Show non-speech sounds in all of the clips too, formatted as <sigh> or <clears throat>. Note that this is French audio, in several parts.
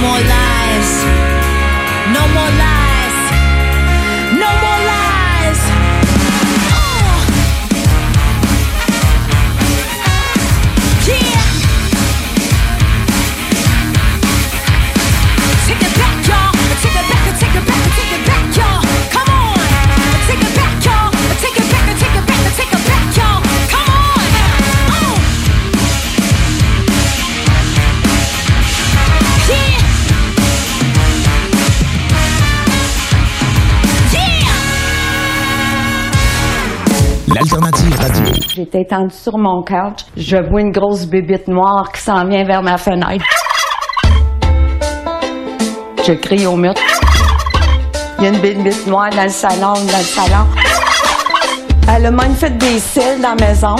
More lies. No more lies. J'étais étendue sur mon couch. Je vois une grosse bébite noire qui s'en vient vers ma fenêtre. Je crie au mur. Il y a une bébite noire dans le salon, dans le salon. Elle a même fait des cils dans la maison.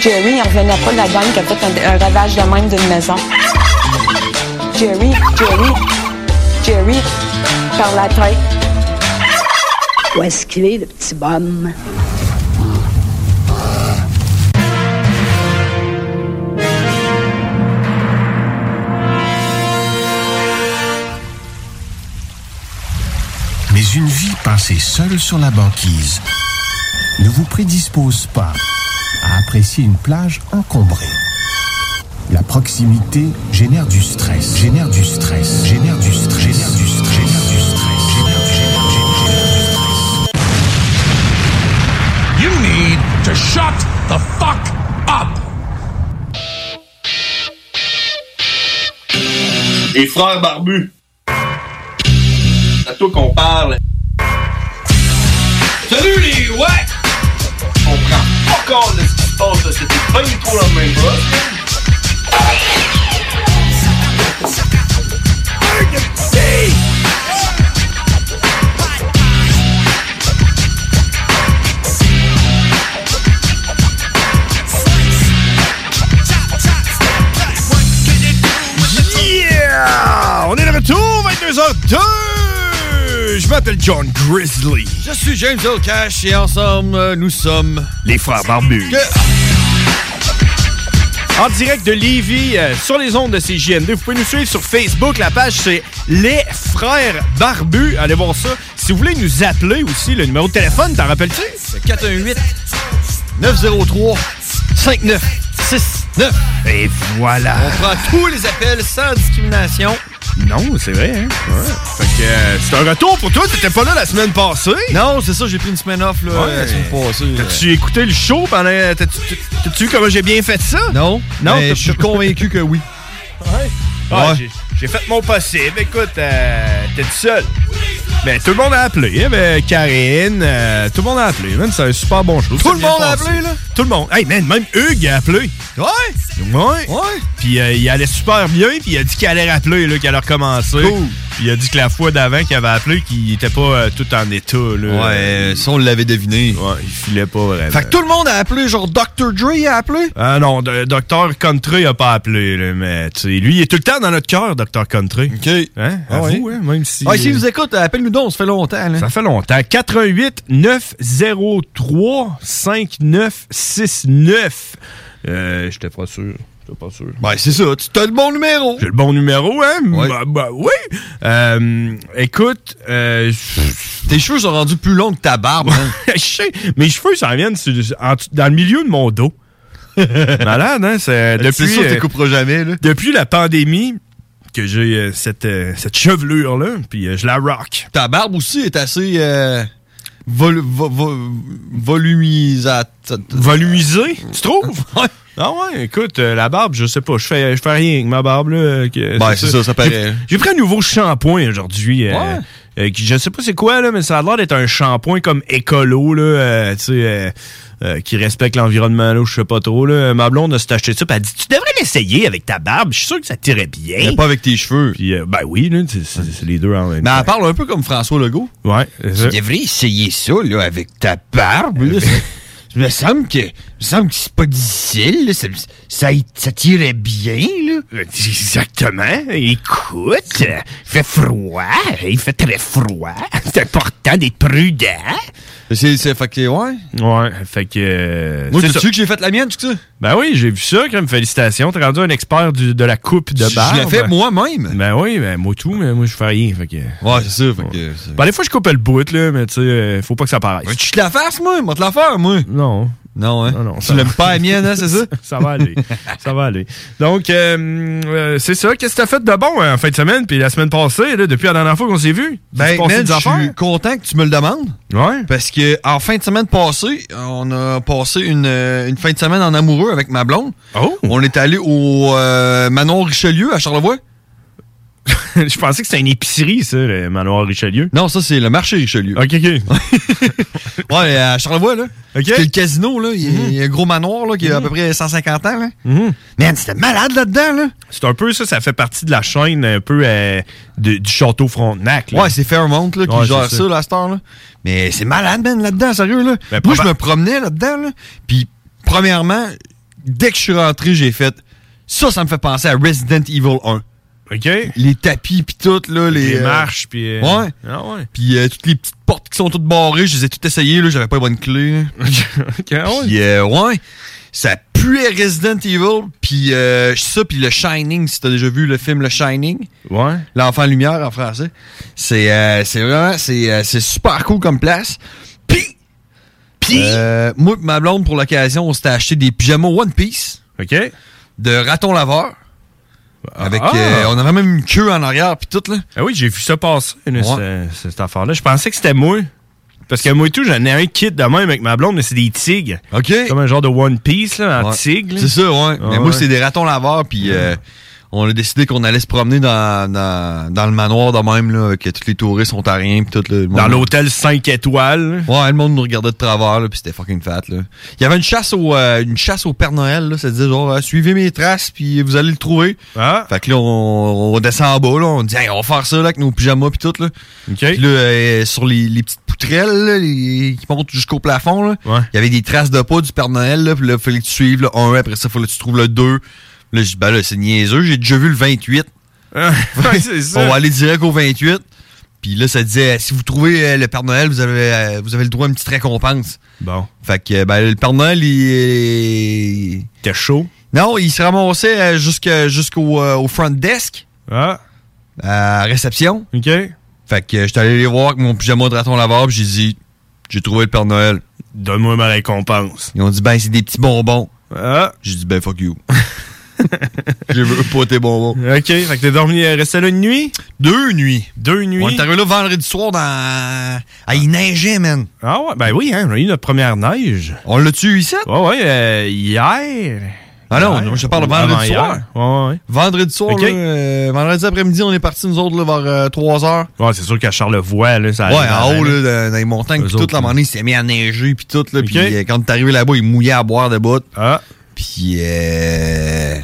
Jerry, il revenait pas la gang qui a fait un, un ravage de même d'une maison. Jerry, Jerry, Jerry, par la tête. Où est-ce qu'il est, le petit bonhomme? Une vie passée seule sur la banquise ne vous prédispose pas à apprécier une plage encombrée. La proximité génère du stress, génère du stress, génère du stress, génère du stress, génère du stress, génère du stress. You need to shut the fuck up! Les frères barbus. Toi qu'on parle. Salut les ouais! On prend pas compte de ce qui se passe. C'était pas du tout la même. Yeah! On est de retour, 22h02! Je m'appelle John Grizzly. Je suis James Cash et ensemble, euh, nous sommes Les frères barbus. Que- En direct de Lévis, euh, sur les ondes de CJMD. Vous pouvez nous suivre sur Facebook. La page, c'est Les Frères Barbus. Allez voir ça. Si vous voulez nous appeler aussi, le numéro de téléphone, t'en rappelles-tu? C'est 418 903 5969. Et voilà. On prend tous les appels sans discrimination. Non, c'est vrai, hein? Ouais. Fait que euh, c'est un retour pour toi. T'étais pas là la semaine passée. Non, c'est ça, j'ai pris une semaine off là, Ouais. la semaine passée. T'as-tu écouté le show pendant. T'as-tu vu comment j'ai bien fait ça? Non, Non, je suis convaincu que oui. Ouais. Ouais. j'ai- J'ai fait mon possible. Écoute, euh, t'es tout seul. Ben, tout le monde a appelé. hein, ben, Karine, euh, tout le monde a appelé. man, C'est un super bon show. Tout le monde a appelé, là? Tout le monde. Hey, man, même Hugues a appelé. Ouais? Ouais. Ouais. Puis euh, il allait super bien, puis il a dit qu'il allait rappeler, là, qu'il allait recommencer. Cool. Il a dit que la fois d'avant qu'il avait appelé, qu'il était pas euh, tout en état. Là. Ouais, ça, on l'avait deviné. Ouais, il filait pas vraiment. Fait que tout le monde a appelé, genre Dr. Dre a appelé? Ah non, Dr. Country a pas appelé, là, mais tu sais, lui, il est tout le temps dans notre cœur, Dr. Country. OK. Hein? Ah Avoue, ouais? hein, même si... Ah, s'il euh, nous écoute, appelle-nous donc, ça fait longtemps. Là. Ça fait longtemps. 88 903 5969. Euh, j'étais pas sûr. Pas sûr. Ben, c'est ça, tu as le bon numéro. J'ai le bon numéro, hein? Bah, bah, oui. Euh, écoute, euh, Tes cheveux sont rendus plus longs que ta barbe. hein. <laughs> je sais, mes cheveux s'en viennent sur- en- dans le milieu de mon dos. <laughs> Malade, hein? C'est depuis, c'est sûr, tu euh, couperas jamais. Là. depuis la pandémie que j'ai euh, cette, euh, cette chevelure-là, puis euh, je la rock. Ta barbe aussi est assez vol, vo- vo- volumisate. Volumisé, tu trouves? <laughs> Ah ouais, écoute, euh, la barbe, je sais pas, je fais, je fais rien avec ma barbe. Là, euh, que- Ben, c'est ça, ça paraît. J'ai- pris un nouveau shampoing aujourd'hui. euh, Ouais. euh, qui- je sais pas c'est quoi, là, mais ça a l'air d'être un shampoing comme écolo, là, euh, tu sais, euh, qui respecte l'environnement, là, je sais pas trop. Là. Ma blonde a s'est acheté ça, puis elle a dit Tu devrais l'essayer avec ta barbe, je suis sûr que ça tirait bien. Mais pas avec tes cheveux. Puis, euh, ben oui, là, c'est- c'est c'est les deux en même Mais elle parle un peu comme François Legault. Ouais, ça. devrais essayer ça là, avec ta barbe. Là. <laughs> Ça, il me semble que, me semble que c'est pas difficile. là. Ça, ça, ça tirait bien. Là. Exactement. Écoute, il fait froid. Il fait très froid. <laughs> C'est important d'être prudent. C'est, c'est, fait que, ouais. Ouais, fait que. euh, Moi, c'est tu que j'ai fait la mienne, tu sais. Ben oui, j'ai vu ça, crème. Félicitations. T'es rendu un expert du- de la coupe de Je barbe. l'ai fait moi-même. Ben oui, ben moi tout, mais moi je fais rien. Fait que. Ouais, c'est ça. Fait que, Ben des fois je coupe le bout, là, mais tu sais, euh, faut pas que ça paraisse. Tu te la fasses, moi? Moi, te la faire, moi. Non. Non, hein? Non, non, tu l'aimes pas la mienne, hein, c'est ça? <laughs> ça va aller. ça va aller. Donc, euh, euh, c'est ça. Qu'est-ce que t'as fait de bon euh, en fin de semaine, puis la semaine passée, là, depuis la dernière fois qu'on s'est vu? Ben, je suis content que tu me le demandes. Ouais. Parce que en fin de semaine passée, on a passé une, euh, une fin de semaine en amoureux avec ma blonde. Oh! On est allé au euh, Manon Richelieu à Charlevoix. <laughs> Je pensais que c'était une épicerie, ça, le manoir Richelieu. Non, ça, c'est le marché Richelieu. Ok, ok. <laughs> Ouais, à Charlevoix, là. Ok. C'est le casino, là. Il y a- il y, a un gros manoir, là, qui a à peu près 150 ans, là. Mhm. Man, c'était malade là-dedans, là. C'est un peu ça, ça fait partie de la chaîne un peu euh, de- du château Frontenac. là. Ouais, c'est Fairmont, là, qui Ouais, gère ça, ça. là, à cette heure, là. Mais c'est malade, man, là-dedans, sérieux, là. Ben, Moi, je me promenais là-dedans, là. Puis, premièrement, dès que je suis rentré, j'ai fait... Ça, ça me fait penser à Resident Evil 1. OK. Les tapis, puis tout, là, les... Les euh, marches, puis... euh, Ouais. Ah ouais. Puis euh, toutes les petites portes qui sont toutes barrées, je les ai toutes essayées, là, j'avais pas les bonnes clés. OK, <laughs> ah ouais. Puis ouais, ça puait Resident Evil, puis ça, puis le Shining, si t'as déjà vu le film Le Shining, Ouais. L'Enfant Lumière en français, c'est c'est vraiment, c'est super cool comme place. Puis, puis euh, moi et ma blonde, pour l'occasion, on s'était acheté des pyjamas One Piece OK. de raton laveur. Avec, Ah. euh, on avait même une queue en arrière, puis tout, là. Ah oui, j'ai vu ça passer, là, Ouais. ce- cette affaire-là. Je pensais que c'était moi. Parce que moi et tout, j'en ai un kit de même avec ma blonde, mais c'est des tigres. OK. Comme un genre de One Piece, là, en Ouais. tigre. C'est ça, ouais. Ah Mais moi, ouais. c'est des ratons laveurs, puis euh, on a décidé qu'on allait se promener dans, dans, dans le manoir de même, là, avec tous les touristes ontariens, puis tout le monde- Dans l'hôtel 5 étoiles. Ouais, le monde nous regardait de travers, là, puis c'était fucking fat, là. Il y avait une chasse au, euh, une chasse au Père Noël, là. Ça disait genre, euh, suivez mes traces, puis vous allez le trouver. Ah. Fait que là, on, on descend en bas, là. On dit, hey, on va faire ça, là, avec nos pyjamas, puis tout, là. OK. Puis là, euh, sur les, les petites poutrelles, là, les- qui montent jusqu'au plafond, là. Ouais. Il y avait des traces de pas du Père Noël, là. Puis là, fallait que tu suives le 1, après ça, fallait que tu trouves le 2. Là, je dis, ben là, c'est niaiseux. J'ai déjà vu le 28. <laughs> Ouais, c'est <laughs> ça. On va aller direct au 28. Puis là, ça disait, si vous trouvez euh, le Père Noël, vous avez, euh, vous avez le droit à une petite récompense. Bon. Fait que, euh, ben, le Père Noël, il. T'es chaud? Non, il se ramassait euh, jusque- jusqu'au euh, au front desk, Ah. à réception. OK. Fait que euh, j'étais allé les voir avec mon pyjama de raton laveur, puis j'ai dit, j'ai trouvé le Père Noël. Donne-moi ma récompense. Ils ont dit, ben, c'est des petits bonbons. Ah. J'ai dit, ben, fuck you. <laughs> Je veux pas tes bonbons. OK. Fait que t'es dormi, euh, resté là une nuit? Deux nuits. Deux nuits? On est arrivé là vendredi soir dans. Ah, il neigeait, man. Ah ouais, ben oui, hein, on a eu notre première neige. On l'a-tu eu ici? Ouais, ouais, euh, hier. Ah non, je te parle vendredi soir. Ouais, ouais. Vendredi soir, Ok. là, euh, vendredi après-midi, on est partis, nous autres, là, vers 3 heures. Ouais, c'est sûr qu'à Charlevoix, là, ça Ouais, en haut, là, dans, dans les montagnes, puis tout, là, à un moment donné, il s'est mis à neiger, puis tout, là, puis Ok. euh, quand t'es arrivé là-bas, il mouillait à boire de bout. Ah. Puis, euh,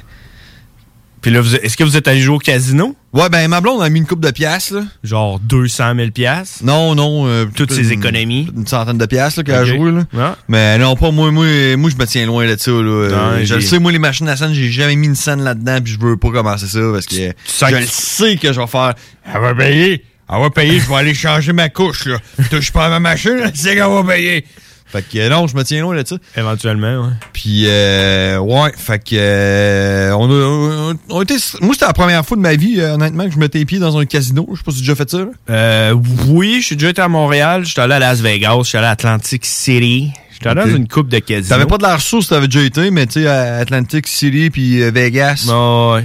Puis là, est-ce que vous êtes allé jouer au casino? Ouais, ben ma blonde a mis une coupe de piastres, là. Genre 200 000 piastres? Non, non. euh, Toutes ses économies? Une centaine de piastres là, qu'elle a Ok. joué, là. Ah. Mais non, pas moi. Moi, moi je me tiens loin de ça, là. Euh, Ouais, je le sais, moi, les machines à scène, j'ai jamais mis une scène là-dedans, puis je veux pas commencer ça, parce que je le sais que je vais faire. Elle va payer. Elle va payer, je vais aller changer ma couche, là. <laughs> Touche pas à ma machine, c'est qu'elle va payer. Fait que non, je me tiens loin de ça. Éventuellement, ouais. Puis, euh, ouais, fait que. euh, on a, on- on était- moi, c'était la première fois de ma vie, euh, honnêtement, que je mettais les pieds dans un casino. Je sais pas si j'ai déjà fait ça, là. Euh, oui, je suis déjà été à Montréal, je suis allé à Las Vegas, je suis allé à Atlantic City. Je suis allé dans une coupe de casino. T'avais pas de l'air si t'avais déjà été, mais tu sais, à Atlantic City puis Vegas. Non, ouais.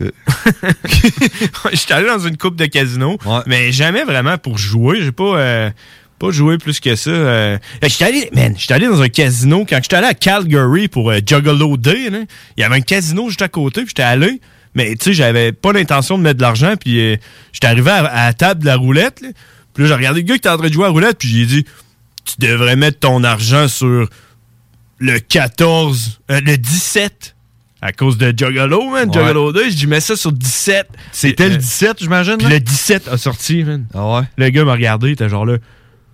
Je suis <laughs> allé dans une coupe de casino, mais jamais vraiment pour jouer. J'ai pas, euh, pas joué plus que ça. Euh, j'étais allé, man, j'étais allé dans un casino quand j'étais allé à Calgary pour euh, Juggalo Day. là, Il y avait un casino juste à côté, puis j'étais allé. Mais tu sais, j'avais pas l'intention de mettre de l'argent, puis euh, j'étais arrivé à, à la table de la roulette. Là, puis là, j'ai regardé le gars qui était en train de jouer à la roulette, puis j'ai dit, tu devrais mettre ton argent sur le 14, euh, le 17. À cause de Juggalo, man. Ouais. Juggalo 2, je dis, mets ça sur 17. C'était le 17, j'imagine. Le 17 a sorti, man. Ah ouais? Le gars m'a regardé, il était genre là.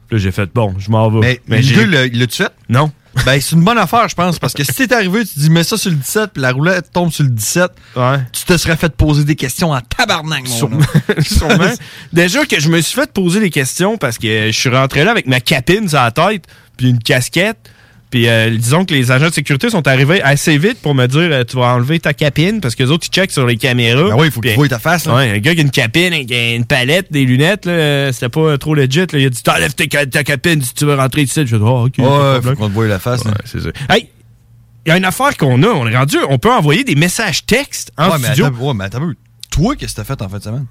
Puis là, j'ai fait, bon, je m'en vais. Mais, le j'ai- gars, l'a- il l'a-tu fait? Non. Ben, c'est une bonne affaire, je pense, parce que si t'es arrivé, tu dis, mets ça sur le 17, puis la roulette tombe sur le 17, tu te serais fait poser des questions en tabarnak, mon Sûrement. <laughs> Sûrement. Déjà que je me suis fait poser des questions parce que je suis rentré là avec ma capine sur la tête, puis une casquette. Puis euh, disons que les agents de sécurité sont arrivés assez vite pour me dire euh, tu vas enlever ta capine parce que les autres ils checkent sur les caméras. Ben oui, il faut qu'ils voient ta face, là. Ouais, un gars qui a une capine, avec une palette, des lunettes, euh, c'était pas trop legit. Là. Il a dit t'enlèves ta, ta capine si tu veux rentrer ici. Je dis oh, ok. pas de Ouais, faut qu'on te voie la face. Ouais, c'est ça. Hey, il y a une affaire qu'on a, on est rendu, on peut envoyer des messages textes en ouais, mais studio. attends, ouais, mais attends. Toi, qu'est-ce que t'as fait en fin de semaine?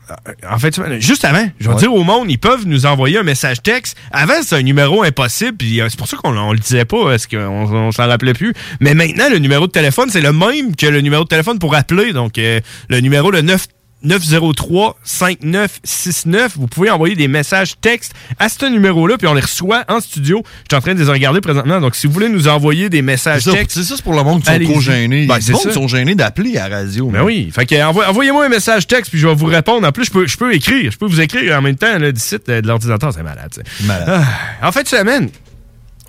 En fait, juste avant, je vais Ouais. dire au monde, ils peuvent nous envoyer un message texte. Avant, c'est un numéro impossible, puis euh, c'est pour ça qu'on on le disait pas, parce qu'on on s'en rappelait plus. Mais maintenant, le numéro de téléphone, c'est le même que le numéro de téléphone pour appeler. Donc, euh, le numéro, le 9 903-5969. Vous pouvez envoyer des messages textes à ce numéro-là, puis on les reçoit en studio. Je suis en train de les regarder présentement. Donc, si vous voulez nous envoyer des messages ça, textes. c'est ça, c'est pour le monde qui sont trop gênés. Ben, c'est monde ça. qui sont gênés d'appeler à la radio. Ben oui. Fait que envoyez-moi un message texte puis je vais vous répondre. En plus, je peux, je peux écrire. Je peux vous écrire en même temps là, du site euh, de l'ordinateur. C'est malade. Malade. Ah, en fait, semaine,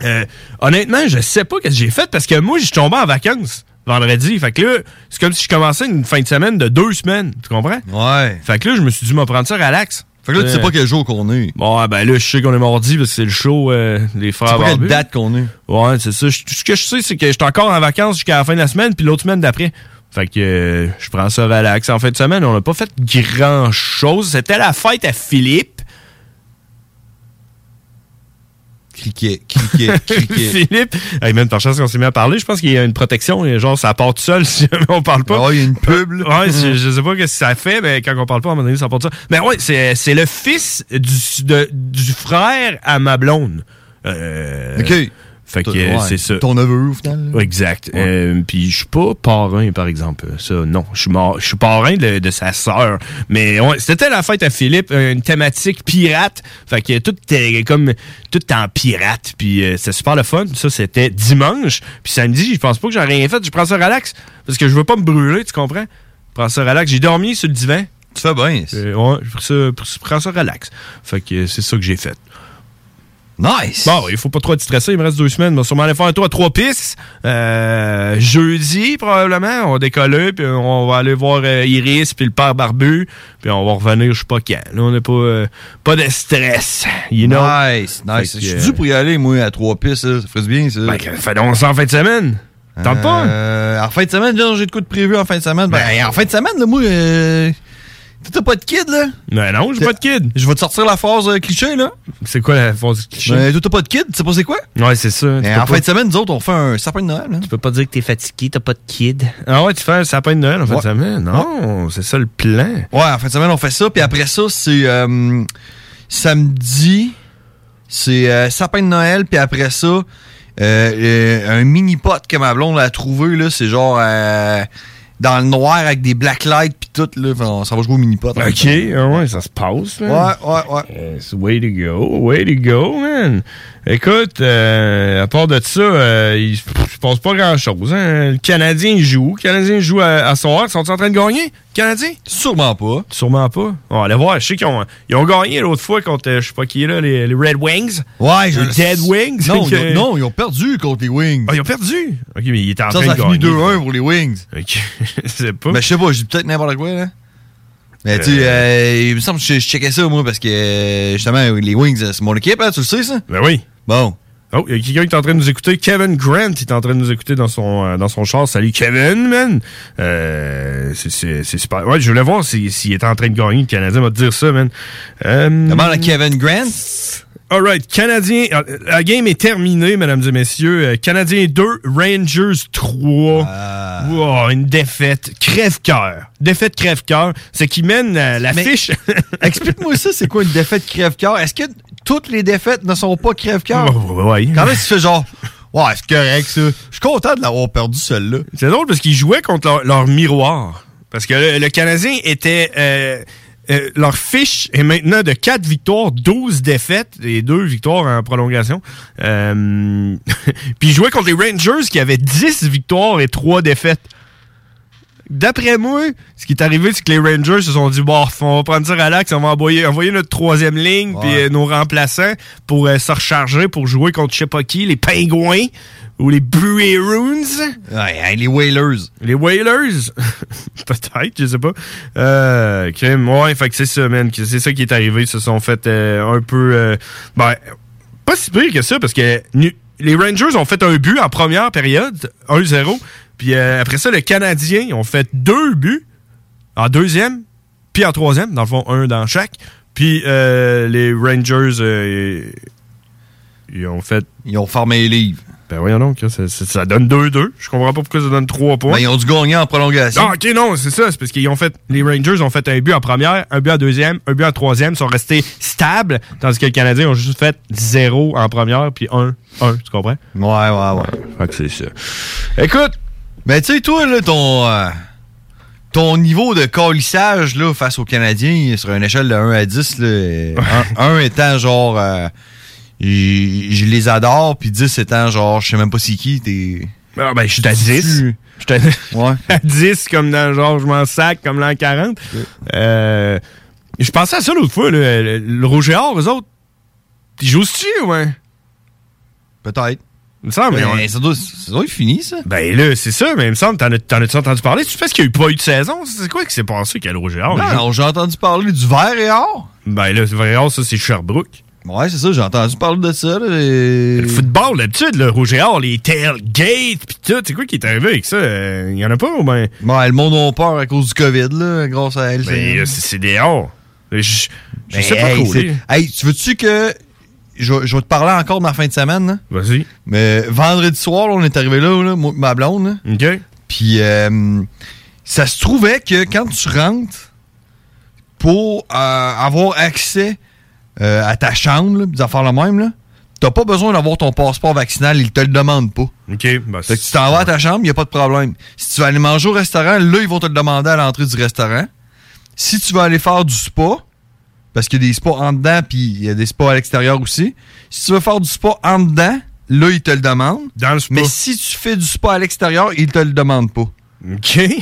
euh, honnêtement, je sais pas ce que j'ai fait parce que moi, je suis tombé en vacances vendredi. Fait que là, c'est comme si je commençais une fin de semaine de deux semaines. Tu comprends? Ouais. Fait que là, je me suis dit, m'en prendre ça relax. Fait que là, tu sais Euh, pas quel jour qu'on est. Bon, ben là, je sais qu'on est mardi parce que c'est le show euh, des Tu frères sais pas quelle date qu'on est. Ouais, c'est ça. Je- Ce que je sais, c'est que je suis encore en vacances jusqu'à la fin de la semaine, puis l'autre semaine d'après. Fait que euh, je prends ça relax. En fin de semaine, on n'a pas fait grand chose. C'était la fête à Philippe. Cliquez, cliquez, <laughs> cliquez. Philippe. Hey, même par chance qu'on s'est mis à parler, je pense qu'il y a une protection. genre, ça part tout seul <laughs> si jamais on parle pas. Ouais, il y a une pub, là. Ouais, je, je sais pas ce que ça fait, mais quand on parle pas, à un moment donné, ça part tout seul. Mais ouais, c'est, c'est le fils du, de- du frère à ma blonde. Euh, OK. Fait que Ouais, euh, c'est ça. Ton neveu, au final. là? Exact. Euh, Puis je suis pas parrain, par exemple. Ça, non. Je suis je suis parrain de, de sa sœur. Mais ouais, c'était la fête à Philippe, une thématique pirate. Fait que tout était comme tout en pirate. Puis euh, c'était super le fun. Ça, c'était dimanche. Puis samedi, je pense pas que j'ai rien fait. Je prends ça relax. Parce que je veux pas me brûler, tu comprends? Je prends ça relax. J'ai dormi sur le divan. Tu fais bien. Euh, ouais, je prends ça, je prends ça relax. Fait que c'est ça que j'ai fait. Nice! Bon, il faut pas trop être stressé, il me reste deux semaines. On va sûrement aller faire un tour à trois pistes. Euh, jeudi, probablement, on va décoller, puis on va aller voir euh, Iris, puis le père Barbu, puis on va revenir, je sais pas quand. Là, on n'est pas, euh, pas de stress, you know? Nice, nice. Fait Je suis dû pour y aller, moi, à trois pistes. Ça, ça ferait du bien, ça. Ben, fais donc ça en fin de semaine. Tente pas? En fin de semaine, j'ai de quoi de prévu en fin de semaine. Ben, en fin de semaine, là, moi, euh, t'as pas de kid, là? Ben non, j'ai pas de kid. Je vais te sortir la phrase euh, cliché, là. C'est quoi la phrase cliché? Ben, toi, t'as pas de kid, tu sais pas c'est quoi? Ouais, c'est ça. Ben, en pas- fin de semaine, nous autres, on fait un sapin de Noël. Hein? Tu peux pas dire que t'es fatigué, t'as pas de kid. Ah ouais, tu fais un sapin de Noël en fin de semaine? Non, c'est ça le plan. Ouais, en fin de semaine, on fait ça. Puis après ça, c'est euh, samedi, c'est euh, sapin de Noël. Puis après ça, euh, euh, un mini pot que ma blonde a trouvé. là, C'est genre euh, dans le noir avec des black lights puis tout, là. On s'en va jouer au mini-pot. OK, ah ouais, ça se passe. Ouais, là. ouais, ouais. Yes, way to go, way to go, man. Écoute, euh, à part de ça, euh, il se passe pas grand-chose. Hein. Le Canadien joue. Le Canadien joue à, à soir. Ils sont en train de gagner, Canadien? Sûrement pas. Sûrement pas. On va aller voir. Je sais qu'ils ont, ils ont gagné l'autre fois contre, euh, je sais pas qui est là, les, les Red Wings. Ouais, je Les Dead Wings. Non, <laughs> ils ont, non, ils ont perdu contre les Wings. Ah, ils ont perdu? OK, mais il était en Ça, train ça a de fini gagner. 2-1 pour les Wings. OK, <laughs> je sais pas. Mais je sais pas, j'ai peut-être n'importe quoi, là. Mais tu sais, euh, il me semble que je, je checkais ça, moi, parce que euh, justement, les Wings, euh, c'est mon équipe, hein, tu le sais, ça? Ben oui. Bon. Oh, il y a quelqu'un qui est en train de nous écouter. Kevin Grant est en train de nous écouter dans son, euh, dans son char. Salut Kevin, man. Euh, c'est- c'est c'est super. Ouais, je voulais voir s'il s'il était en train de gagner. Le Canadien va te dire ça, man. Euh, Demande à Kevin Grant. Alright, Canadien. euh, La game est terminée, mesdames et messieurs. Euh, Canadien 2, Rangers 3. Ah. Wow, une défaite. Crève-cœur. Défaite crève-cœur. C'est qui mène euh, la Mais- fiche. <laughs> Explique-moi ça, c'est quoi une défaite crève-cœur? Est-ce que toutes les défaites ne sont pas crève-cœur? ouais. Quand même, tu fais genre, <laughs> ouais, c'est correct, ça. Je suis content de l'avoir perdu, celle-là. C'est drôle parce qu'ils jouaient contre leur, leur miroir. Parce que le, le Canadien était. euh, euh, leur fiche est maintenant de 4 victoires, 12 défaites et 2 victoires en prolongation. Euh, <laughs> Puis ils jouaient contre les Rangers qui avaient 10 victoires et 3 défaites. D'après moi, ce qui est arrivé, c'est que les Rangers se sont dit bon, on va prendre ça relax, on va envoyer, envoyer notre troisième ligne puis euh, nos remplaçants pour euh, se recharger pour jouer contre je sais pas qui, les Pingouins ou les Bruins. Ouais, les Whalers. Les Whalers? <laughs> Peut-être, je sais pas. Euh, ouais, fait que c'est ça, man. C'est ça qui est arrivé. Ils se sont fait euh, un peu... ben, pas si pire que ça, parce que les Rangers ont fait un but en première période, 1-0. Puis euh, après ça, les Canadiens ils ont fait deux buts en deuxième, puis en troisième, dans le fond, un dans chaque. Puis euh, les Rangers, euh, ils ont fait... Ils ont formé les livres. Ben voyons donc, ça, ça- ça donne 2-2. Je comprends pas pourquoi ça donne 3 points. Ben, ils ont dû gagner en prolongation. Ah, ok, non, c'est ça. C'est parce qu'ils ont fait. Les Rangers ont fait un but en première, un but en deuxième, un but en troisième, ils sont restés stables, tandis que les Canadiens ont juste fait 0 en première, puis 1, 1, tu comprends? Ouais, ouais, ouais. Fait que c'est ça. Écoute, Ben, tu sais, toi, là, ton, euh, ton niveau de colissage, là, face aux Canadiens, sur une échelle de 1 à 10, là, 1 étant genre, euh, je les adore, puis 10 étant genre, je sais même pas c'est qui, t'es. Ah, ben, je suis à 10. Je suis à, <laughs> Ouais. à 10, comme dans genre, je m'en sac, comme l'an 40. Euh, je pensais à ça l'autre fois, le, le Rouge et Or, eux autres. Ils jouent-tu, ouais? Peut-être. Il me semble. Ben, mais on- ça, doit, ça doit être fini, ça. Ben là, c'est ça, mais il me semble, t'en as- t'en as-tu entendu parler? Tu penses qu'il n'y a eu pas eu de saison? C'est quoi qui s'est passé avec le et Or? Non, j'ai entendu parler du vert et or. Ben là, c'est vrai, or, ça, c'est Sherbrooke. Ouais, c'est ça, j'ai entendu parler de ça. Là, et- Le football, d'habitude, le Rouge et Or, les tailgates, pis tout, c'est quoi qui est arrivé avec ça? Euh, Il y en a pas ou ben? Ouais, le monde a peur à cause du COVID, là, grâce à elle. Ben, euh, c'est des or. Je, je Ben, sais pas hey, trop. Hey, tu veux-tu que. Je, vais- je vais te parler encore de ma fin de semaine, là? Vas-y. Mais vendredi soir, là, on est arrivé là, là moi, ma blonde. là. OK. Puis euh, ça se trouvait que quand tu rentres pour euh, avoir accès euh, à ta chambre, là, des affaires la même, là, t'as pas besoin d'avoir ton passeport vaccinal, ils te le demandent pas. OK. Ben, Fait que tu t'en vas à ta chambre, il n'y a pas de problème. Si tu vas aller manger au restaurant, là, ils vont te le demander à l'entrée du restaurant. Si tu vas aller faire du spa, parce qu'il y a des spas en dedans, puis il y a des spas à l'extérieur aussi. Si tu veux faire du spa en dedans, là, ils te le demandent. Dans le spa. Mais si tu fais du spa à l'extérieur, ils te le demandent pas. OK. <laughs> Fait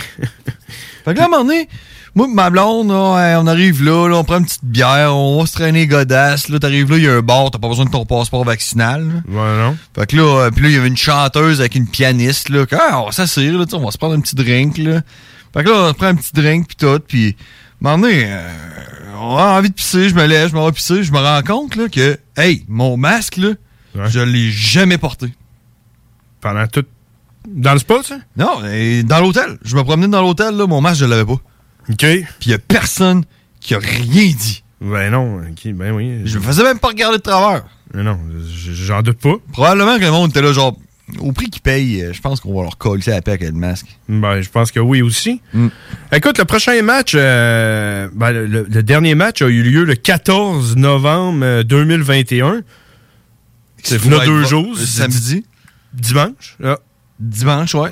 que là, à un moment donné, moi, ma blonde, là, on arrive là, là, on prend une petite bière, on va se traîner godasse. Là, t'arrives là, il y a un bar, t'as pas besoin de ton passeport vaccinal. là. Ouais, non. Fait que là, euh, puis là, il y avait une chanteuse avec une pianiste, là. que, Ah, on va s'asseoir, là, on va se prendre un petit drink, là. Fait que là, on prend un petit drink, puis tout, puis... Donné, euh, on a envie de pisser, je me lève, je m'en vais pisser, je me rends compte, là, que, hey, mon masque, là, je l'ai jamais porté. Pendant tout... Dans le spa, ça? Non, et dans l'hôtel. Je me promenais dans l'hôtel, là, mon masque, je l'avais pas. OK. Puis il y a personne qui a rien dit. Ben non, OK, ben oui. Je me faisais même pas regarder de travers. Mais non, j- j'en doute pas. Probablement que le monde était là, genre, au prix qu'ils payent, euh, je pense qu'on va leur coller la paix avec le masque. Ben, je pense que oui aussi. Écoute, le prochain match, euh, ben, le, le dernier match a eu lieu le 14 novembre euh, 2021. C'est Ça là va deux jours. samedi? Dimanche. Dimanche, ouais.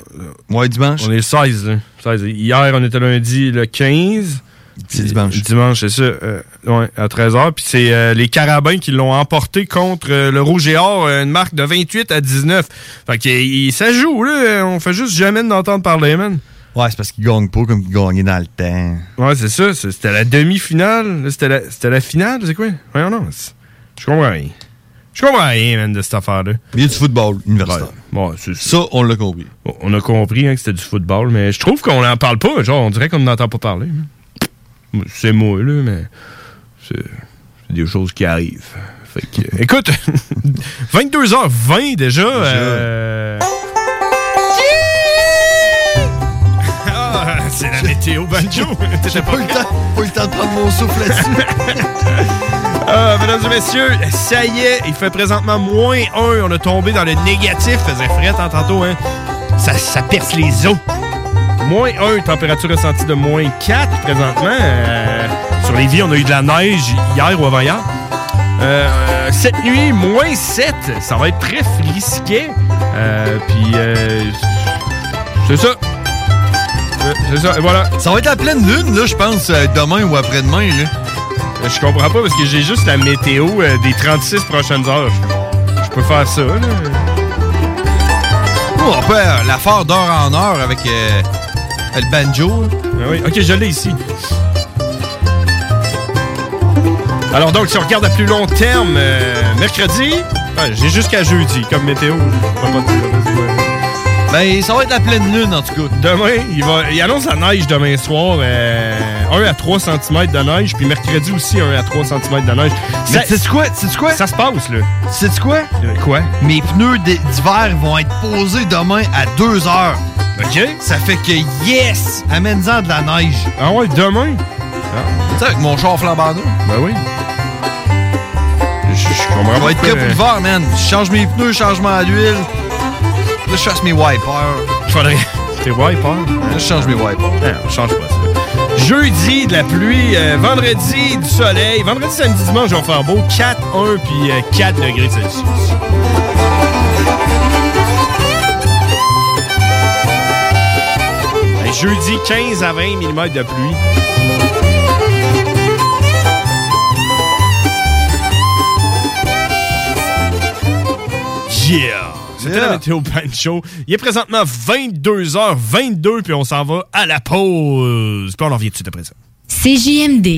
Ouais, dimanche. On est le 16, là. 16. Hier, on était lundi le 15. C'est dimanche. Dimanche, c'est ça. euh, ouais, à 13h. Puis c'est euh, les Carabins qui l'ont emporté contre euh, le Rouge et Or, euh, une marque de 28 à 19. Fait que ça joue, là. On fait juste jamais d'entendre parler, man. Ouais, c'est parce qu'ils gagnent pas comme ils gagnaient dans le temps. Ouais, c'est ça. C'était la demi-finale. C'était la, la finale, c'est quoi? Voyons, non. Je comprends rien. Je comprends rien, man, de cette affaire-là. Mais il y a du football universitaire. Ouais, c'est Ça, on l'a compris. Bon, On a compris hein, que c'était du football, mais je trouve qu'on n'en parle pas. Genre, on dirait qu'on n'entend pas parler. C'est moi, là, mais c'est c'est des choses qui arrivent. Fait que, <laughs> écoute, <laughs> 22h20 déjà. euh, Ah, c'est la météo banjo. <laughs> T'étais pas Pas eu le temps, pas eu le temps de prendre mon souffle là-dessus. Ah, mesdames et messieurs, ça y est, il fait présentement moins 1. On a tombé dans le négatif. Faisait fret hein, tantôt, hein. Ça, ça perce les os. Moins 1, température ressentie de moins 4 présentement. Euh, sur les vies, on a eu de la neige hier ou avant-hier. Euh, cette nuit, moins 7. Ça va être très frisquet. Euh, Puis, euh, c'est ça. C'est ça, et voilà. Ça va être la pleine lune, là, je pense, demain ou après-demain, là. Je comprends pas parce que j'ai juste la météo des 36 prochaines heures. Je, peux faire ça, là. Oh, on peut la faire d'heure en heure avec euh, le banjo. Ah oui. Ok, je l'ai ici. Alors donc, si on regarde à plus long terme, euh, mercredi, j'ai jusqu'à jeudi comme météo. Ben, ça va être la pleine lune, en tout cas. Demain, il, va, il annonce la neige demain soir. euh, 1 à 3 cm de neige, puis mercredi aussi 1 à 3 cm de neige. Mais sais-tu quoi? Sais-tu quoi? Ça se passe, là. Sais-tu quoi? Euh, quoi? Mes pneus d'hiver vont être posés demain à 2 heures. OK. Ça fait que yes! Amène-en de la neige. Ah ouais, demain? Tu sais, avec mon char flambant. Ben oui. Je, je comprends On pas va être prêt pour l'hiver, man. Je change mes pneus, changement d'huile. Là, je chasse mes wipers. Faudrait. T'es wipe, hein? Là, je change mes wipers. Non, on change pas ça. Jeudi, de la pluie. euh, vendredi, du soleil. Vendredi, samedi, dimanche, on va faire beau. 4, 1 puis euh, 4 degrés Celsius. Ben, jeudi, 15 à 20 mm de pluie. Yeah! C'était Yeah. la météo Pancho. Il est présentement 22h22, puis on s'en va à la pause. Puis on en revient tout de suite après ça. CJMD.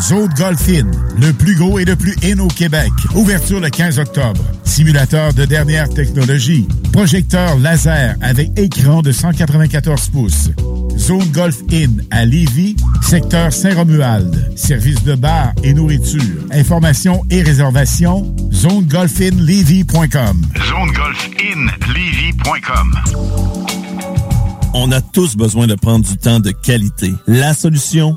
Zone Golf In, le plus gros et le plus in au Québec. Ouverture le 15 octobre. Simulateur de dernière technologie. Projecteur laser avec écran de 194 pouces. Zone Golf In à Lévis, secteur Saint-Romuald. Service de bar et nourriture. Informations et réservations, zonegolfinlevy.com. ZoneGolfInLevy.com On a tous besoin de prendre du temps de qualité. La solution,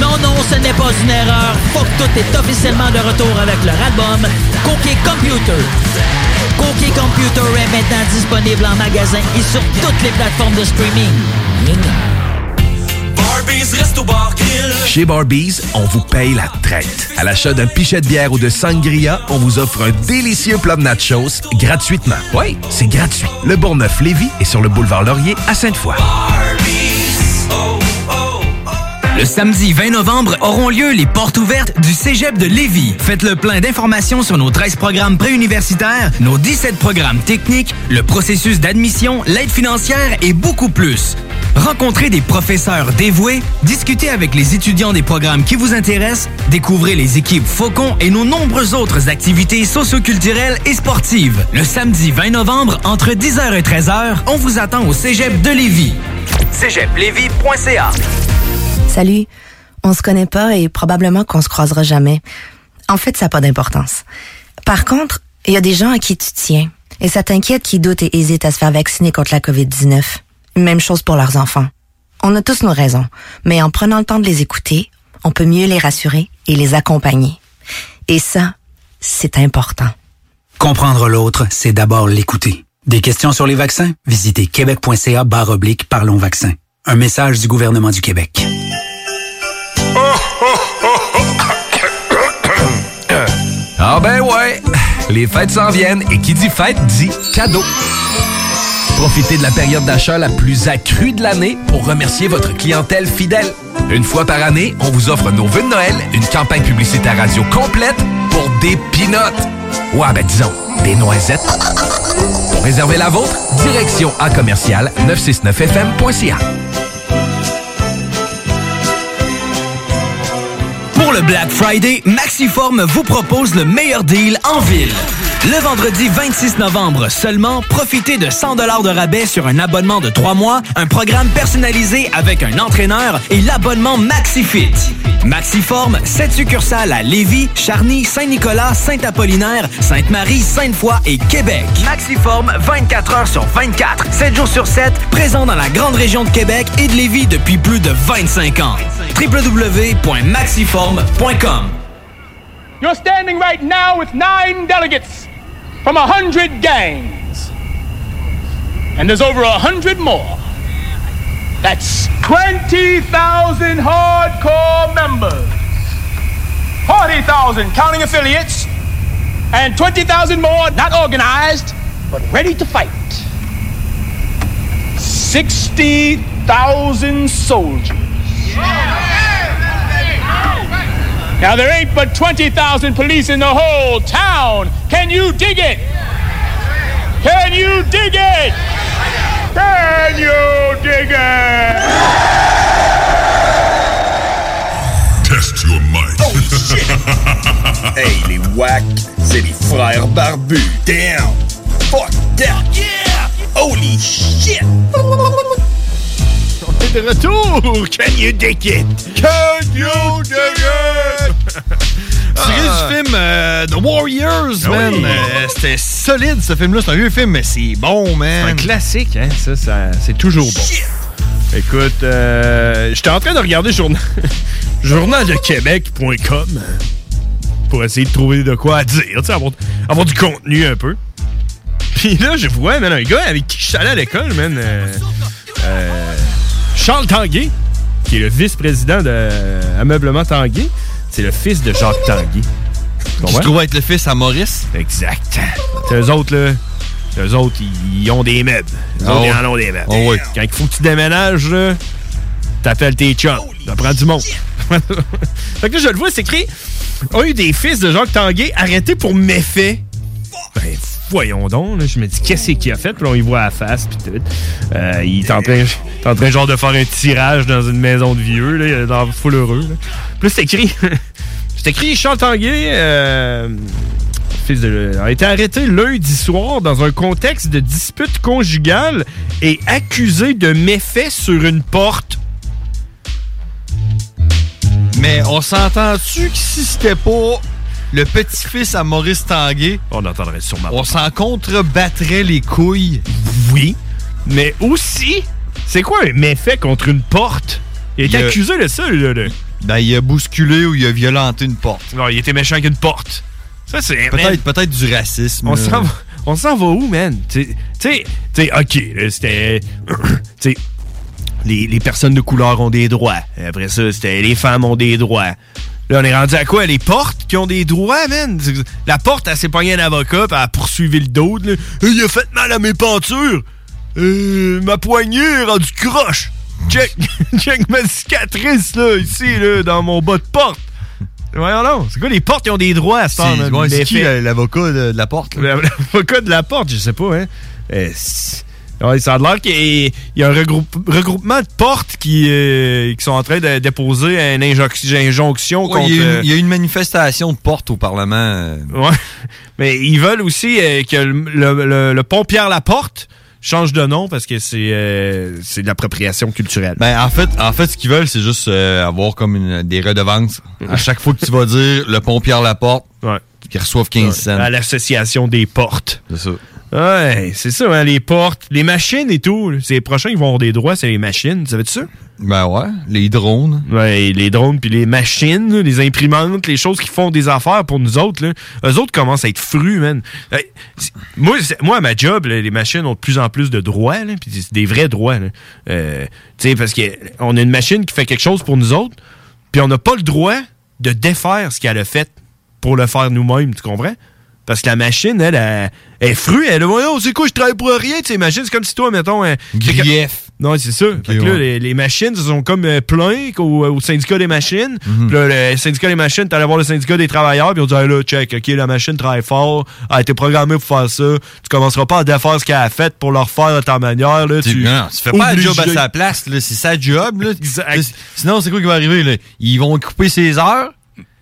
Non, Non, ce n'est pas une erreur. Fuck tout est officiellement de retour avec leur album Cookie Computer. Cookie Computer est maintenant disponible en magasin et sur toutes les plateformes de streaming. Chez Barbies, on vous paye la traite. À l'achat d'un pichet de bière ou de sangria, on vous offre un délicieux plat de nachos gratuitement. Oui, c'est gratuit. Le Bourgneuf-Lévis est sur le boulevard Laurier à Sainte-Foy. Le samedi 20 novembre auront lieu les portes ouvertes du Cégep de Lévis. Faites le plein d'informations sur nos 13 programmes préuniversitaires, nos 17 programmes techniques, le processus d'admission, l'aide financière et beaucoup plus. Rencontrez des professeurs dévoués, discutez avec les étudiants des programmes qui vous intéressent, découvrez les équipes Faucon et nos nombreuses autres activités socioculturelles et sportives. Le samedi 20 novembre, entre 10h et 13h, on vous attend au Cégep de Lévis. cégeplévis.ca Salut. On se connaît pas et probablement qu'on se croisera jamais. En fait, ça n'a pas d'importance. Par contre, il y a des gens à qui tu tiens. Et ça t'inquiète qui doutent et hésitent à se faire vacciner contre la COVID-19. Même chose pour leurs enfants. On a tous nos raisons, mais en prenant le temps de les écouter, on peut mieux les rassurer et les accompagner. Et ça, c'est important. Comprendre l'autre, c'est d'abord l'écouter. Des questions sur les vaccins? Visitez québec.ca barre oblique Parlons vaccins. Un message du gouvernement du Québec. Ah ben ouais, les fêtes s'en viennent et qui dit fête dit cadeau. Profitez de la période d'achat la plus accrue de l'année pour remercier votre clientèle fidèle. Une fois par année, on vous offre nos vœux de Noël, une campagne publicitaire radio complète pour des pinottes. Ouais, ben disons, des noisettes. Pour réserver la vôtre, direction à commercial 969fm.ca. Pour le Black Friday, Maxiform vous propose le meilleur deal en ville. Le vendredi 26 novembre seulement, profitez de 100 de rabais sur un abonnement de 3 mois, un programme personnalisé avec un entraîneur et l'abonnement MaxiFit. Maxiform, 7 succursales à Lévis, Charny, Saint-Nicolas, Saint-Apollinaire, Sainte-Marie, Sainte-Foy et Québec. Maxiform, 24 heures sur 24, 7 jours sur 7, présent dans la grande région de Québec et de Lévis depuis plus de 25 ans. www.maxiform.com You're standing right now with nine delegates from a hundred gangs. And there's over a hundred more. That's 20,000 hardcore members. 40,000 counting affiliates. And 20,000 more not organized, but ready to fight. 60,000 soldiers. Now, there ain't but 20,000 police in the whole town. Can you dig it? Can you dig it? Can you dig it? Test your might. Oh shit! <laughs> hey, les wack, c'est les frères barbus. Damn! Fuck that! Yeah! Holy shit! On est de retour! Can you dig it? Can you dig it? <laughs> Tiré Ah. du film euh, The Warriors, Ah man. Euh, C'était solide, ce film-là. C'est un vieux film, mais c'est bon, man. C'est un classique, hein? Ça, ça- c'est toujours bon. Écoute, euh, j'étais en train de regarder journal, <laughs> journaldequebec.com pour essayer de trouver de quoi à dire, tu sais, avoir, avoir du contenu un peu. Puis là, je vois, man, un gars avec qui je suis allé à l'école, man, euh, euh, Charles Tanguay, qui est le vice-président de Ameublement Tanguay. C'est le fils de Jacques Tanguay. Tu Qui se trouve être le fils à Maurice. Exact. Eux autres, là. Eux autres, ils, ont des meubles. Eux Ah autres, ils en ont des meubles. Ah ouais. Quand il faut que tu déménages, là, t'appelles tes chums. Ça prend du monde. <laughs> fait que là, je le vois, c'est écrit a eu des fils de Jacques Tanguay arrêtés pour méfaits. Ben, voyons donc. Je me dis, qu'est-ce qu'il a fait? Puis là, on y voit à la face. Puis tout. Euh, il est en train, genre de faire un tirage dans une maison de vieux. Là, il est dans full heureux. Puis c'est écrit. <laughs> c'est écrit Charles Tanguay. euh, fils de, a été arrêté lundi soir dans un contexte de dispute conjugale et accusé de méfaits sur une porte. Mais on s'entend-tu que si c'était pas le petit-fils à Maurice Tanguay, on entendrait sûrement on s'en contrebattrait les couilles. Oui, mais aussi, c'est quoi un méfait contre une porte? Il est Il a- accusé de ça, là. là. Ben, il a bousculé ou il a violenté une porte. Non, il était méchant avec une porte. Ça, c'est. Peut-être peut du racisme. On s'en va, on s'en va où, man? Tu sais- OK, c'était... <clears throat> tu sais, les, les personnes de couleur ont des droits. Après ça, c'était les femmes ont des droits. Là, on est rendu à quoi? Les portes qui ont des droits, man? La porte, elle s'est pognée un avocat, puis elle a poursuivi le dos. Il a fait mal à mes pentures. Euh, ma poignée est rendue croche. Check, <laughs> check ma cicatrice, là, ici, là, dans mon bas de porte. Voyons donc, c'est quoi les portes qui ont des droits à ce temps, C'est qui l'avocat de, de la porte? <laughs> L'avocat de la porte, je sais pas, hein. Euh, ouais, ça a l'air qu'il y a- il y a un regroupe- regroupement de portes qui, euh, qui sont en train de déposer une injonction contre. il, y euh, y a une manifestation de porte au Parlement. euh. Ouais. <laughs> Mais ils veulent aussi euh, que le, le- le- le pont Pierre-Laporte change de nom parce que c'est euh, c'est de l'appropriation culturelle. Ben, en fait, en fait, ce qu'ils veulent, c'est juste euh, avoir comme une- des redevances. À chaque fois que tu vas dire le pont Pierre-Laporte, Ouais. qu'ils reçoivent 15 cents. À l'association des portes. C'est ça. Ouais, c'est ça, hein, les portes, les machines et tout. C'est les prochains qui vont avoir des droits, c'est les machines. Tu savais ça? Ben ouais, les drones. Ouais, les drones puis les machines, les imprimantes, les choses qui font des affaires pour nous autres. Là. Eux autres commencent à être frus, man. C'est- moi, moi, à ma job, là, les machines ont de plus en plus de droits, puis c'est des vrais droits. Euh, tu sais, parce qu'on a une machine qui fait quelque chose pour nous autres, puis on n'a pas le droit de défaire ce qu'elle a fait pour le faire nous-mêmes, tu comprends? Parce que la machine, elle, elle, elle est frue. Elle, voyons, c'est quoi, je travaille pour rien, tu machine. C'est comme si toi, mettons. un- Grief. Non, c'est ça. Fait que là, ouais. les, les machines se sont comme euh, plaints au, au syndicat des machines. Mhm. Puis là, le syndicat des machines, t'allais voir le syndicat des travailleurs, puis on dit, hey, là, check, OK, la machine travaille fort, a été programmée pour faire ça. Tu commenceras pas à défaire ce qu'elle a fait pour le refaire de ta manière. Là, Tu, non, tu fais pas le job à sa place. C'est sa job, là. Sinon, c'est quoi qui va arriver, là? Ils vont couper ses heures.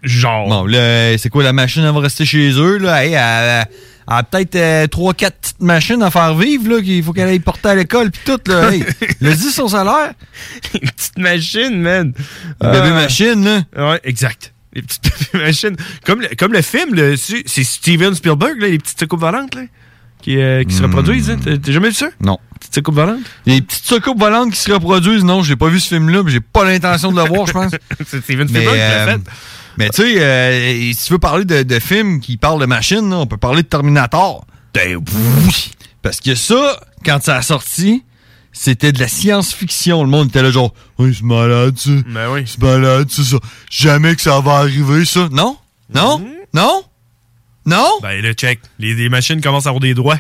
Genre. Bon, là, c'est quoi, la machine, elle va rester chez eux, là? Hey, elle, a peut-être 3-4 petites machines à faire vivre, là, qu'il faut qu'elle aille porter à l'école, puis tout, là. Hey, <laughs> le dit son salaire. Les petites machines, man. Les bébés Ah. machines, là. Ouais, exact. Les petites <laughs> bébés machines. Comme le, comme le film, là, c'est Steven Spielberg, là, les petites secoupes volantes, là, qui, euh, qui se reproduisent. hein. T'as jamais vu ça? Non. Petites secoupes volantes? Les petites soucoupes volantes qui se reproduisent, non, j'ai pas vu ce film-là, mais j'ai pas l'intention de le voir, je pense. <laughs> c'est Steven Spielberg qui l'a euh, fait. Mais tu sais, euh, si tu veux parler de, de films qui parlent de machines, là, on peut parler de Terminator. Ben. Parce que ça, quand ça a sorti, c'était de la science-fiction. Le monde était là genre, oui, c'est malade ça. Ben oui. C'est malade ça, ça. Jamais que ça va arriver ça. Non? Non? Non? Non? Ben là, check. Les, les machines commencent à avoir des droits.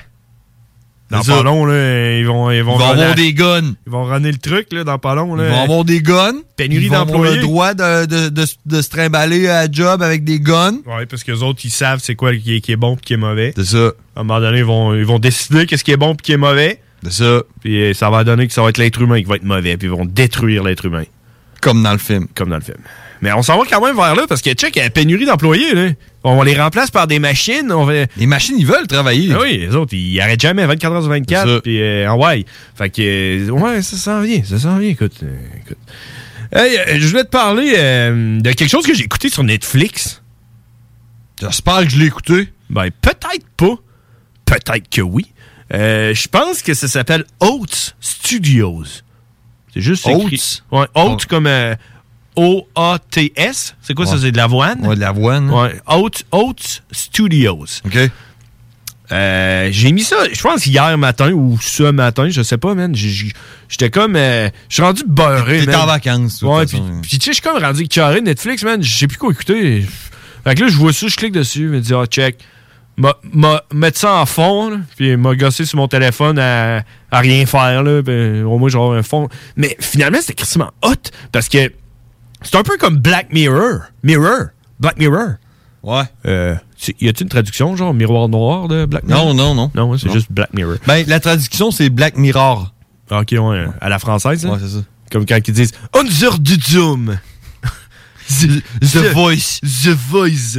Dans pas long, là, ils vont, ils vont, Ils vont avoir des guns. Ils vont runner le truc, là, dans pas long, là. Ils vont avoir des guns. Pénurie Ils vont avoir d'employés. le droit de, de, de, de se trimballer à job avec des guns. Ouais, parce que les autres, ils savent c'est quoi qui est, qui est bon et qui est mauvais. C'est ça. À un moment donné, ils vont, ils vont décider qu'est-ce qui est bon et qui est mauvais. C'est ça. Puis euh, ça va donner que ça va être l'être humain qui va être mauvais. Puis ils vont détruire l'être humain. Comme dans le film. Comme dans le film. Mais on s'en va quand même vers là parce que, check, il y a pénurie d'employés, là. On les remplace par des machines. On. Les machines, ils veulent travailler. Ah oui, les autres, ils arrêtent jamais 24 heures sur C'est 24. ça. Puis euh, en ouais. Fait que, euh, ouais, ça s'en vient. Ça s'en vient, écoute. euh, écoute. Hey, euh, je voulais te parler de quelque chose que j'ai écouté sur Netflix. J'espère que je l'ai écouté. Ben, peut-être pas. Peut-être que oui. Je pense que ça s'appelle Oats Studios. C'est juste écrit. Oats? Ouais, Oats comme euh, O-A-T-S. C'est quoi ça? C'est de l'avoine? Ouais, de l'avoine. Ouais. Oats, Oats Studios. OK. Euh, j'ai mis ça, je pense hier matin ou ce matin, je sais pas, man. J'étais comme. euh, je suis rendu beurré, T'étais en vacances, toute Ouais, puis tu sais, je suis comme rendu carré Netflix, man. Je sais plus quoi écouter. Fait que là, je vois ça, je clique dessus, je me dis, ah, check. M'a- Mettre ça en fond, là, puis m'a gossé sur mon téléphone à, à rien faire, là. puis au moins, j'aurai un fond. Mais finalement, c'était quasiment hot parce que c'est un peu comme Black Mirror. Mirror. Black Mirror. Ouais. Euh, y a-t-il une traduction, genre miroir noir de Black Mirror? Non, non, non. Non, c'est juste Black Mirror. Ben, la traduction, c'est Black Mirror. Ah, Ok, ouais, à la française. Ouais, c'est ça. Comme quand ils disent Unser du Zoom. The, The Voice. The Voice.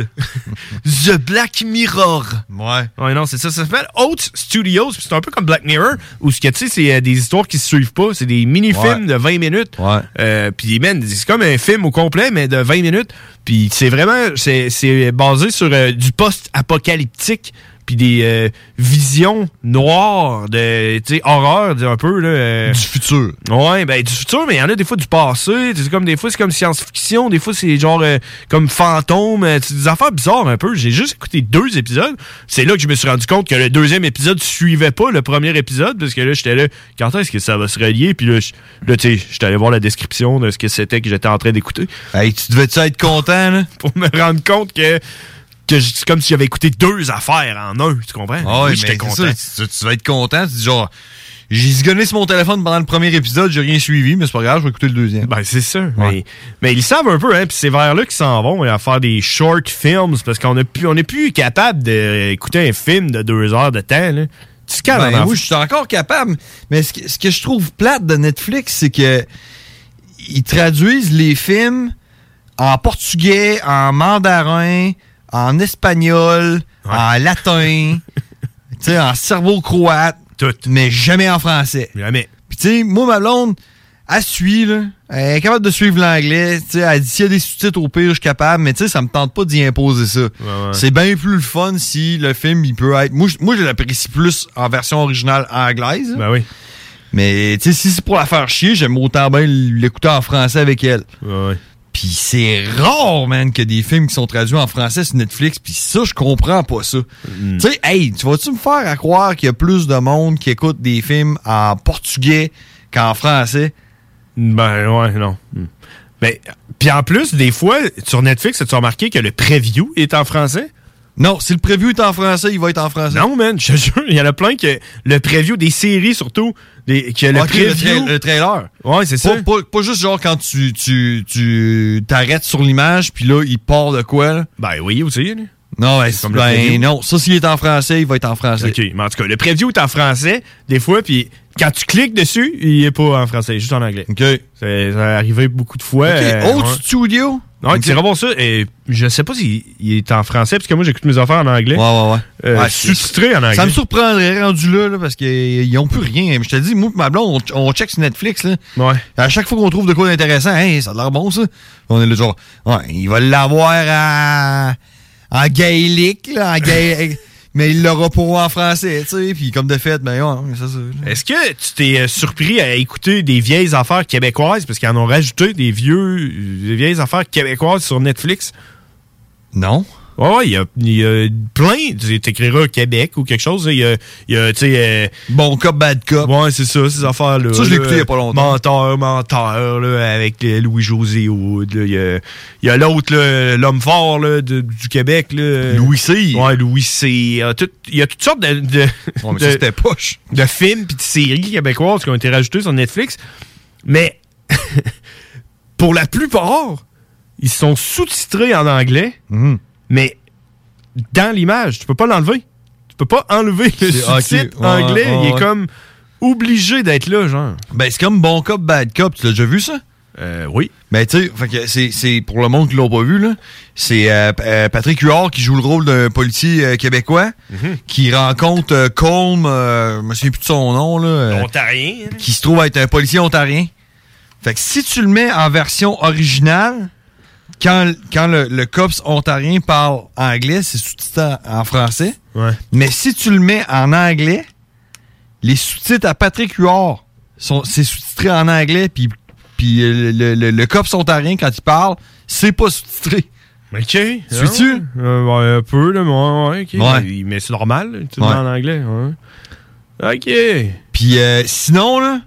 The Black Mirror. Ouais. Ouais, non, c'est ça. Ça s'appelle Oats Studios. puis C'est un peu comme Black Mirror, où ce que tu sais, c'est euh, des histoires qui se suivent pas. C'est des mini-films Ouais. de 20 minutes. Ouais. Euh, puis, man, c'est comme un film au complet, mais de 20 minutes. Puis, c'est vraiment, c'est c'est basé sur euh, du post-apocalyptique. Puis des euh, visions noires, de, tu sais, horreur, un peu, là. euh, Du futur. Ouais, ben du futur, mais il y en a des fois du passé. C'est comme des fois c'est comme science-fiction, des fois c'est genre euh, comme fantôme, c'est des affaires bizarres un peu. J'ai juste écouté deux épisodes. C'est là que je me suis rendu compte que le deuxième épisode suivait pas le premier épisode parce que là j'étais là, quand est-ce que ça va se relier? Puis là, là tu sais, j'étais allé voir la description de ce que c'était que j'étais en train d'écouter. Hey, tu devais-tu être content là? <laughs> Pour me rendre compte que que c'est comme si j'avais écouté deux affaires en un, tu comprends? Ah Oui, j'étais content. ça, tu, tu vas être content. Tu dis genre, j'ai zigonné sur mon téléphone pendant le premier épisode, j'ai rien suivi, mais c'est pas grave, je vais écouter le deuxième. Ben, c'est ça. Mais, mais ils savent un peu, hein, puis c'est vers là qu'ils s'en vont à faire des short films, parce qu'on n'est plus, on est plus capable d'écouter un film de deux heures de temps. Là. Tu te calmes, Ben, en oui, je suis encore capable. Mais ce que, ce que je trouve plate de Netflix, c'est que ils traduisent les films en portugais, en mandarin, en espagnol, en latin, <laughs> tu sais, en cerveau-croate, mais jamais en français. Jamais. Puis tu sais, moi, ma blonde, elle suit, là. Elle est capable de suivre l'anglais. Tu sais, elle dit s'il y a des sous-titres, au pire, je suis capable. Mais tu sais, ça me tente pas d'y imposer ça. C'est bien plus le fun si le film, il peut être... Moi, je- moi je l'apprécie plus en version originale anglaise. Ben oui. Mais tu sais, si c'est pour la faire chier, j'aime autant bien l'écouter en français avec elle. Ouais. Puis c'est rare, man, que des films qui sont traduits en français sur Netflix. Puis ça, je comprends pas ça. Mm. Tu sais, hey, tu vas-tu me faire à croire qu'il y a plus de monde qui écoute des films en portugais qu'en français? Ben ouais, non. Hmm. Ben, puis en plus, des fois, sur Netflix, as-tu remarqué que le preview est en français? Non, si le preview est en français, il va être en français. Non, man, je te jure, il y en a plein que le preview des séries, surtout, des, que le le, preview... tra- le trailer. Ouais, c'est ça. Pas, juste genre quand tu tu tu t'arrêtes sur l'image puis là il part de quoi là? Ben oui aussi. là. Non, ben, comme le ben non, ça s'il est en français, il va être en français. OK, mais en tout cas, le preview est en français, des fois, puis quand tu cliques dessus, il est pas en français, juste en anglais. OK. Ça arrivé beaucoup de fois. OK, euh, ouais. Studio? Non, tu iras voir ça. Et je sais pas s'il il est en français, parce que moi, j'écoute mes affaires en anglais. Ouais, ouais, ouais. Euh, Ouais, sous-titré en anglais. Ça me surprendrait rendu là, là, parce qu'ils ont plus rien. Je te dis, moi ma blonde, on, on check sur Netflix. Là. Ouais. À chaque fois qu'on trouve de quoi d'intéressant, hey, ça a l'air bon ça. On est là genre, ouais, il va l'avoir en, gaélique, là, en gaé- mais il l'aura pas en français, tu sais. Puis comme de fait, ben ouais, ça, ça. Est-ce que tu t'es euh, surpris à écouter des vieilles affaires québécoises, parce qu'ils en ont rajouté des vieux, des vieilles affaires québécoises sur Netflix? Non. Ouais, il y a, il y a plein. Tu t'écriras Québec ou quelque chose. Il y a, il y a tu sais. euh, bon cop, bad cop. Ouais, c'est ça, ces affaires-là. Ça, je l'ai écouté il y a pas longtemps. Menteur, menteur, là, avec Louis-José Hood. là. Il y a, l'autre, l'homme fort là, de- du Québec. Là. Louis C. Ouais, Louis C. Il y a tout- y toutes sortes de, de, Ouais, de- c'était poche. de films puis de séries québécoises qui ont été rajoutés sur Netflix. Mais <laughs> pour la plupart, ils sont sous-titrés en anglais, Mhm. Mais dans l'image, tu peux pas l'enlever. Tu peux pas enlever le sous-titre ouais, anglais. ouais, il est comme obligé d'être là, genre. Ben, c'est comme Bon Cop, Bad Cop. Tu l'as déjà vu, ça? Euh, oui. Ben, tu sais, c'est, pour le monde qui l'a pas vu, là. C'est euh, euh, Patrick Huard qui joue le rôle d'un policier euh, québécois Mhm. qui rencontre Colm, euh, je me souviens plus de son nom, là. Ontarien. hein? qui se trouve être un policier ontarien. Fait que si tu le mets en version originale, quand, quand le, le cops ontarien parle anglais, c'est sous-titré en, français. Ouais. Mais si tu le mets en anglais, les sous-titres à Patrick Huard, c'est sous-titré en anglais, puis, puis euh, le, le, le cops ontarien, quand il parle, c'est pas sous-titré. OK. Suis-tu? Euh, un peu, là, mais ouais. Ouais. Mais, c'est normal, le Ouais. mets en anglais. OK. Puis euh, sinon, là,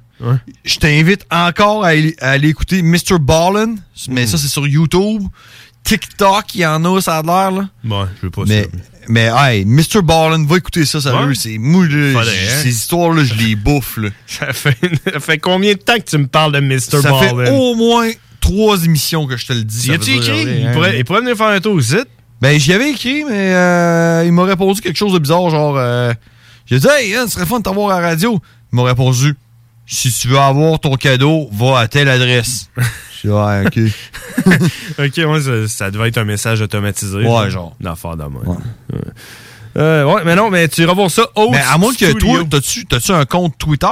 je t'invite encore à, aller- à aller écouter Mr. Ballin, mais ça, c'est sur YouTube. TikTok, il y en a, ça a l'air, là. Ouais, je veux pas mais, ça. Mais, hey, Mr. Ballin, va écouter ça, sérieux. Ouais. C'est j- hein. ces histoires-là, je les <laughs> bouffe, là. Ça fait, ça fait combien de temps que tu me parles de Mr. Ça Baldwin? fait au moins trois émissions que je te le dis. Y ça dire écrit? rien, Il hein. pourrait, il pourrait venir faire un tour aussi. Ben, j'y avais écrit, mais euh, il m'a répondu quelque chose de bizarre, genre... Euh, J'ai dit, hey, hein, ce serait fun de t'avoir à la radio. Il m'a répondu, si tu veux avoir ton cadeau, va à telle adresse. <laughs> Je dis, ouais, OK. <laughs> ok, ouais, ça, ça devait être un message automatisé. Ouais, genre. D'affaire de même. Ouais. Euh, ouais, mais non, mais tu iras voir ça au Mais à moins que toi, t'as-tu, t'as-tu un compte Twitter?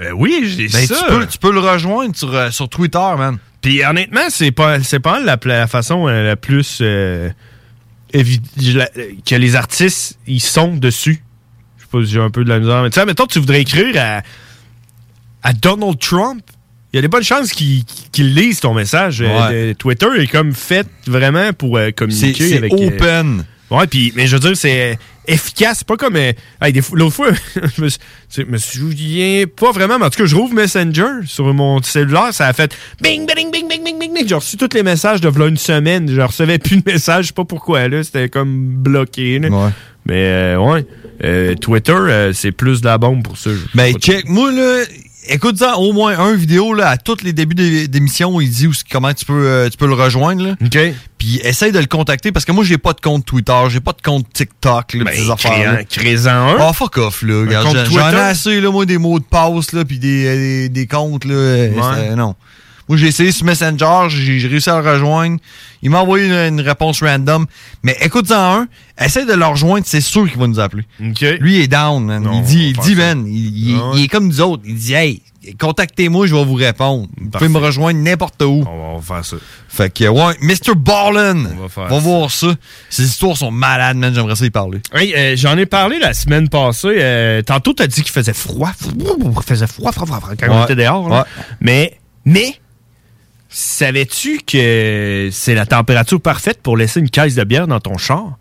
Euh, oui, j'ai Ben, ça. Tu peux, tu peux le rejoindre sur, euh, sur Twitter, man. Puis honnêtement, c'est pas, c'est pas la, la façon euh, la plus. euh, évi- je la- que les artistes, ils sont dessus. Je sais pas si j'ai un peu de la misère. Mais tu sais, mettons, tu voudrais écrire à, à Donald Trump. Il y a des bonnes chances qu'il lise ton message. Euh, Ouais. Twitter est comme fait vraiment pour euh, communiquer C'est- avec. euh, open. Ouais, puis, mais je veux dire, c'est efficace. C'est pas comme. euh, hey, L'autre fois, <laughs> je me, je me souviens pas vraiment, mais en tout cas, je rouvre Messenger sur mon cellulaire. Ça a fait bing, bing, bing, bing, bing, bing, bing. J'ai reçu tous les messages de v'là une semaine. Je recevais plus de messages. Je sais pas pourquoi, là. C'était comme bloqué, là. Mais, euh, ouais. Euh, Twitter, euh, c'est plus de la bombe pour ça. je- Ben, check, moi, là, écoute ça, au moins un vidéo, là, à tous les débuts d'é- d'émission où il dit où, comment tu peux, euh, tu peux le rejoindre, là. Puis essaye de le contacter parce que moi, j'ai pas de compte Twitter, j'ai pas de compte TikTok, là, Ben, ces crée- crée-en un. Ah, fuck off, là. J'en- ai assez, là, moi, des mots de passe, là, pis des, euh, des, des comptes, là. euh, c'est- non. Moi, j'ai essayé sur Messenger, j'ai réussi à le rejoindre. Il m'a envoyé une, une réponse random. Mais écoute-en un, essaye de le rejoindre, c'est sûr qu'il va nous appeler. Lui, il est down, man. il dit, il dit, man, il, il- Ah il est comme nous autres. Il dit, hey, contactez-moi, je vais vous répondre. Vous pouvez me rejoindre n'importe où. On va faire ça. Fait que, ouais, Mr. Ballin. On va, faire voir ça. Ces histoires sont malades, man. J'aimerais ça y parler. Hey, euh, j'en ai parlé la semaine passée. Euh, tantôt, t'as dit qu'il faisait froid. Il faisait froid, froid, froid, froid quand on Ouais. était dehors. là. Ouais. Mais, mais, savais-tu que c'est la température parfaite pour laisser une caisse de bière dans ton char?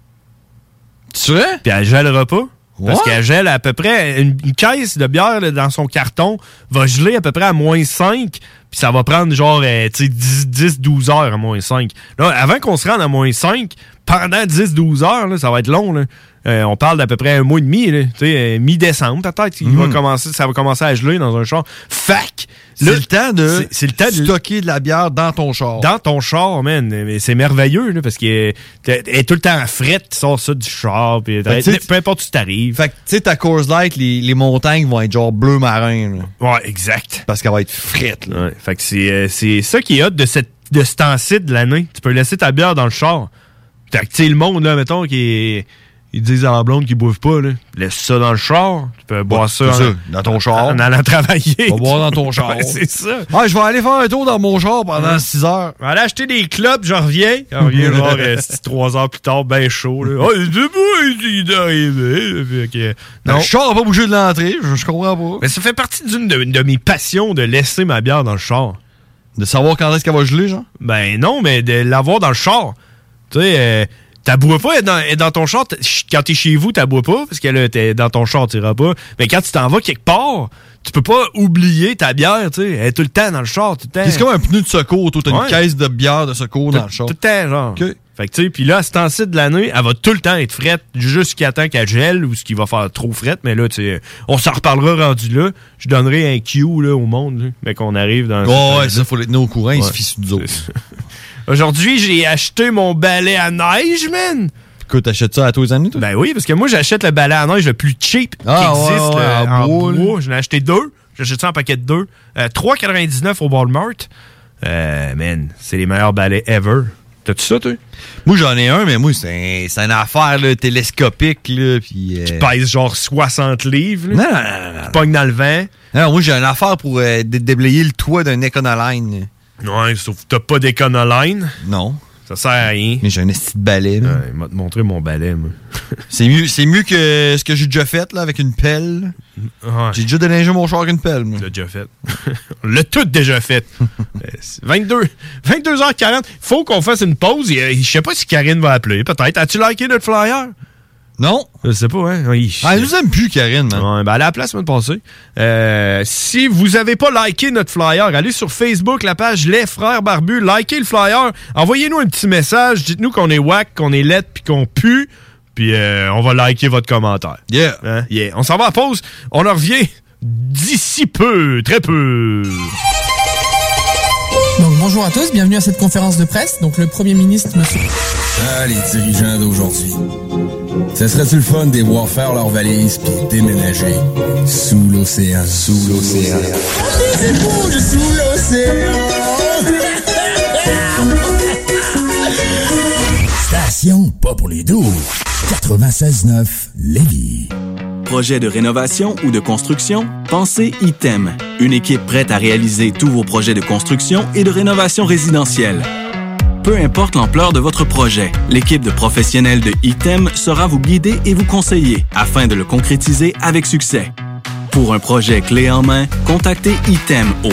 Tu sais? Puis elle gèlera pas. Parce Ouais. qu'elle gèle à peu près. Une, une caisse de bière là, dans son carton va geler à peu près à moins 5. Puis ça va prendre genre euh, tu sais, 10, 10, 12 heures à moins 5. Là, avant qu'on se rende à moins 5, pendant 10, 12 heures, là, ça va être long. Là. Euh, on parle d'à peu près un mois et demi. euh, Mi-décembre, peut-être. Mhm. Ça va commencer à geler dans un char. Fac! C'est le temps de c'est- c'est le temps de stocker de la bière dans ton char. dans ton char, man. C'est merveilleux, là, parce qu'elle est tout le temps à frette, tu sors ça du char, puis que peu importe où tu t'arrives. Fait que, tu sais, ta Coors Light, les, les montagnes vont être genre bleu marin. là. Ouais, exact. Parce qu'elle va être frette. Ouais, fait que c'est euh, c'est ça qui est hot de, cette, de ce temps-ci de l'année. Tu peux laisser ta bière dans le char. Que, tu sais, le monde, là, mettons, qui est- Ils disent à la blonde qu'ils boivent pas, là. Laisse ça dans le char. Tu peux boire ça, c'est en- ça, dans ton char. En allant travailler. Tu vas boire dans ton <laughs> char. C'est ça. Ouais, je vais aller faire un tour dans mon char pendant 6 heures. Je vais aller acheter des clubs, je reviens. Je reviens genre 3 heures plus tard, ben chaud. Là. Oh, il est il est arrivé. Le char n'a pas bougé de l'entrée, je, je comprends pas. Mais ça fait partie d'une de, de mes passions de laisser ma bière dans le char. De savoir quand est-ce qu'elle va geler, genre? Ben non, mais de l'avoir dans le char. Tu sais, euh, t'as bois pas, dans, dans ton char. Quand t'es chez vous, t'as bois pas, parce que là, t'es dans ton char, t'iras pas. Mais quand tu t'en vas quelque part, tu peux pas oublier ta bière, tu sais. Elle est tout le temps dans le char, tout le temps. C'est comme un pneu de secours, toi, t'as Ouais. une caisse de bière de secours dans le char. Tout le temps, genre. Fait que, tu sais, puis là, à ce temps-ci de l'année, elle va tout le temps être frette jusqu'à temps qu'elle gèle ou ce qui va faire trop frette. Mais là, tu sais, on s'en reparlera rendu là. Je donnerai un Q là, au monde, là, mais qu'on arrive dans. Ouais, ouais, ça, faut les tenir au courant, il Ouais. suffit sous nous autres. <laughs> Aujourd'hui, j'ai acheté mon balai à neige, man. Écoute, t'achètes ça à tous les années, toi? Ben oui, parce que moi, j'achète le balai à neige le plus cheap Ah, qui ouais, existe ouais, là, en en bois, bois. J'en ai acheté deux. J'achète ça en paquet de deux. Euh, 3,99 au Walmart. Euh, man, c'est les meilleurs balais ever. T'as-tu ça, toi? Moi, j'en ai un, mais moi, c'est un- une affaire là, télescopique. Là, puis, euh, Qui pèse genre 60 livres. là. Non, non, non, non. Qui pogne dans le vent. Non, moi, j'ai une affaire pour euh, dé- déblayer le toit d'un Econoline. Ouais, sauf que t'as pas d'Econoline? Non. Ça sert à rien. Mais j'ai un esti de balai. là. Ouais, il m'a te montré mon balai, moi. <laughs> C'est mieux, c'est mieux que ce que j'ai déjà fait là, avec une pelle. Ouais. J'ai déjà déneigé mon char avec une pelle. moi. L'a déjà fait. <laughs> On l'a tout déjà fait. <laughs> Euh, c'est 22, 22h40. Faut qu'on fasse une pause. Et, euh, Je sais pas si Karine va appeler. Peut-être. As-tu liké notre flyer? Non? Je sais pas, hein? Oui. Ah, elle nous aime plus, Karine, man. Ouais, ben, à la place la semaine passée. Euh, si vous avez pas liké notre flyer, allez sur Facebook, la page Les Frères Barbus, likez le flyer, envoyez-nous un petit message, dites-nous qu'on est whack, qu'on est lettre, puis qu'on pue, puis euh, on va liker votre commentaire. Yeah. Hein? Yeah. On s'en va à pause, on en revient d'ici peu, très peu. Donc bonjour à tous, bienvenue à cette conférence de presse. Donc le Premier ministre, monsieur... Ah, les dirigeants d'aujourd'hui. Ce serait-tu le fun de les voir faire leurs valises puis déménager sous l'océan? Sous l'océan. Sous l'océan. Station pas pour les doux. 96.9 Lévis. Projet de rénovation ou de construction? Pensez ITEM, une équipe prête à réaliser tous vos projets de construction et de rénovation résidentielle. Peu importe l'ampleur de votre projet. L'équipe de professionnels de ITEM sera vous guider et vous conseiller afin de le concrétiser avec succès. Pour un projet clé en main, contactez ITEM au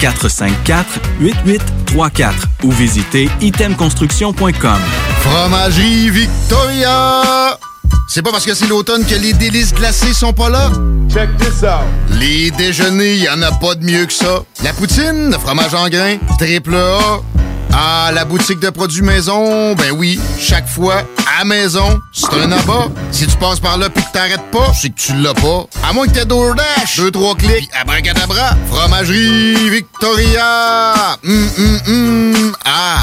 418-454-8834 ou visitez itemconstruction.com. Fromagerie Victoria! C'est pas parce que c'est l'automne que les délices glacées sont pas là? Check this out! Les déjeuners, y en a pas de mieux que ça. La poutine, le fromage en grains, triple A. Ah, la boutique de produits maison, ben oui, chaque fois, à maison, c'est un abat. Si tu passes par là pis que t'arrêtes pas, c'est que tu l'as pas. À moins que t'aies DoorDash, deux, trois clics, pis abracadabra, fromagerie Victoria! Hum, hum, hum, ah!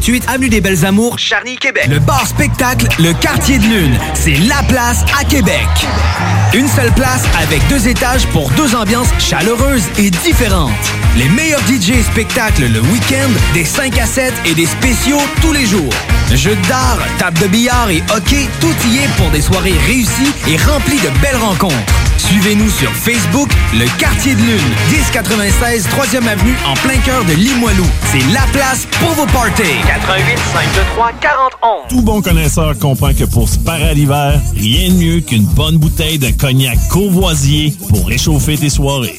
3648 Avenue des Belles Amours, Charny, Québec. Le bar spectacle, le quartier de lune. C'est la place à Québec. Une seule place avec deux étages pour deux ambiances chaleureuses et différentes. Les meilleurs DJ spectacles le week-end, des 5 à 7 et des spéciaux tous les jours. Jeux d'art, table de billard et hockey, tout y est pour des soirées réussies et remplies de belles rencontres. Suivez-nous sur Facebook, le Quartier de Lune, 1096 3e Avenue, en plein cœur de Limoilou. C'est la place pour vos parties. 88 523 4011. Tout bon connaisseur comprend que pour se parer à l'hiver, rien de mieux qu'une bonne bouteille de cognac courvoisier pour réchauffer tes soirées.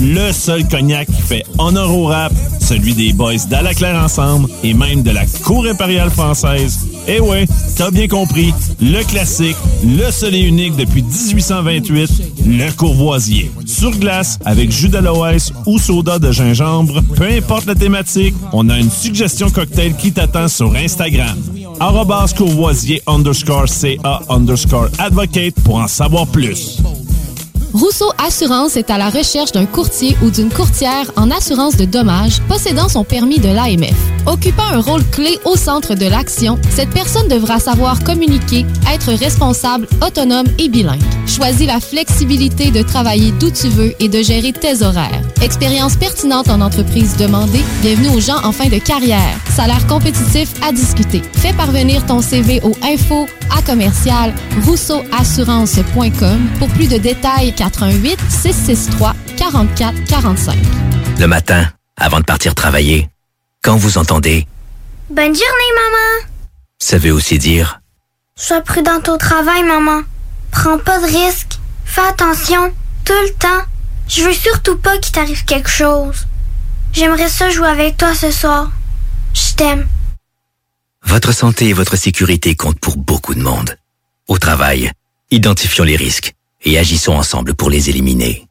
Le seul cognac qui fait honneur au rap, celui des boys d'Alaclaire Ensemble et même de la Cour impériale française. Eh ouais, t'as bien compris, le classique, le et unique depuis 1828, le courvoisier. Sur glace, avec jus d'aloès ou soda de gingembre, peu importe la thématique, on a une suggestion cocktail qui t'attend sur Instagram. Arrobas courvoisier underscore CA underscore advocate pour en savoir plus. Rousseau Assurance est à la recherche d'un courtier ou d'une courtière en assurance de dommages possédant son permis de l'AMF. Occupant un rôle clé au centre de l'action, cette personne devra savoir communiquer, être responsable, autonome et bilingue. Choisis la flexibilité de travailler d'où tu veux et de gérer tes horaires. Expérience pertinente en entreprise demandée, bienvenue aux gens en fin de carrière. Salaire compétitif à discuter. Fais parvenir ton CV au info à commercial rousseauassurance.com pour plus de détails 88 663 44 45. Le matin, avant de partir travailler, quand vous entendez, Bonne journée, maman. ça veut aussi dire Sois prudente au travail, maman. Prends pas de risques. Fais attention, tout le temps. Je veux surtout pas qu'il t'arrive quelque chose. J'aimerais ça jouer avec toi ce soir. Je t'aime. Votre santé et votre sécurité comptent pour beaucoup de monde. Au travail, identifions les risques et agissons ensemble pour les éliminer.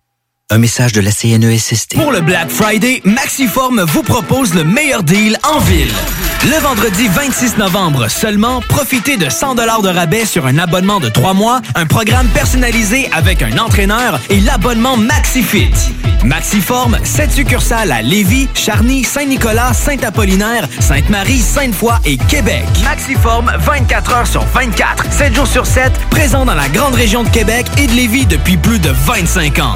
Un message de la CNESST. Pour le Black Friday, Maxiform vous propose le meilleur deal en ville. Le vendredi 26 novembre seulement, profitez de 100 de rabais sur un abonnement de 3 mois, un programme personnalisé avec un entraîneur et l'abonnement MaxiFit. Maxiform, 7 succursales à Lévis, Charny, Saint-Nicolas, Saint-Apollinaire, Sainte-Marie, Sainte-Foy et Québec. Maxiform, 24 heures sur 24, 7 jours sur 7, présent dans la grande région de Québec et de Lévis depuis plus de 25 ans.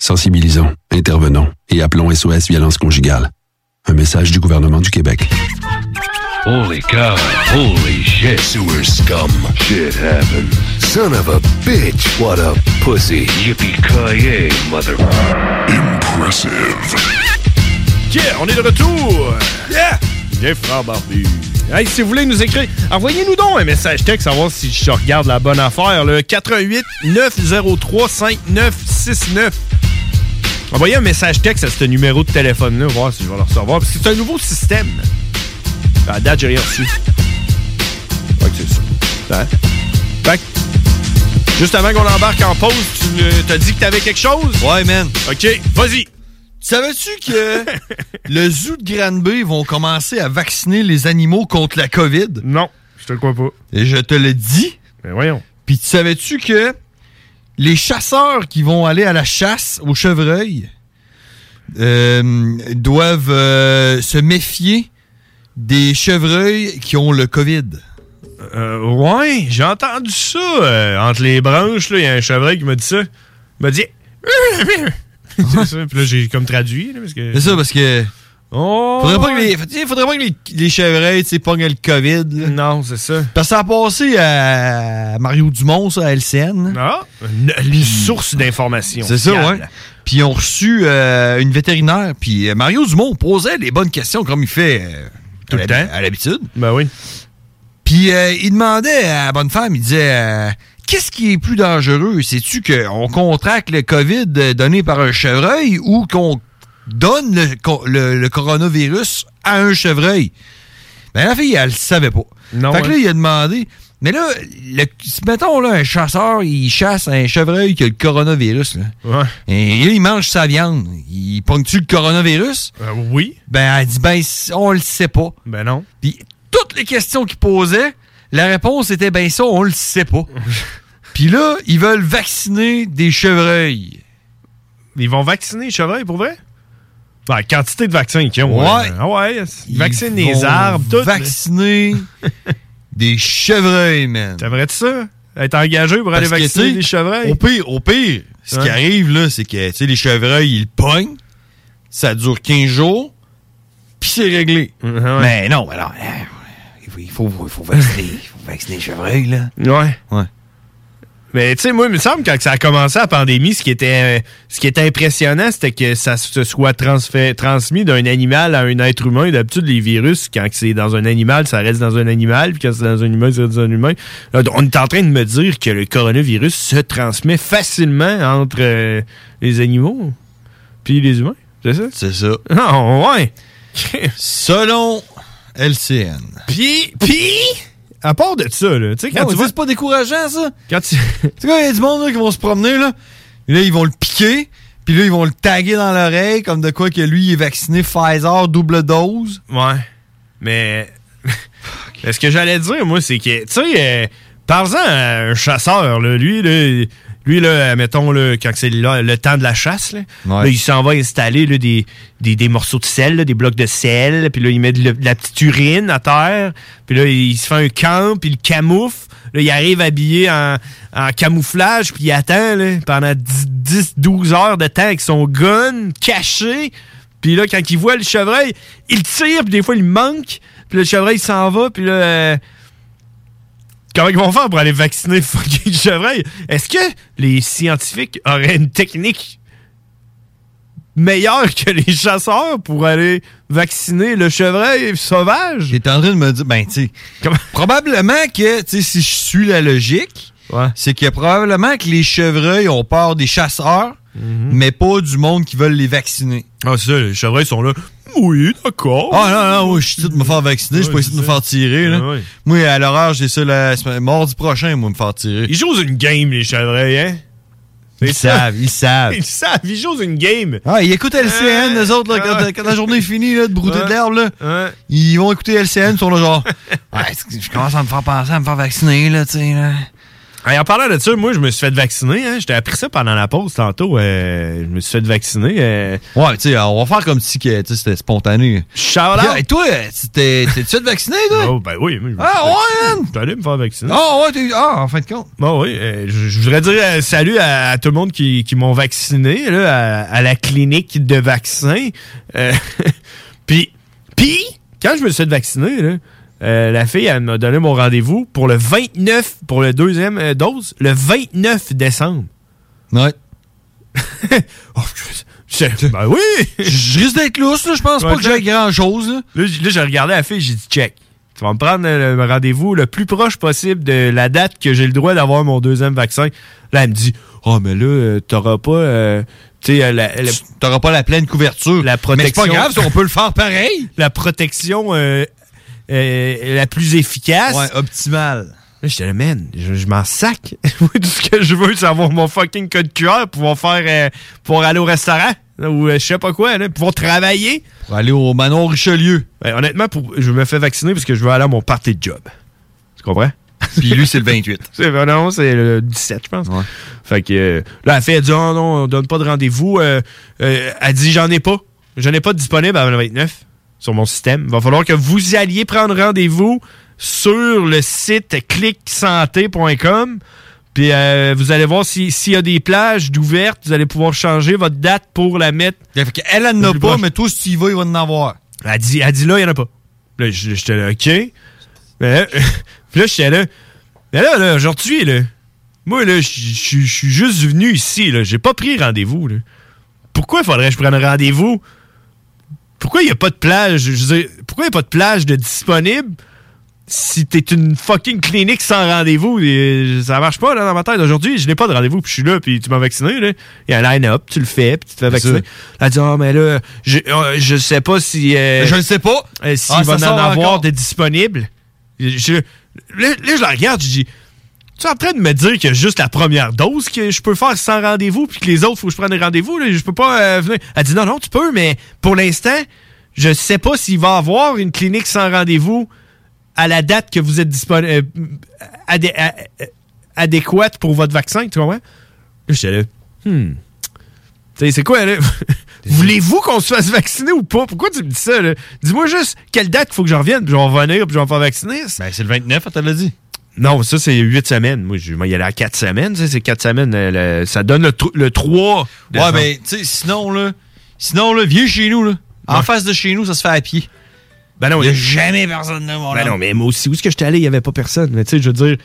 Sensibilisons, intervenons et appelons SOS Violence Conjugale. Un message du gouvernement du Québec. Holy cow. Holy shit. Sewer scum. Shit happened. Son of a bitch. What a pussy. Yippee-ki-yay, mother... Impressive. Yeah, on est de retour! Yeah! Bien, frère Barbu. Hey, si vous voulez nous écrire, envoyez-nous donc un message texte, savoir si je regarde la bonne affaire. Le 88 903 5969. Envoyez un message texte à ce numéro de téléphone-là, voir si je vais le recevoir. Parce que c'est un nouveau système. À date, j'ai rien reçu. Que c'est ça. Hein? Fait juste avant qu'on embarque en pause, tu t'as dit que t'avais quelque chose? Ouais, man. OK, vas-y. Savais-tu que <laughs> le zoo de Granby vont commencer à vacciner les animaux contre la COVID? Non, je te le crois pas. Et je te le dis. Mais voyons. Puis tu savais-tu que les chasseurs qui vont aller à la chasse au chevreuil euh, doivent euh, se méfier des chevreuils qui ont le COVID? Euh, ouais, j'ai entendu ça. euh, entre les branches, il y a un chevreuil qui m'a dit ça. Il m'a dit. <laughs> c'est ça. Puis là, j'ai comme traduit. là, parce que... C'est ça, parce que. Oh, Faudrait pas que les, faudrait pas que les, les chevreuils, pognent le COVID. Non, c'est ça. Parce que ça a passé à Mario Dumont, ça, à LCN. Ah, une, une source d'information. C'est ça, ouais. Puis ils ont reçu euh, une vétérinaire. Puis euh, Mario Dumont posait les bonnes questions comme il fait euh, Tout le temps. à l'habitude. Ben oui. Puis euh, il demandait à la bonne femme, il disait Qu'est-ce qui est plus dangereux? C'est-tu qu'on contracte le COVID donné par un chevreuil ou qu'on donne le, co- le- le coronavirus à un chevreuil? Ben la fille, elle le savait pas. Non, fait que là, il a demandé. Mais là, le- mettons là, un chasseur, il chasse un chevreuil qui a le coronavirus. Là. Ouais. Et là, il mange sa viande. Il pogne-tu le coronavirus? Euh, oui. Ben, elle dit, ben, on le sait pas. Ben non. Puis, toutes les questions qu'il posait, la réponse était, ben, ça, on le sait pas. <laughs> Puis là, ils veulent vacciner des chevreuils. Ils vont vacciner les chevreuils, pour vrai? La quantité de vaccins qu'ils ont. Ouais. euh, Ah ouais. Vaccinent les arbres, tout. Vacciner <laughs> des chevreuils, man. T'aimerais-tu ça? Être engagé pour aller Parce vacciner des chevreuils? Au pire, au pire, ce qui arrive, là, c'est que, tu sais, les chevreuils, ils pognent, ça dure 15 jours, puis c'est réglé. Mais non, mais non, il faut, il faut, il faut vacciner, il faut vacciner les chevreuils, là. Ouais. Ouais. Mais tu sais, moi, il me semble que quand ça a commencé la pandémie, ce qui était, euh, ce qui était impressionnant, c'était que ça se soit transmis d'un animal à un être humain. D'habitude, les virus, quand c'est dans un animal, ça reste dans un animal, puis quand c'est dans un humain, ça reste dans un humain. On est en train de me dire que le coronavirus se transmet facilement entre euh, les animaux puis les humains. C'est ça? C'est ça. Ah, ouais. Selon LCN. Puis, puis, à part de ça, là, tu sais, quand Non, tu mais vois... c'est pas décourageant, ça. Quand tu... Tu sais, il y a du monde là, qui vont se promener, là, et là, ils vont le piquer, puis là, ils vont le taguer dans l'oreille, comme de quoi que lui, il est vacciné Pfizer double dose. Ouais. Mais. <laughs> Ce que j'allais dire, moi, c'est que, tu sais, euh, parle-en à un chasseur, là, lui, là, lui, là, mettons, là, quand c'est le temps de la chasse, là, Ouais. là, il s'en va installer là, des, des, des morceaux de sel, des blocs de sel, puis là, il met de, la- de la petite urine à terre, puis là, il se fait un camp, puis il le camoufle. Là, il arrive habillé en, en camouflage, puis il attend pendant 10-12 heures de temps avec son gun caché. Puis là, quand il voit le chevreuil, il tire, puis des fois, il manque. Puis le chevreuil il s'en va, puis là... Comment ils vont faire pour aller vacciner le fucking chevreuil? Est-ce que les scientifiques auraient une technique meilleure que les chasseurs pour aller vacciner le chevreuil sauvage? T'es en train de me dire, ben, tu sais, probablement que, tu sais, si je suis la logique, c'est que probablement que les chevreuils ont peur des chasseurs, mais pas du monde qui veulent les vacciner. Ah, c'est ça, les chevreuils sont là. Oui, d'accord. Ah non, non, moi, je suis de me faire vacciner, je suis pas ici de me faire tirer. Là. Moi, à l'horaire, j'ai ça la semaine- mardi prochain, moi, me faire tirer. Ils jouent une game, les chevreuils, hein? Ils savent, ils savent. Ils savent, ils jouent une game. Ah, ils écoutent LCN, eux autres, là, quand, quand la journée est finie, là, de brouter de l'herbe, là. Ils vont écouter LCN, ils sont là, genre, <laughs> ouais, je commence à me faire penser à me faire vacciner, là, tu sais, là. En parlant de ça, moi, je me suis fait vacciner. Hein. J'étais appris ça pendant la pause tantôt. euh, je me suis fait vacciner. euh. Ouais, tu sais, on va faire comme si c'était spontané. Shout out! Et toi, t'es- t'es-tu fait vacciner, toi? Oh, ben oui. moi, Ah, ouais! J'étais allé me faire vacciner. Ah, ouais, t'es, ah, en fin de compte. Bon, oui. euh, je, voudrais dire salut à, à tout le monde qui, qui m'ont vacciné là, à, à la clinique de vaccins. <laughs> Puis, puis, quand je me suis fait vacciner, là, euh, la fille, elle m'a donné mon rendez-vous pour le 29, pour le deuxième euh, dose, le 29 décembre. Ouais. <laughs> oh, je- je- ben oui! Je risque d'être lousse, là. Je pense pas que j'ai grand-chose, là. Là, j'ai regardé la fille, j'ai dit check. Tu vas me prendre euh, le rendez-vous le plus proche possible de la date que j'ai le droit d'avoir mon deuxième vaccin. Là, elle me dit Oh, mais là, t'auras pas. euh, la, pas la pleine couverture. La Mais c'est protection. pas grave, on peut le faire pareil. <laughs> La protection euh, euh, la plus efficace. Ouais, optimale. Là, j'étais là, man, je, je m'en sac. <laughs> Tout ce que je veux, c'est avoir mon fucking code QR, pouvoir faire, euh, pouvoir aller au restaurant, là, ou euh, je sais pas quoi, là, pouvoir travailler. Pour aller au Manon Richelieu. Ouais, honnêtement, pour, je me fais vacciner parce que je veux aller à mon party de job. Tu comprends? <laughs> Puis lui, c'est le 28. <laughs> C'est ben non, c'est le 17, je pense. Fait que euh, là, elle fait, dit, oh non, on donne pas de rendez-vous. Euh, elle dit, j'en ai pas. J'en ai pas de disponible avant le 29 sur mon système. Il va falloir que vous alliez prendre rendez-vous sur le site clicsanté.com. Puis euh, vous allez voir si- s'il y a des plages d'ouvertes, vous allez pouvoir changer votre date pour la mettre. Elle, elle en a pas, mais toi, si tu y vas, il va en avoir. Elle dit, elle dit là, il n'y en a pas. Là, j'étais là, OK. Mais là, <laughs> puis là, j'étais là. Mais là, là aujourd'hui, là, moi, là, je suis juste venu ici, là. J'ai pas pris rendez-vous, là. Pourquoi faudrait que je prenne rendez-vous? Pourquoi il n'y a pas de plage? Je veux dire, pourquoi il n'y a pas de plage de disponible si t'es une fucking clinique sans rendez-vous? Et Ça marche pas, là, dans ma tête. Aujourd'hui, je n'ai pas de rendez-vous, puis je suis là, puis tu m'as vacciné, là. Il y a un line-up, tu le fais, puis tu te fais vacciner. Elle dit, ah, mais là, je, euh, je sais pas si. euh, Je le sais pas. euh, S'il Ah, va en avoir encore. de je- là, là, je la regarde, je dis, tu es en train de me dire a juste la première dose que je peux faire sans rendez-vous, puis que les autres, faut que je prenne des rendez-vous. Je peux pas euh, venir. Elle dit, non, non, tu peux, mais pour l'instant, je sais pas s'il va y avoir une clinique sans rendez-vous à la date que vous êtes disponible, adéquate pour votre vaccin, tu comprends? J'étais là, hmm. C'est quoi, là? <laughs> Voulez-vous qu'on se fasse vacciner ou pas? Pourquoi tu me dis ça? Dis-moi juste quelle date il faut que je revienne, puis je vais revenir, puis je vais me faire vacciner. Ben, c'est le 29, elle te l'a dit. Non, ça, c'est 8 semaines. Moi, je vais y aller à 4 semaines. tu sais, C'est 4 semaines. euh, le- ça donne le, tr- le 3. Ouais, ben, tu sais, sinon, là, sinon, là, viens chez nous, là. En Ouais. face de chez nous, ça se fait à pied. Ben non, Il y a jamais personne là, mon Ben homme. non, mais moi aussi, où est-ce que j'étais allé, il n'y avait pas personne. Mais tu sais, je veux dire,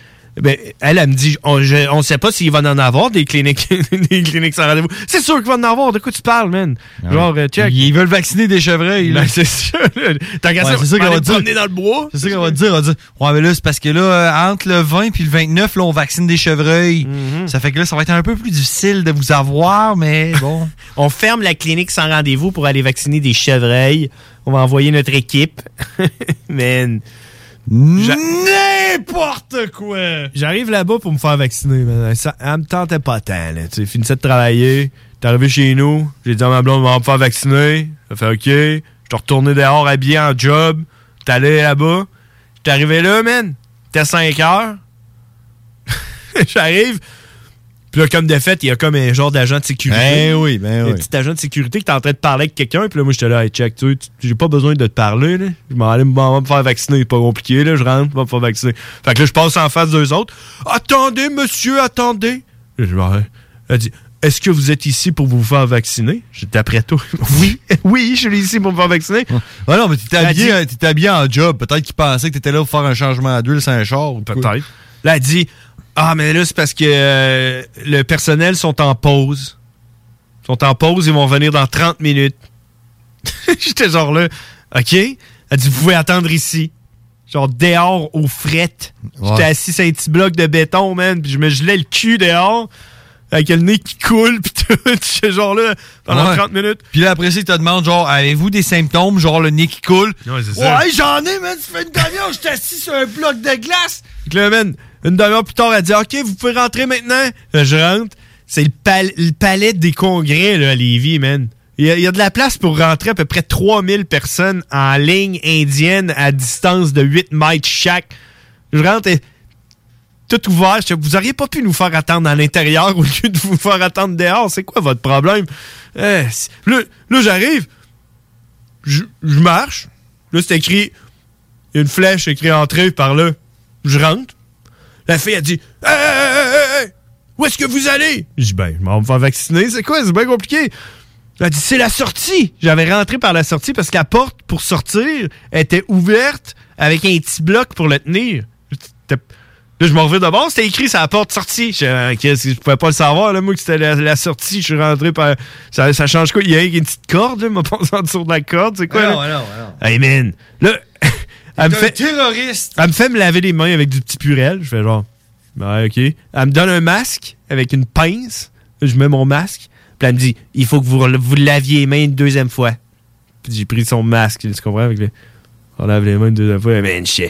ben, elle, elle me dit, on ne sait pas s'il va en avoir des cliniques, <laughs> des cliniques sans rendez-vous. C'est sûr qu'il va en avoir. De quoi tu parles, man? Genre, euh, check. Ils veulent vacciner des chevreuils. Ben, c'est là. T'as Ouais, ça, c'est ça qu'on va dire. dans le bois. C'est ça qu'on va te dire. On va dire, ouais, mais là, c'est parce que là, euh, entre le 20 puis le 29, là, on vaccine des chevreuils. Mm-hmm. Ça fait que là, ça va être un peu plus difficile de vous avoir, mais bon. <laughs> On ferme la clinique sans rendez-vous pour aller vacciner des chevreuils. On va envoyer notre équipe. <laughs> Man. N'importe quoi! J'arrive là-bas pour me faire vacciner. mais Ça, elle me tentait pas tant. Là. Tu sais, finissais de travailler. T'es arrivé chez nous. J'ai dit à ma blonde, on va me faire vacciner. Elle fait OK. Je suis retourné dehors habillé en job. T'es allé là-bas. J'étais arrivé là, man. T'es 5 heures. <laughs> J'arrive. Puis là, comme de fait, il y a comme un genre d'agent de sécurité. Ben oui, ben Un oui. petit agent de sécurité qui est en train de parler avec quelqu'un. Puis là, moi, j'étais là, hey, check, tu sais, tu- j'ai pas besoin de te parler. Là. Je m'en m'en- me faire vacciner. C'est pas compliqué. Là. Je rentre, je vais me faire vacciner. Fait que là, je passe en face d'eux autres. Attendez, monsieur, attendez. Je Elle dit, est-ce que vous êtes ici pour vous faire vacciner? J'étais après toi. <laughs> oui, oui, je suis ici pour me faire vacciner. Ouais, non, mais t'étais Elle habillé, dit- euh, t'étais habillé en job. Peut-être qu'ils pensaient que t'étais là pour faire un changement d'huile sans un char. Peut-être. Là, elle dit Ah, mais là, c'est parce que euh, le personnel sont en pause. Ils sont en pause, ils vont venir dans 30 minutes. <laughs> J'étais genre là, OK? Elle dit Vous pouvez attendre ici. Genre dehors aux frettes. J'étais assis sur un petit bloc de béton, man, puis je me gelais le cul dehors. Avec le nez qui coule, <laughs> puis tout. J'étais genre là pendant Ouais. 30 minutes. Puis là, après ça, ils te demandent, genre, avez-vous des symptômes, genre le nez qui coule? Ouais, c'est ça. Ouais, j'en ai, man. Ça fait une demi-heure, je suis assis sur un bloc de glace. Que là, man, une demi-heure plus tard, elle dit OK, vous pouvez rentrer maintenant. Je rentre. C'est le, pal- le palais des congrès là, à Lévis, man. Il y, a, de la place pour rentrer à peu près 3000 personnes en ligne indienne à distance de 8 mètres chaque. Je rentre et tout ouvert. Je vous auriez pas pu nous faire attendre à l'intérieur <laughs> au lieu de vous faire attendre dehors. C'est quoi votre problème? Eh, là, j'arrive. Je je marche. Là, c'est écrit. Il y a une flèche écrit entrée par là. Je rentre. La fille a dit Hey, hey, hey, où est-ce que vous allez? Je dis ben, je m'en vais me faire vacciner, c'est quoi? C'est bien compliqué. Elle a dit c'est la sortie. J'avais rentré par la sortie parce que la porte pour sortir était ouverte avec un petit bloc pour le tenir. Là, je m'en reviens d'abord, c'était écrit sur la porte sortie. Je, Ah, qu'est-ce que je pouvais pas le savoir, là, moi, que c'était la, la sortie. Je suis rentré par. Ça, ça change quoi? Il y a une petite corde, là, m'a passé <laughs> en dessous de la corde, c'est quoi? Là? non, non, non. Hey man, là, elle me fait, terroriste. elle me fait me laver les mains avec du petit purel. Je fais genre, ouais, ok. Elle me donne un masque avec une pince. Je mets mon masque. Puis elle me dit, il faut que vous, vous laviez les mains une deuxième fois. Puis j'ai pris son masque, tu comprends? Avec le- On lave les mains une deuxième fois. Man, je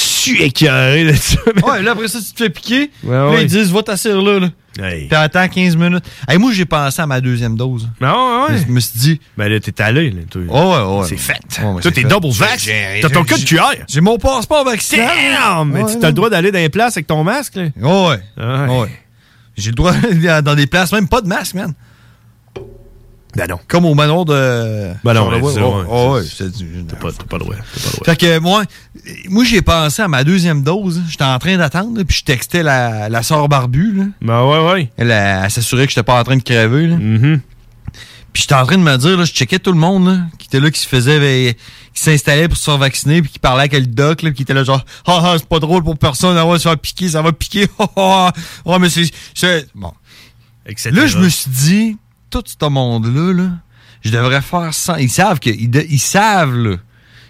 suis écœuré de ça. Ouais, là, après ça, tu te fais piquer. Ouais, Là, ouais. ils disent, va t'asseoir là. là. Hey. Puis attends 15 minutes. Hey, moi, j'ai pensé à ma deuxième dose. Non, ouais. Je me suis dit. Ben là, t'es allé, là, toi. Oh, ouais, ouais. C'est fait. Ouais, ouais, Toi, t'es double vax. T'as ton code QR. J'ai mon passeport vaccinal. Damn! Mais tu as le droit d'aller dans les places avec ton masque, là? Oh, ouais. Ouais. Ouais. J'ai le droit <laughs> d'aller dans des places, même pas de masque, man. Ben non. Comme au manoir de. Ben non, Ouais, ouais, c'est- ouais, ouais, ouais, T'as pas, pas le droit. Fait que moi, moi j'ai pensé à ma deuxième dose. J'étais en train d'attendre, puis je textais la, la sœur barbue. Là. Ben ouais, ouais. Elle, elle, s'assurait que j'étais pas en train de crever. Là. Mm-hmm. Puis j'étais en train de me dire, là, je checkais tout le monde là, qui était là, qui se faisait, ben, qui s'installait pour se faire vacciner, puis qui parlait avec le doc, là, puis qui était là genre, ah, ah, c'est pas drôle pour personne, on va se faire piquer, ça va piquer, <laughs> ah, ah, ah. ouais, mais c'est, c'est- bon. Etc. Là, je me suis dit, tout ce monde-là, là, je devrais faire ça. Ils savent que, ils, de- ils savent, là,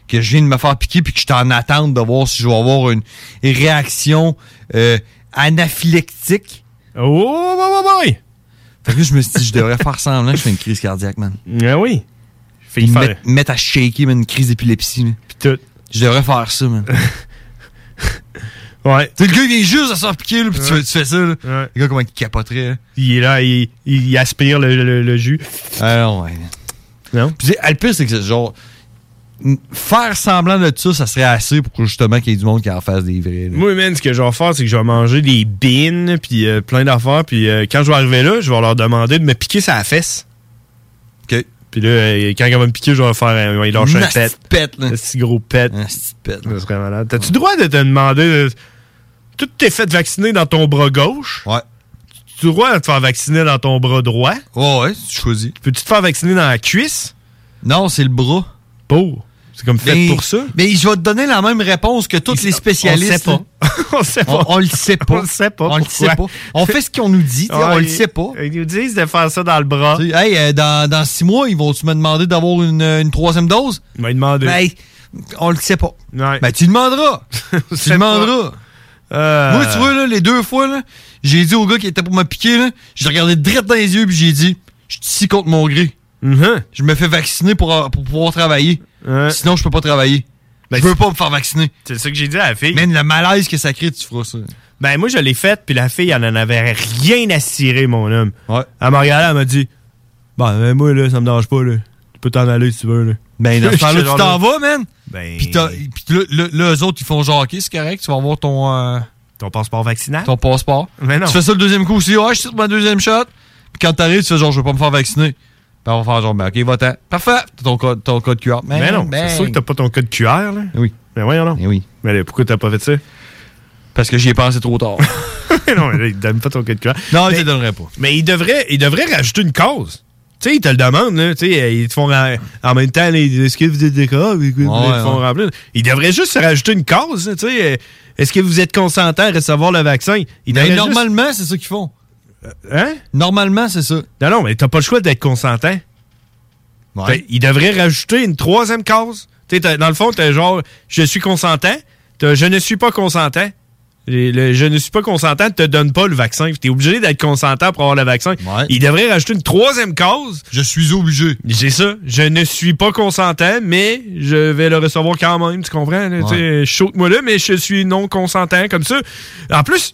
que je viens de me faire piquer puis que je suis en attente de voir si je vais avoir une réaction euh, anaphylactique. Oh, ouais, ouais, ouais. Fait que là, je me suis dit, je devrais faire semblant que je fais une crise cardiaque, man. Ah oui. Fait y faire. mettre, mettre à shaker, man, une crise d'épilepsie. Puis tout. Je devrais faire ça, man. <laughs> Ouais. Tu le gars, il vient juste à piquer, là, puis tu, fais- tu fais ça, là. Ouais. Le gars, comment il capoterait, là. Il est là, il, il aspire le, le- le jus. Ah non, ouais. Non? Puis, sais, le pire, c'est que c'est genre. Faire semblant de ça, ça serait assez pour justement qu'il y ait du monde qui en fasse des vrais. là. Moi, man, ce que je vais faire, c'est que je vais manger des beans, puis euh, plein d'affaires, puis euh, quand je vais arriver là, je vais leur demander de me piquer sa fesse. OK. Puis là, euh, quand il va me piquer, je vais faire un, il lâche un pet. pet, là. Un petit gros pet. Un petit pet. Ça serait malade. T'as-tu le droit de te demander... euh, Tout t'es fait vacciner dans ton bras gauche. Ouais. Tu as le droit de te faire vacciner dans ton bras droit. Ouais, ouais, tu choisis. Peux-tu te faire vacciner dans la cuisse? Non, c'est le bras. Pour. C'est comme fait Mais- pour ça. Mais je vais te donner la même réponse que tous les spécialistes. On sait <laughs> pas. on sait pas. On, <laughs> on le sait pas. On le sait pas. On le sait pas. On fait ce qu'on nous dit, tu sais, on Ouais, le sait pas. Ils nous disent de faire ça dans le bras. Tu sais, Hey, euh, dans, dans six mois, ils vont-tu me demander d'avoir une, une troisième dose? Ils vont demander. Ben, on le sait pas. Ouais. Ben, tu demanderas. <laughs> tu demanderas. Euh, Moi, tu vois, là, les deux fois, là, j'ai dit au gars qui était pour me piquer, là, j'ai regardé direct dans les yeux puis j'ai dit, je suis ici contre mon gré. Mhm. Je me fais vacciner pour, pour pouvoir travailler. Sinon, je peux pas travailler. Ben, je veux pas me faire vacciner. C'est ça que j'ai dit à la fille. Man, le malaise que ça crée, tu feras ça. Ben, moi, je l'ai faite, puis la fille, elle en avait rien à cirer, mon homme. Ouais. Elle m'a regardé, elle m'a dit Ben, ben, moi, là, ça me dérange pas, là. Tu peux t'en aller si tu veux, là. Ben, dans ce <laughs> temps-là, tu t'en vas, man. Ben. Puis là, là, là, eux autres, ils font genre, OK, c'est correct, tu vas avoir ton, euh, Ton passeport vaccinal? ton passeport. Mais non. Tu fais ça le deuxième coup aussi. Ouais, je suis sur ma deuxième shot. Puis quand t'arrives, tu fais genre, je veux pas me faire vacciner. Puis on va faire genre, ben, OK, va-t'en. Parfait. T'as ton code, ton code QR. Mais Ben non, Ben. c'est sûr que t'as pas ton code QR, là. Oui. Mais voyons, non. Eh oui. Mais là, pourquoi t'as pas fait ça? Parce que j'y ai pensé trop tard. <laughs> non, mais là, il donne pas ton code QR. non, mais, il te donnerait pas. Mais il devrait, il devrait rajouter une cause. Tu sais, ils te le demandent, là. Tu sais, euh, ils te font. En même temps, est-ce que vous êtes d'accord? Ils te font ouais. remplir. Ils devraient juste se rajouter une cause, tu sais. euh, Est-ce que vous êtes consentant à recevoir le vaccin? Ils juste- normalement, c'est ça qu'ils font. Hein? Normalement, c'est ça. Non, non, mais t'as pas le choix d'être consentant. Ouais. Ils devraient rajouter une troisième cause. Tu sais, t'as- dans le fond, t'as genre, je suis consentant, je ne suis pas consentant. Le je ne suis pas consentant ne te donne pas le vaccin. Tu es obligé d'être consentant pour avoir le vaccin. Ils devraient rajouter une troisième cause. Je suis obligé. J'ai ça. Je ne suis pas consentant, mais je vais le recevoir quand même. Tu comprends? sais, Chaute-moi là, mais je suis non consentant comme ça. En plus,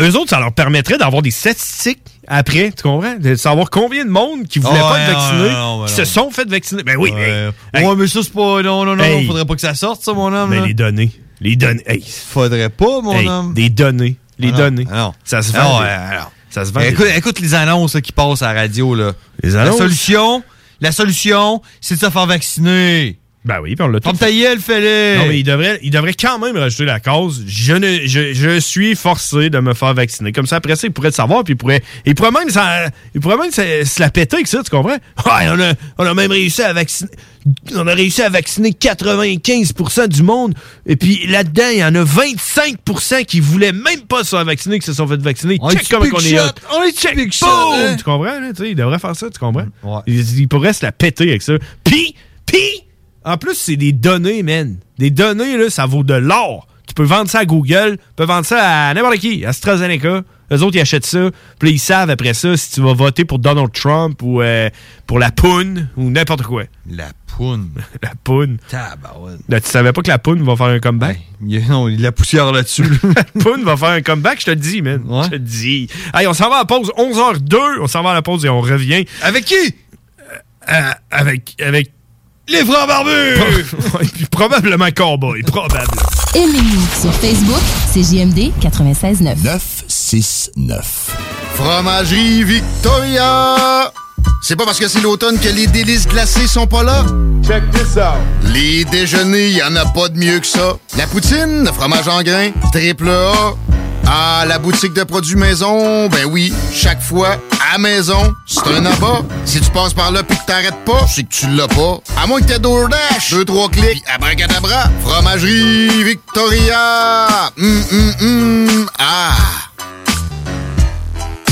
eux autres, ça leur permettrait d'avoir des statistiques après, tu comprends? De savoir combien de monde qui voulait Ah pas ouais, être vacciné, non, non, non, qui se sont fait vacciner. Ben oui, Ouais, mais, ouais, mais ça, c'est pas. Non, non, non, Hey. faudrait pas que ça sorte, ça, mon homme. mais là. les données. Les données. Hey, Faudrait pas, mon hey, homme. Des données. Les Ah non, données. ah non. Ça se Ah vend. ouais, des- alors. Ça se vend. Des- Écoute, les annonces là, qui passent à la radio. Là. Les La annonces? solution, la solution, c'est de se faire vacciner. Ben oui, puis on l'a tout Comme ta gueule, fais-le. Non, mais il devrait, il devrait quand même rajouter la cause. Je, ne, je, je suis forcé de me faire vacciner. Comme ça, après ça, il pourrait le savoir, puis il pourrait, il pourrait même, ça, il pourrait même se, se la péter avec ça, tu comprends? Ouais, on, a, on a même réussi à vacciner. On a réussi à vacciner 95% du monde. Et puis là-dedans, il y en a 25% qui voulaient même pas se faire vacciner, qui se sont fait vacciner. On Check comment on est hot. On est Check, boom! hein? Tu comprends? Là, tu sais, il devrait faire ça, tu comprends? Ouais. Il, il pourrait se la péter avec ça. Puis, puis, en plus, c'est des données, man. Des données, là, ça vaut de l'or. Tu peux vendre ça à Google, tu peux vendre ça à n'importe qui, à AstraZeneca. Eux autres, ils achètent ça. Puis ils savent après ça si tu vas voter pour Donald Trump ou euh, pour la poune ou n'importe quoi. La poune. <laughs> la poune. Tabarouette. Là, tu savais pas que la poune va faire un comeback? Y a- non, il y a de la poussière là-dessus. <laughs> la poune va faire un comeback, je te le dis, man. Je te le dis. Hey, on s'en va à la pause. 11h02. On s'en va à la pause et on revient. Avec qui? avec. Avec. Les frères barbus! <laughs> Ouais, puis probablement Cowboy. Probable. Aimez-nous sur Facebook, c'est JMD 96.9. 969. Fromagerie Victoria! C'est pas parce que c'est l'automne que les délices glacées sont pas là? Check this out! Les déjeuners, y en a pas de mieux que ça. La poutine, le fromage en grains, triple A. Ah, la boutique de produits maison, ben oui, chaque fois, à maison, c'est un abat. Si tu passes par là pis que t'arrêtes pas, c'est que tu l'as pas. À moins que t'aies DoorDash, deux, trois clics, abracadabra, fromagerie Victoria! Hum, hum, hum, ah!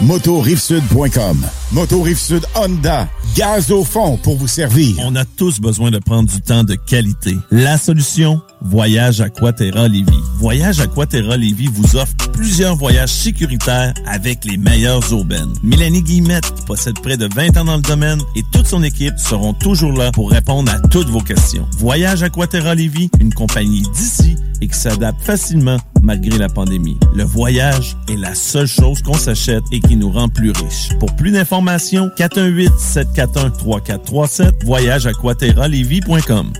motorivesud.com. Sud Honda, gaz au fond pour vous servir. On a tous besoin de prendre du temps de qualité. La solution, Voyage Aquaterra Lévis. Voyage Aquaterra Lévis vous offre plusieurs voyages sécuritaires avec les meilleures aubaines. Mélanie Guillemette possède près de 20 ans dans le domaine et toute son équipe seront toujours là pour répondre à toutes vos questions. Voyage Aquaterra Lévis, une compagnie d'ici et qui s'adapte facilement malgré la pandémie. Le voyage est la seule chose qu'on s'achète et qui nous rend plus riches. Pour plus d'informations, 418-741-3437, voyage aquaterralévis.com.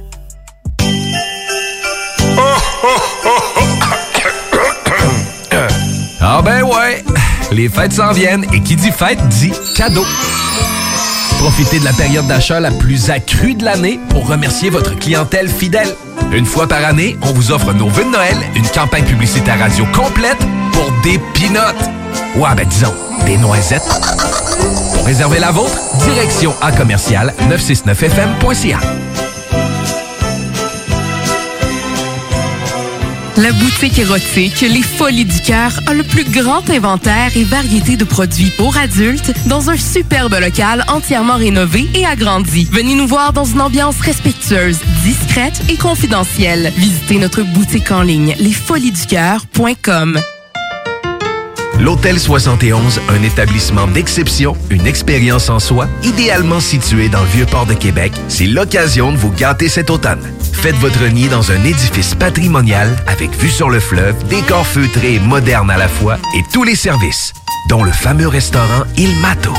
Ah ben ouais, les fêtes s'en viennent et qui dit fête dit cadeau. Profitez de la période d'achat la plus accrue de l'année pour remercier votre clientèle fidèle. Une fois par année, on vous offre nos vœux de Noël, une campagne publicitaire radio complète pour des pinottes. Ouais, ben disons, des noisettes. Pour réserver la vôtre, direction à commercial 969fm.ca. La boutique érotique Les Folies du Cœur a le plus grand inventaire et variété de produits pour adultes dans un superbe local entièrement rénové et agrandi. Venez nous voir dans une ambiance respectueuse, discrète et confidentielle. Visitez notre boutique en ligne lesfoliesducoeur.com. L'Hôtel 71, un établissement d'exception, une expérience en soi, idéalement situé dans le Vieux-Port de Québec, c'est l'occasion de vous gâter cet automne. Faites votre nid dans un édifice patrimonial avec vue sur le fleuve, décor feutré et moderne à la fois et tous les services, dont le fameux restaurant Il Mato.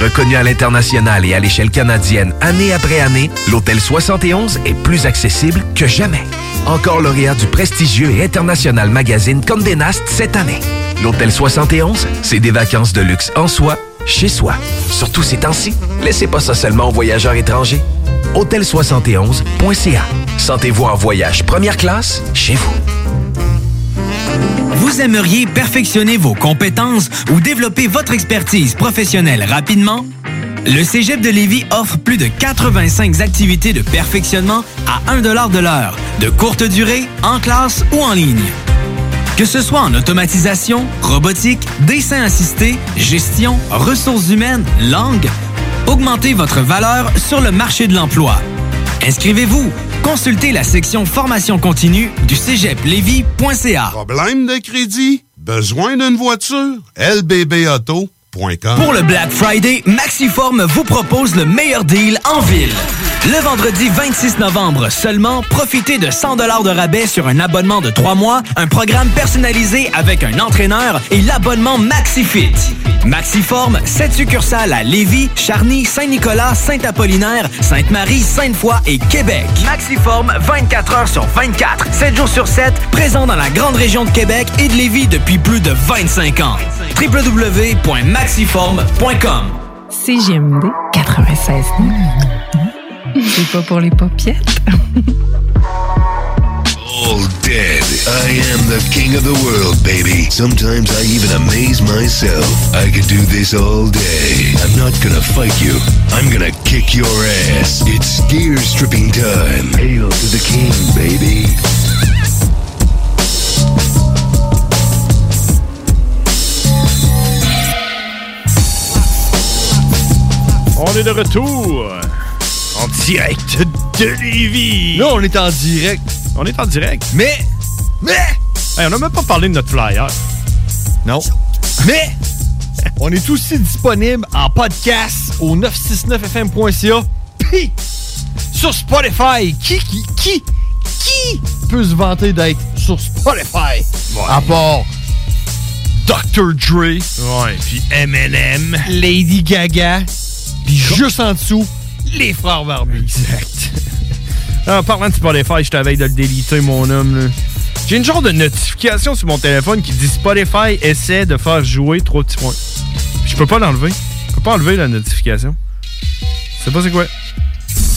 Reconnu à l'international et à l'échelle canadienne année après année, l'Hôtel 71 est plus accessible que jamais. Encore lauréat du prestigieux et international magazine Condé Nast cette année. L'Hôtel 71, c'est des vacances de luxe en soi, chez soi. Surtout ces temps-ci, laissez pas ça seulement aux voyageurs étrangers. Hôtel71.ca. Sentez-vous en voyage première classe chez vous. Vous aimeriez perfectionner vos compétences ou développer votre expertise professionnelle rapidement? Le Cégep de Lévis offre plus de 85 activités de perfectionnement à 1 de l'heure, de courte durée, en classe ou en ligne. Que ce soit en automatisation, robotique, dessin assisté, gestion, ressources humaines, langue, augmentez votre valeur sur le marché de l'emploi. Inscrivez-vous. Consultez la section formation continue du cégeplevy.ca. Problème de crédit? Besoin d'une voiture? LBB Auto Pour le Black Friday, Maxiform vous propose le meilleur deal en ville. Le vendredi 26 novembre seulement, profitez de 100 de rabais sur un abonnement de 3 mois, un programme personnalisé avec un entraîneur et l'abonnement MaxiFit. Maxiform, 7 succursales à Lévis, Charny, Saint-Nicolas, Saint-Apollinaire, Sainte-Marie, Sainte-Foy et Québec. Maxiform, 24 heures sur 24, 7 jours sur 7, présent dans la grande région de Québec et de Lévis depuis plus de 25 ans. www.maxiform.com CGMD 96. C'est pas pour les paupiètes. All dead. I am the king of the world, baby. Sometimes I even amaze myself. I could do this all day. I'm not gonna fight you. I'm gonna kick your ass. It's gear stripping time. Hail to the king, baby. On est de retour en direct de Lévis. Là, on est en direct. On est en direct. Mais, mais... Hey, on n'a même pas parlé de notre flyer. Non. Mais, on est aussi disponible en podcast au 969fm.ca puis sur Spotify. Qui, qui, qui, qui peut se vanter d'être sur Spotify? À part Dr. Dre. Ouais, puis Eminem. Lady Gaga. Puis juste en dessous, les frères barbus. Exact. <laughs> En parlant de Spotify, je t'avais de le déliter, mon homme. là. J'ai une genre de notification sur mon téléphone qui dit Spotify essaie de faire jouer trois petits points. Je peux pas l'enlever. Je peux pas enlever la notification. Je sais pas c'est quoi.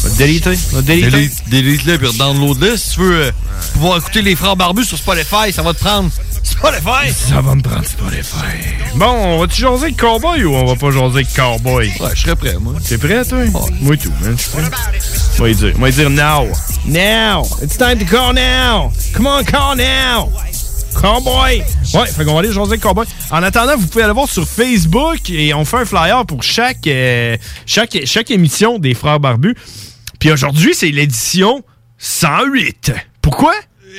On va le déliter. On va le déliter. Delete-le puis download-le. Si tu veux euh, pouvoir écouter les frères barbus sur Spotify, ça va te prendre Spotify. Ça va me prendre Spotify. Bon, on va-tu jaser avec Cowboy ou on va pas jaser avec Cowboy? Ouais, je serais prêt, moi. T'es prêt, toi? Moi, tout, man. Je suis prêt. Moi, il dire. Moi, il dire now. Now. It's time to call now. Come on, call now. Cowboy. Ouais, fait qu'on va aller jaser avec Cowboy. En attendant, vous pouvez aller voir sur Facebook et on fait un flyer pour chaque, euh, chaque, chaque émission des Frères Barbus. Puis aujourd'hui, c'est l'édition 108. Pourquoi?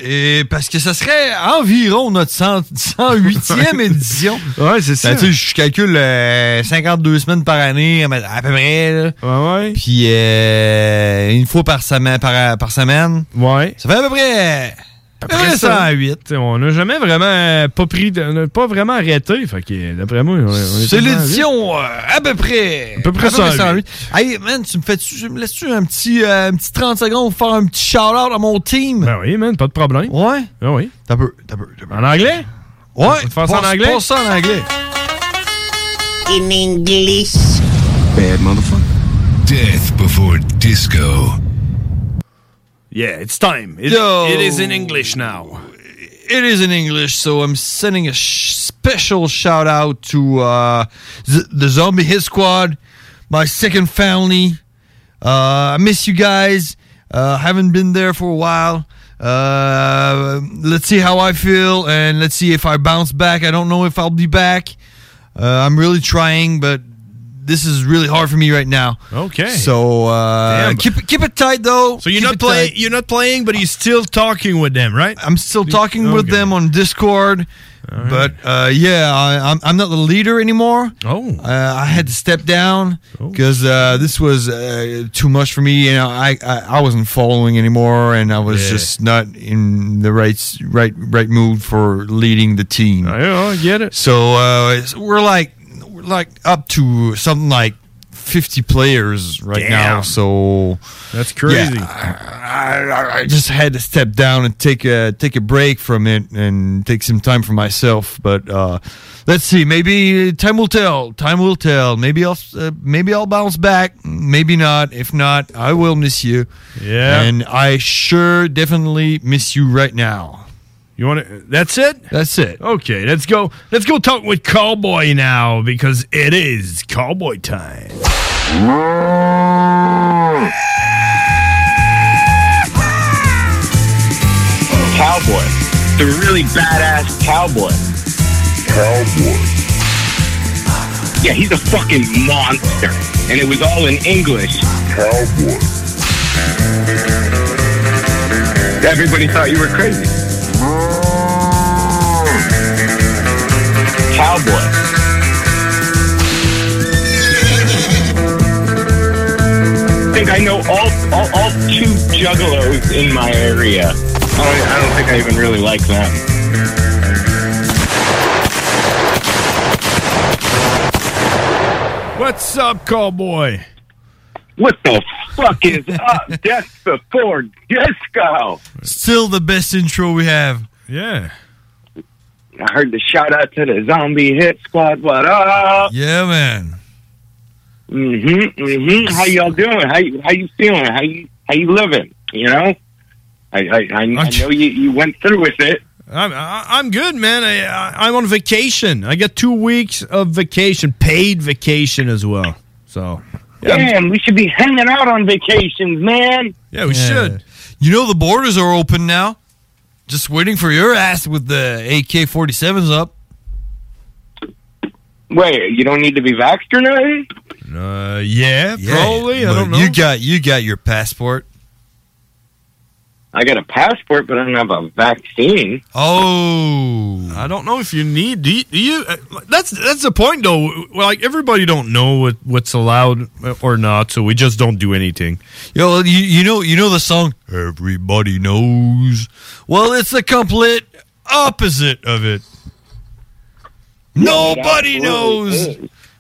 Et parce que ça serait environ notre 100 108e <laughs> édition. Ouais, c'est ça. Ben, tu sais, je calcule euh, 52 semaines par année, à peu près. Là. Ouais, ouais. Puis euh, une fois par semaine. Par, par semaine. Ouais. Ça fait à peu près... à peu près 108. T'sais, On n'a jamais vraiment euh, pas pris, de- on n'a pas vraiment arrêté. Fait que d'après moi, on, on est C'est tout le temps l'édition euh, à peu près. À peu près 108. Hey, man, tu me fais tu me laisses-tu un petit, euh, un petit 30 secondes pour faire un petit shout-out à mon team? Ben oui, man, pas de problème. Ouais? Ah oui. T'as peu, t'as peu, t'as peu. En anglais? Ouais. Te faire ça en anglais? passe ça en anglais. In English. Bad motherfucker. Death before disco. Yeah, it's time. It, Yo. it is in English now. It is in English, so I'm sending a sh- special shout out to uh, the, the Zombie Hit Squad, my second family. Uh, I miss you guys. Uh, haven't been there for a while. Uh, let's see how I feel, and let's see if I bounce back. I don't know if I'll be back. Uh, I'm really trying, but this is really hard for me right now. Okay. So uh, Damn. keep it keep it tight though. So you're Keep not playing. You're not playing, but you're still talking with them, right? I'm still talking with them on Discord. But uh, yeah, I, I'm, I'm not the leader anymore. Oh, uh, I had to step down because uh, this was uh, too much for me. You know, I, I I wasn't following anymore, and I was Yeah. just not in the right right right mood for leading the team. Yeah, I get it. So uh, we're like like up to something like 50 players right now. So That's crazy. I, I, I just had to step down and take a take a break from it and take some time for myself. But uh, let's see. Maybe time will tell. Time will tell. Maybe I'll uh, maybe I'll bounce back. Maybe not. If not, I will miss you. Yeah. And I sure definitely miss you right now. You want to? That's it. That's it. Okay, let's go. Let's go talk with Cowboy now because it is Cowboy time. Cowboy. The really badass cowboy. Cowboy. Yeah, he's a fucking monster. And it was all in English. Cowboy. Everybody thought you were crazy. Cowboy. I think I know all, all, all two juggalos in my area. I don't, I don't think I even really like them. What's up, cowboy? What the fuck is up? <laughs> Death before disco. Still the best intro we have. Yeah. I heard the shout out to the zombie hit squad. What up? Yeah, man. Mm-hmm. Mm-hmm. How y'all doing? How you how you feeling? How you how you living? You know? I I, I, I know you, you went through with it. I'm I- I'm good, man. I, I I'm on vacation. I got two weeks of vacation, paid vacation as well. So yeah, Damn, we should be hanging out on vacations, man. Yeah, we should. You know the borders are open now. Just waiting for your ass with the AK 47s up. Wait, you don't need to be vaxxed or nothing? Uh, yeah, probably. I don't know. You got you got your passport. I got a passport, but I don't have a vaccine. Oh, I don't know if you need. Do you? Do you uh, that's that's the point, though. Like everybody don't know what, what's allowed or not, so we just don't do anything. Yo, you, you know you know the song Everybody Knows. Well, it's the complete opposite of it. Nobody knows.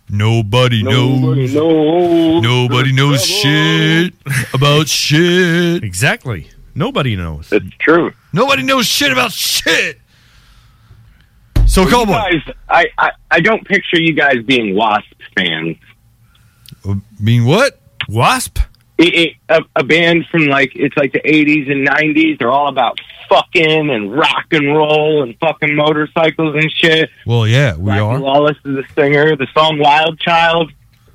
Nobody knows. Nobody knows shit about shit. Exactly. Nobody knows. It's true. Nobody knows shit about shit. So, Well, you Cowboy. guys, I, I I don't picture you guys being Wasp fans. Uh, mean what? Wasp? It, it, a, a band from like it's like the '80s and '90s. They're all about fucking and rock and roll and fucking motorcycles and shit. Well, yeah, we Rocky are. Lawless is the singer. The song "Wild Child,"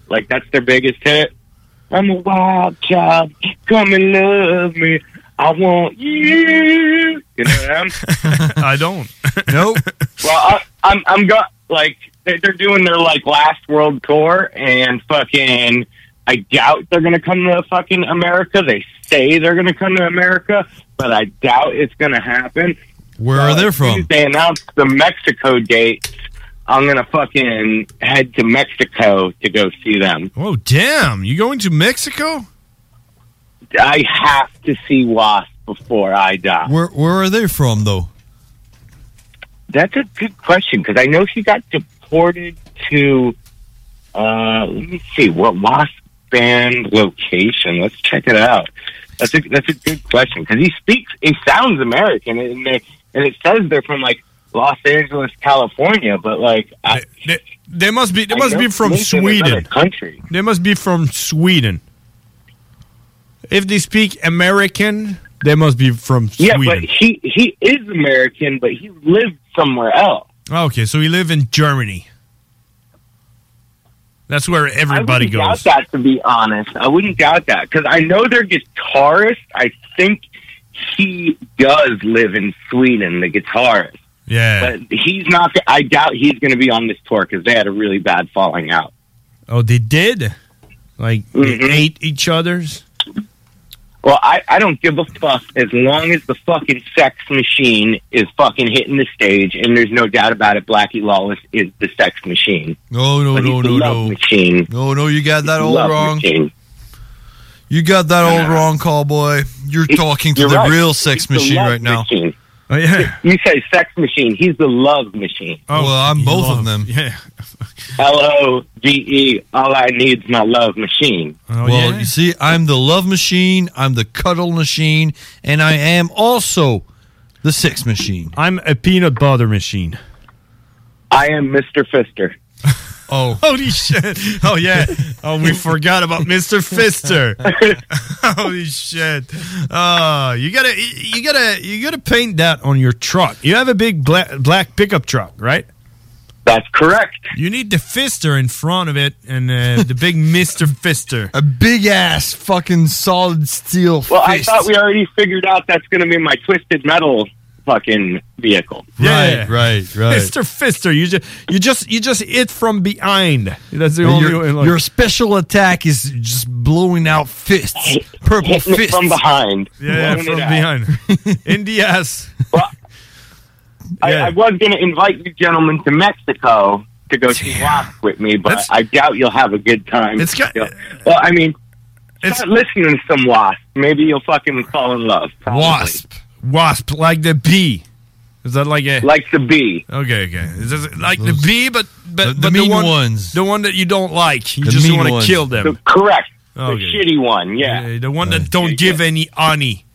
like that's their biggest hit. I'm a wild child. Come and love me. I want you. You know what I am? <laughs> I don't. <laughs> nope. Well, I, I'm I'm got like they- they're doing their like last world tour and fucking. I doubt they're gonna come to fucking America. They say they're gonna come to America, but I doubt it's gonna happen. Where are they from? They announced the Mexico dates. I'm gonna fucking head to Mexico to go see them. Oh damn! You going to Mexico? I have to see Wasp before I die. Where where are they from though? That's a good question because I know she got deported to. Uh, let me see what Wasp band location. Let's check it out. That's a that's a good question because he speaks. He sounds American, and they, and it says they're from like Los Angeles, California. But like, I, They, they must be. They I must be from he's in another Sweden. country. They must be from Sweden. If they speak American, they must be from Sweden. yeah, Sweden. but he he is American, but he lived somewhere else. okay, so he live in Germany. That's where everybody goes. I wouldn't goes. doubt that, to be honest. I wouldn't doubt that because I know their guitarist. I think he does live in Sweden. The guitarist, Yeah. but he's not. I doubt he's going to be on this tour because they had a really bad falling out. Oh, they did. Like Mm-hmm. they ate each other's. Well, I, I don't give a fuck as long as the fucking sex machine is fucking hitting the stage, and there's no doubt about it. Blackie Lawless is the sex machine. No, no, But no, no, no. Machine. No, no, you got that all wrong. machine. You got that all wrong, cowboy. You're talking to You're the right. real sex the machine right now. machine. Oh yeah. You say sex machine. He's the love machine. Oh, well, I'm both of them. Yeah. L O V E. All I need is my love machine. Oh, well, you see, I'm the love machine, I'm the cuddle machine, and I am also the sex machine. I'm a peanut butter machine. I am Mr. Fister. Oh. <laughs> Holy shit. Oh, yeah. Oh, we forgot about Mr. Fister. <laughs> Holy shit. Oh, you gotta, you gotta, you gotta paint that on your truck. You have a big black, black pickup truck, right? That's correct. You need the Fister in front of it and uh, the big Mr. Fister. A big ass fucking solid steel Well, I thought we already figured out that's going to be my twisted metal fucking vehicle. Yeah. Right, right, right. Mr. Fister, you just, you just, you just hit from behind. That's the And only your, way. like- your special attack is just blowing out fists, purple fists from behind. Yeah, blowing from behind. In the ass. I, Yeah. I was going to invite you gentlemen to Mexico to go see Wasp with me, but I doubt you'll have a good time. It's got- well, I mean, Start listening to some Wasp. Maybe you'll fucking fall in love. probably. Wasp. Wasp, like the bee. Is that like a like the bee? Okay, okay. Is this like the bee, but but the- the but mean one, ones. the one that you don't like. You The just want to kill them. The- correct. Okay. The shitty one. Yeah. the one that don't give any honey.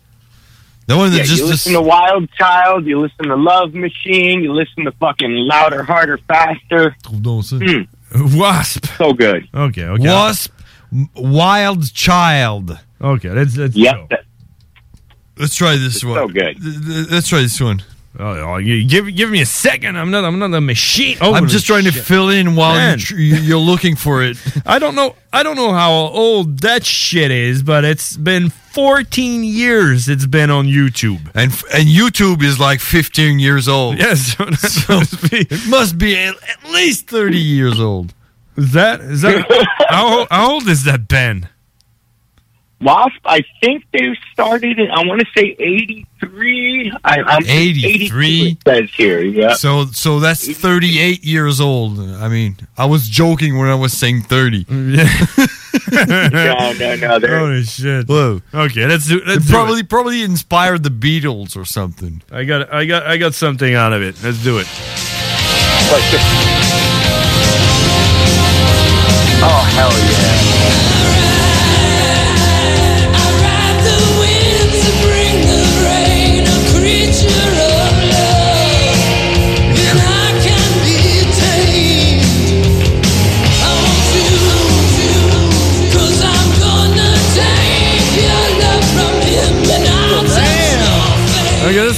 The one yeah, you listen to Wild Child, you listen to Love Machine, you listen to fucking Louder, Harder, Faster. Mm, <laughs> Wasp. so good. Okay, okay. Wasp, Wild Child. Okay, let's let's Yep. Go. Let's try this It's one. so good. Th- th- Let's try this one. Oh, oh, you give give me a second. I'm not I'm not a machine. Oh, I'm just trying to fill in while Man. you tr- you- you're looking for it. <laughs> I don't know. I don't know how old that shit is, but it's been 14 years. It's been on YouTube. And f- and YouTube is like 15 years old. Yes, <laughs> so that be. It must be at, at least 30 years old. Is that is that <laughs> how, how old is that Ben? Wasp, I think they started in, I want to say 83. I, I'm 83? it says here, yeah. So so that's 38 years old. I mean, I was joking when I was saying 30. <laughs> Yeah. no, no, no. They're, <laughs> Holy shit. Whoa. Okay, let's do. Let's It do probably it. probably inspired the Beatles or something. I got I got I got something out of it. Let's do it. oh, hell yeah.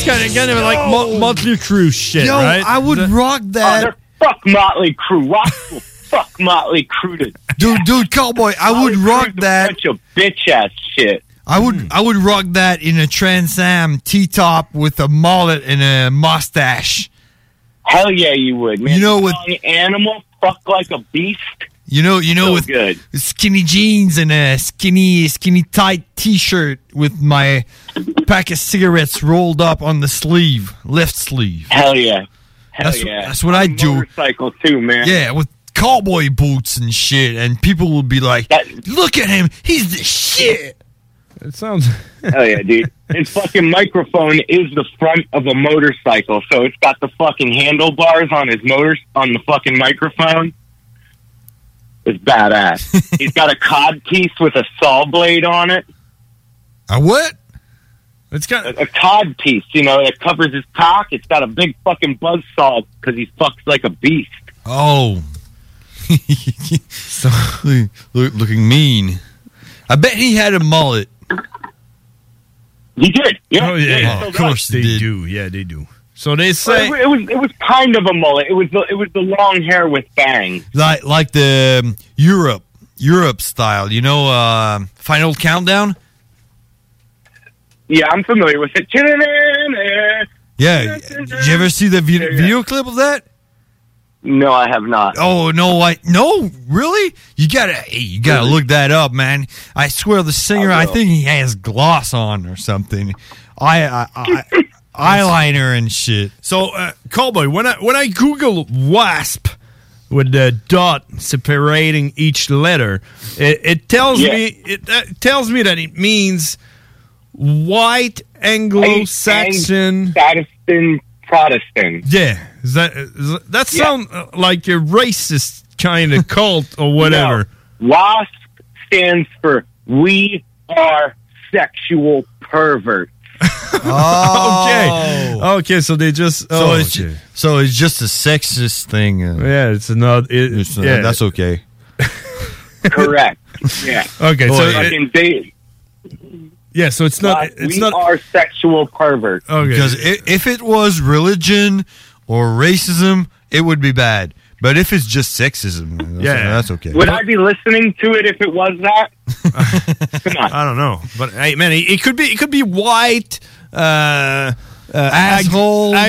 Kind of kind of like Mo- Motley Crue shit, Yo, right? I would Is that- rock Oh, that. they're fuck Motley Crue. Wasp will <laughs> fuck Motley Crue to dude, dude, cowboy, I would Motley rock Crue's a that. bunch of bitch ass shit. I would hmm. I would rock that in a Trans Am T top with a mullet and a mustache. Hell yeah, you would, man. You know, with- Strong animal, fuck like a beast. You know, you know, So with good. skinny jeans and a skinny, skinny tight T-shirt with my pack of cigarettes rolled up on the sleeve, left sleeve. Hell yeah. Hell That's- yeah. that's what I do. Motorcycle too, man. Yeah, with cowboy boots and shit, and people will be like, "Look at him, he's the shit." It sounds. <laughs> Hell yeah, dude. His fucking microphone is the front of a motorcycle, so it's got the fucking handlebars on his motor on the fucking microphone. It's badass. <laughs> He's got a cod piece with a saw blade on it. A what? It's got a, a cod piece, you know, that covers his cock. It's got a big fucking buzz saw because he fucks like a beast. Oh, <laughs> so, look, looking mean. I bet he had a mullet. He did. Yeah, Oh yeah, yeah, oh, of course they they do. Yeah, they do. So they Well, say. it, it was it was kind of a mullet. It was the, it was the long hair with bangs. like like the um, Europe Europe style. You know, uh, Final Countdown. Yeah, I'm familiar with it. Yeah, did you ever see the vi- video clip of that? No, I have not. Oh no, I no, really? You gotta, hey, you gotta Really? look that up, man. I swear, the singer, I I, will. think he has gloss on or something, I, I, I eyeliner and shit. So, uh, Cowboy, when I when I Google wasp with the dot separating each letter, it, it tells Yeah. me it uh, tells me that it means white Anglo-Saxon. Protestant, Protestant. Yeah, is that is that, that sound uh, like a racist kind of cult or whatever? No. WASP stands for We Are Sexual Perverts. <laughs> Okay, okay, so they just So oh, it's okay. so it's just a sexist thing. uh, yeah, it's not. It, it's, uh, yeah, that's okay. Correct. <laughs> Yeah. Okay, so Boy. it- Fucking they, yeah, so it's not. WASP, It's we not. are sexual pervert. Okay, Because if it was religion or racism, it would be bad. But if it's just sexism, that's, Yeah. that's okay. Would I be listening to it if it was that? <laughs> Come on. I don't know, but hey, man, it, it could be it could be white, uh, uh, ag-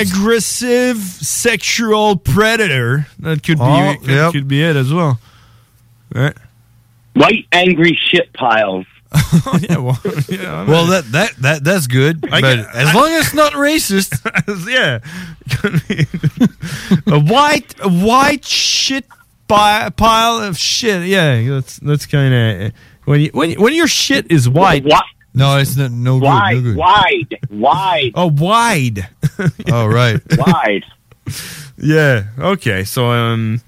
aggressive sexual predator. That could be Oh, could, yep. could be it as well. Right? White angry shit piles. <laughs> yeah, well, <laughs> yeah, Well, that that that that's good. I but get- as long as it's not racist, <laughs> yeah, a white a white shit pile of shit. Yeah, that's that's kind of When you, when when your shit is white. No, it's not, no good. Wide, no good. wide, wide, Oh, wide. Oh, right. wide. yeah. Okay. So um.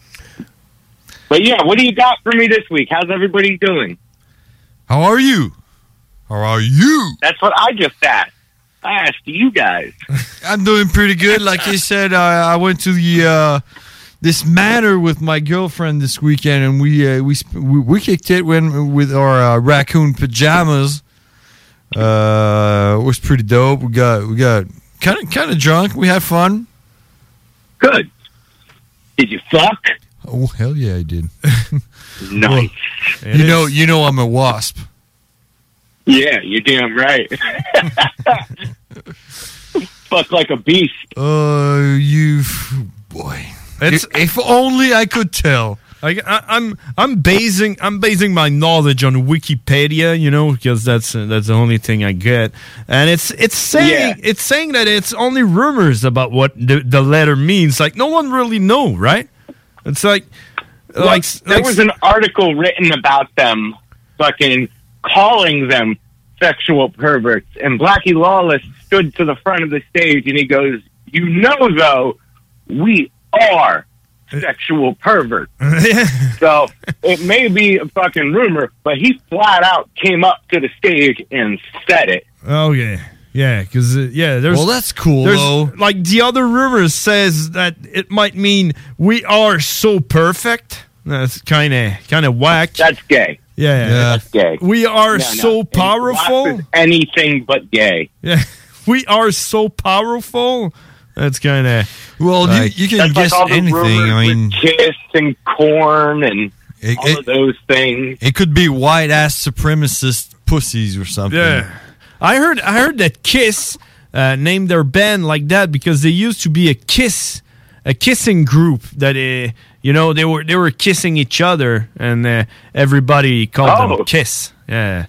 But yeah, what do you got for me this week? How's everybody doing? How are you? How are you? That's what I just asked. I asked you guys. <laughs> I'm doing pretty good. Like I said, I, I went to the uh, this matter with my girlfriend this weekend, and we uh, we, sp- we we kicked it when with our uh, raccoon pajamas. Uh, it was pretty dope. We got we got kind of kind of drunk. We had fun. Good. Did you fuck? Oh hell yeah, I did. <laughs> Nice. you know, you know, I'm a wasp. Yeah, you're damn right. <laughs> Fuck like a beast. Uh, you boy. It's, if only I could tell. I, I, I'm I'm basing I'm basing my knowledge on Wikipedia, you know, because that's uh, that's the only thing I get, and it's it's saying it's saying that it's only rumors about what the, the letter means. Like no one really know, right? It's like Look, like there like- was an article written about them fucking calling them sexual perverts and Blackie Lawless stood to the front of the stage and he goes, You know though, we are sexual perverts. <laughs> so it may be a fucking rumor, but he flat out came up to the stage and said it. Oh yeah, yeah, because uh, yeah, there's Well, that's cool, there's- though. Like the other rumors says that it might mean we are so perfect. That's kind of kind of whack. That's gay. Yeah, That's gay. We are No, no. so powerful. Anything but gay. Yeah, <laughs> we are so powerful. That's kind of well. like, That's like all the rumors with Kiss and Corn and all of those things. It could be white ass supremacist pussies or something. Yeah, I heard. I heard that Kiss uh, named their band like that because they used to be a kiss, a kissing group that uh, you know they were they were kissing each other and uh, everybody called Oh. them Kiss. Yeah,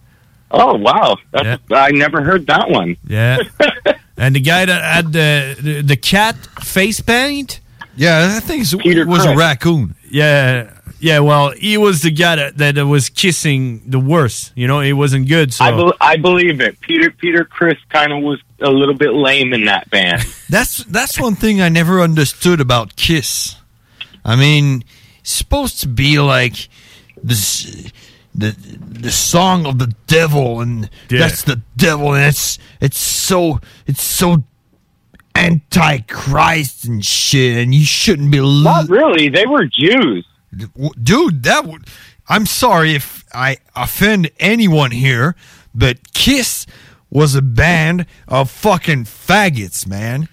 Oh wow, That's, I never heard that one. yeah. <laughs> and the guy that had the the, the cat face paint. Yeah, I think it was a raccoon. Yeah. Yeah, well, he was the guy that, that was kissing the worst. You know, he wasn't good. So I, bel I believe it. Peter Peter Chris kind of was a little bit lame in that band. <laughs> That's that's one thing I never understood about Kiss. I mean, it's supposed to be like this the the song of the devil and Yeah. that's the devil and it's it's so it's so antichrist and shit and you shouldn't be Not really. They were Jews. Dude, that would I'm sorry if I offend anyone here, but Kiss was a band of fucking faggots, man.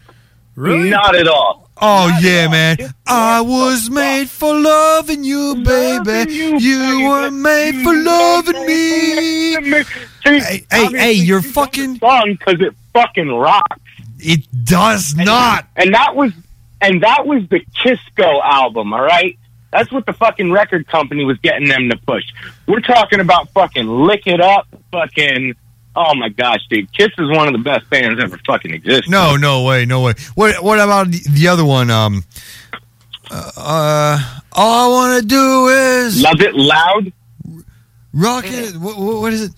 Really? Not at all. Oh yeah, man. I was made for loving you, baby. You, were made for loving me. Hey, hey, hey, you're fucking song because it fucking rocks. It does not. And that was and that was the Kisco album. All right. That's what the fucking record company was getting them to push. We're talking about fucking lick it up, fucking. Oh my gosh, dude! Kiss is one of the best bands ever fucking existed. No, no way, no way. What what about the, the other one? Um uh, uh all I want to do is Love it loud. Rock it. What, what what is it?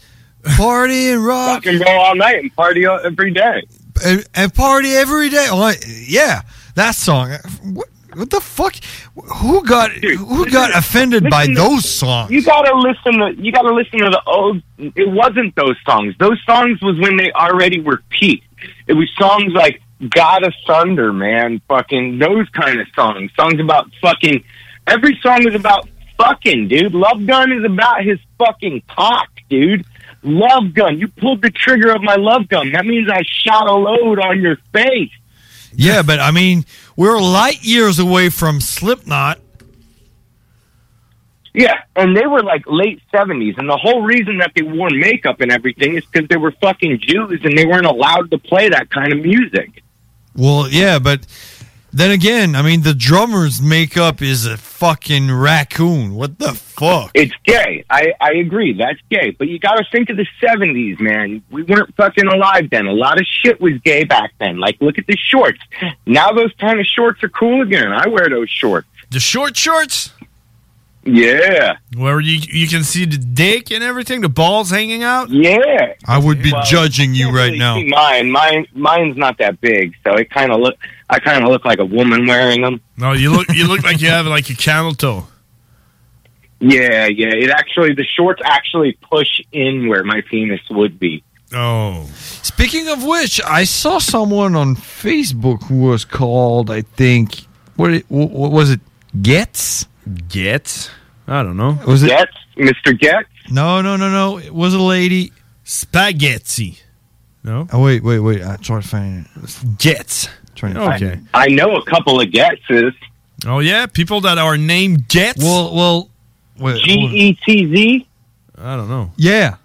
Party and rock Fucking go all night and party every day. and, and party every day. Oh, yeah, that song. What, what the fuck? Who got who got offended by to- those songs? You gotta listen to you gotta listen to the old. It wasn't those songs. Those songs was when they already were peaked. It was songs like "God Asunder," man, fucking those kind of songs. Songs about fucking. Every song is about fucking, dude. Love Gun is about his fucking cock, dude. Love Gun. You pulled the trigger of my love gun. That means I shot a load on your face. Yeah, but I mean, we're light years away from Slipknot. Yeah, and they were like late seventies, and the whole reason that they wore makeup and everything is because they were fucking Jews and they weren't allowed to play that kind of music. Well, yeah, but then again, I mean, the drummer's makeup is a fucking raccoon. What the fuck? It's gay. I I agree. That's gay. But you got to think of the seventies, man. We weren't fucking alive then. A lot of shit was gay back then. Like, look at the shorts. Now those kind of shorts are cool again. I wear those shorts. The short shorts. Yeah. Where you you can see the dick and everything, the balls hanging out. Yeah. I would be Well, judging you right really now. Mine, mine, mine's not that big, so it kind of look. I kind of look like a woman wearing them. No, you look you look like you have like a camel toe. Yeah, yeah. It actually, the shorts actually push in where my penis would be. Oh. Speaking of which, I saw someone on Facebook who was called, I think, what, it, what, what was it? Gets? Gets? I don't know. Was it Gets? Mr. Gets? No, no, no, no. It was a lady. Spaghetti. No. Oh wait, wait, wait. I try to find it. Gets. Trying to Okay. find. I know a couple of Getses. Oh yeah, people that are named Gets. Well, well, wait, G E T Z. I don't know. Yeah.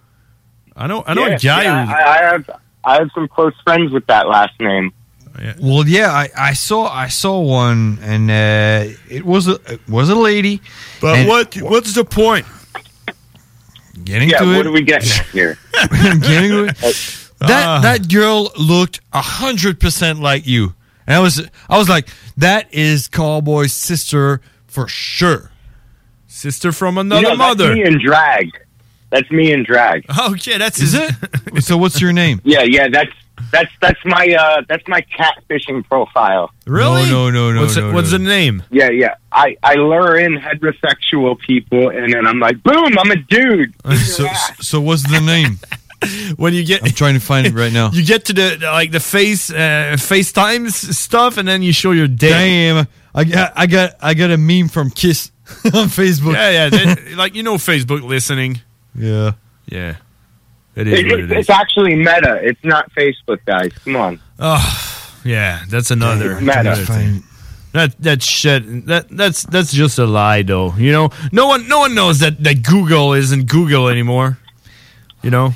I know. I know Yeah, a guy. yeah, who, I, I have. I have some close friends with that last name. Well, yeah, I, I saw I saw one, and uh, it was a it was a lady. But and- what what's the point? Getting yeah, to what it. are we getting at here? <laughs> <laughs> getting to it. <laughs> That Ah. that girl looked a hundred percent like you, and I was I was like, that is Cowboy's sister for sure. Sister from You another know, that's mother. me in drag. That's me in drag. Okay, that's Is it? so what's your name? <laughs> Yeah, yeah. That's that's that's my uh that's my catfishing profile. Really? No, no, no, What's no, it, what's no. the name? Yeah, yeah. I I lure in heterosexual people, and then I'm like, boom, I'm a dude. <laughs> So so what's the name? <laughs> <laughs> When you get I'm trying to find it right now. <laughs> you get to the like the face uh, FaceTime stuff, and then you show your dick. Damn, I got I got I got a meme from Kiss <laughs> on Facebook. Yeah, yeah. that- like you know, Facebook listening. Yeah. Yeah. It is It- what it's, it is. it's actually meta. It's not Facebook, guys. Come on. Oh, yeah. That's another. It's meta. another thing. That that shit. That that's that's just a lie, though. You know, no one no one knows that that Google isn't Google anymore. You know,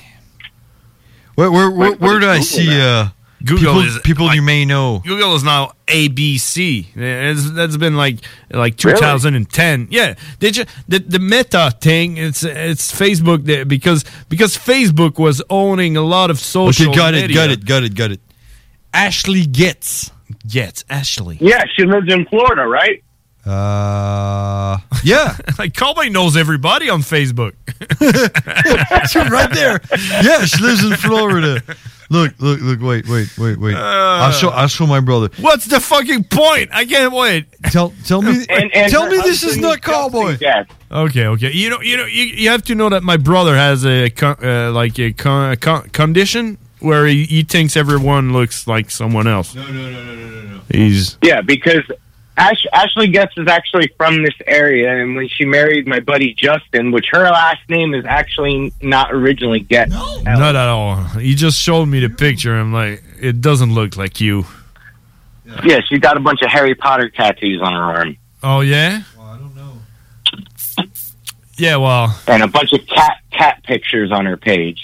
Where where where, What- what where is do I see uh Google people, is people you may know? Google is now ABC. It's, that's been like like 2010. Yeah, they just the, the Meta thing. It's it's Facebook that, because because Facebook was owning a lot of social. Okay, got it, got it, got it, got it. Ashley gets. Gets Ashley. Yeah, she lives in Florida, right? Uh, <laughs> yeah, like Cowboy knows everybody on Facebook. <laughs> right there. Yeah, she lives in Florida. Look, look, look. Wait, wait, wait, wait. I'll show. I'll show my brother. What's the fucking point? I can't wait. Tell, tell me, And, and tell me this is not cowboy. Okay, okay. You know, you know, you, you have to know that my brother has a con- uh, like a con- con- condition where he, he thinks everyone looks like someone else. No, no, no, no, no, no, no. He's Yeah, because Ash, Ashley Getz is actually from this area, and when she married my buddy Justin, which her last name is actually not originally Getz. not at all. He just showed me the picture. I'm like, it doesn't look like you. Yeah, she's got a bunch of Harry Potter tattoos on her arm. Oh yeah. Well, I don't know. Yeah, well, and a bunch of cat cat pictures on her page.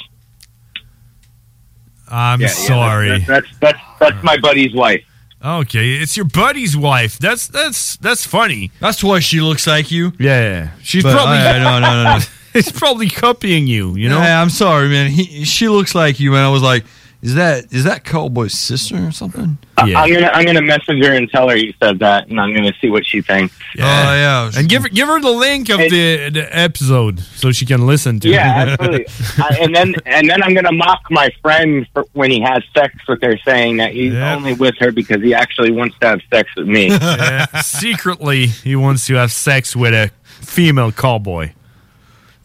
I'm Yeah, yeah, sorry. that's, that's that's that's my buddy's wife. Okay, it's your buddy's wife. That's that's that's funny. That's why she looks like you. Yeah, yeah. she's But probably I- I- no, no, no, no. <laughs> It's probably copying you. You know. Yeah, I'm sorry, man. He, she looks like you, and I was like, is that is that Cowboy's sister or something? I- I'm gonna I'm gonna message her and tell her you said that, and I'm gonna see what she thinks. Oh yeah, and give her give her the link of the the episode so she can listen to. Yeah, it. <laughs> absolutely. I, and then and then I'm gonna mock my friend for when he has sex with her, saying that he's only with her because he actually wants to have sex with me. <laughs> Yeah, secretly, he wants to have sex with a female cowboy.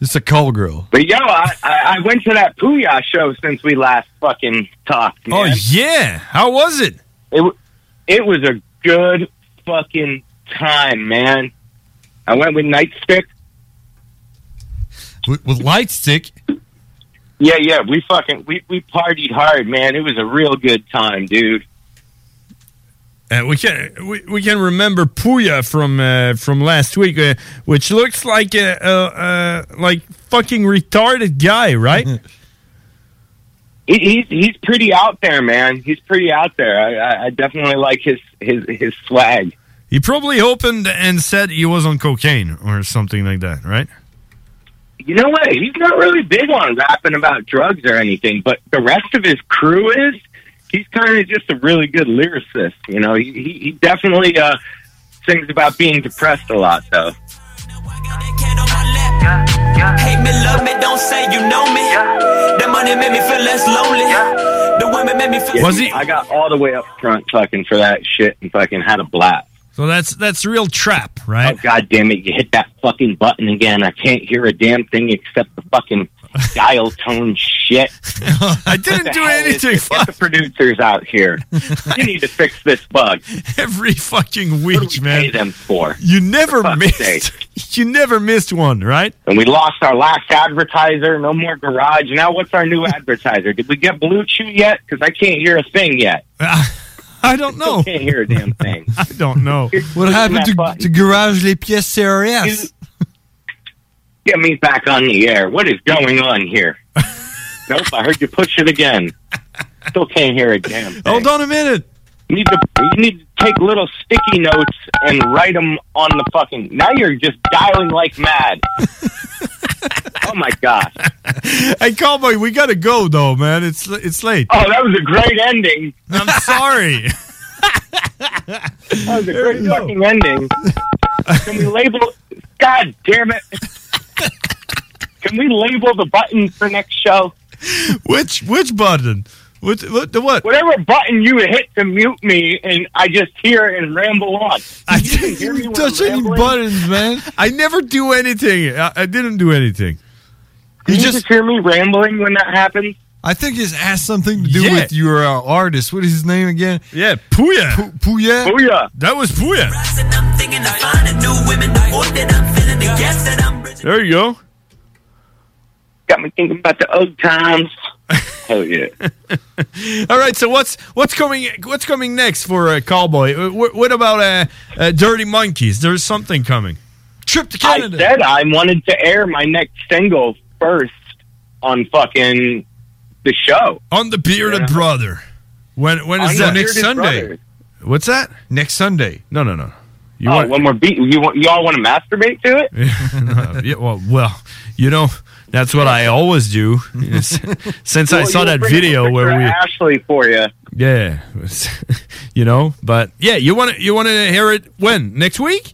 It's a call girl. But yo, I, I went to that Puya show since we last fucking talked. Oh, man. Oh yeah, how was it? It it was a good fucking time, man. I went with Nightstick. With, with light stick. Yeah, yeah, we fucking we we partied hard, man. It was a real good time, dude. Uh, we can we, we can remember Puya from uh, from last week, uh, which looks like a, like fucking retarded guy, right? <laughs> He, he's he's pretty out there, man. He's pretty out there. I, I, I definitely like his his his swag. he probably opened and said he was on cocaine or something like that, right? You know what? He's not really big on rapping about drugs or anything, but the rest of his crew is. He's kind of just a really good lyricist. You know, he he, he definitely uh, sings about being depressed a lot, though. Hate me, love me, don't say you know me. That money made me feel less lonely. The women made me feel. Was he- I got all the way up front fucking for that shit and fucking had a blast. So that's that's real trap, right? Oh god damn it! You hit that fucking button again. I can't hear a damn thing except the fucking <laughs> dial tone shit. I didn't do anything. Get the producers out here. you need to fix this bug. <laughs> Every fucking week, man. Pay them for. You never For missed. <laughs> You never missed one, right? And we lost our last advertiser. No more garage. Now what's our new advertiser? Did we get Blue Chew yet? Because I can't hear a thing yet. I don't know. I Can't hear a damn thing. I don't know. What happened to, to Garage Les Pièces CRS? Get me back on the air. What is going on here? <laughs> nope, I heard you push it again. Still can't hear a damn thing. Hold on a minute. You need to you need to take little sticky notes and write them on the fucking. Now you're just dialing like mad. <laughs> oh my god! Hey, cowboy, we gotta go though, man. It's it's late. Oh, that was a great ending. I'm sorry. <laughs> That was a great fucking ending. Can we label? God damn it! Can we label the button for next show? Which which button? What what the what? Whatever button you hit to mute me, and I just hear and ramble on. I You can hear me <laughs> touch any buttons, man. I never do anything. I, I didn't do anything. Can You just, hear me rambling when that happens. I think it has something to do Yeah. with your uh, artist. What is his name again? Yeah, Puya. Pu- Puya. Booyah! That was Puya. I'm thinking of finding new women. The more that I'm feeling, the gas that I'm bridging. There you go. Got me thinking about the old times. Hell yeah! <laughs> All right. So what's what's coming what's coming next for uh, Cowboy? Uh, What, what about uh, uh, Dirty Monkeys? There's something coming. Trip to Canada. I said I wanted to air my next single first on fucking the show. On the Bearded Yeah. Brother. When when is On that? Next Sunday. Brother. What's that? Next Sunday. No, no, no. You oh, want- one more beat. You want? You all want to masturbate to it? <laughs> No, yeah, well, well, you know, that's what I always do. <laughs> Since I saw that video where we, Ashley for you. yeah, <laughs> you know, but yeah, you want to you want to hear it when next week?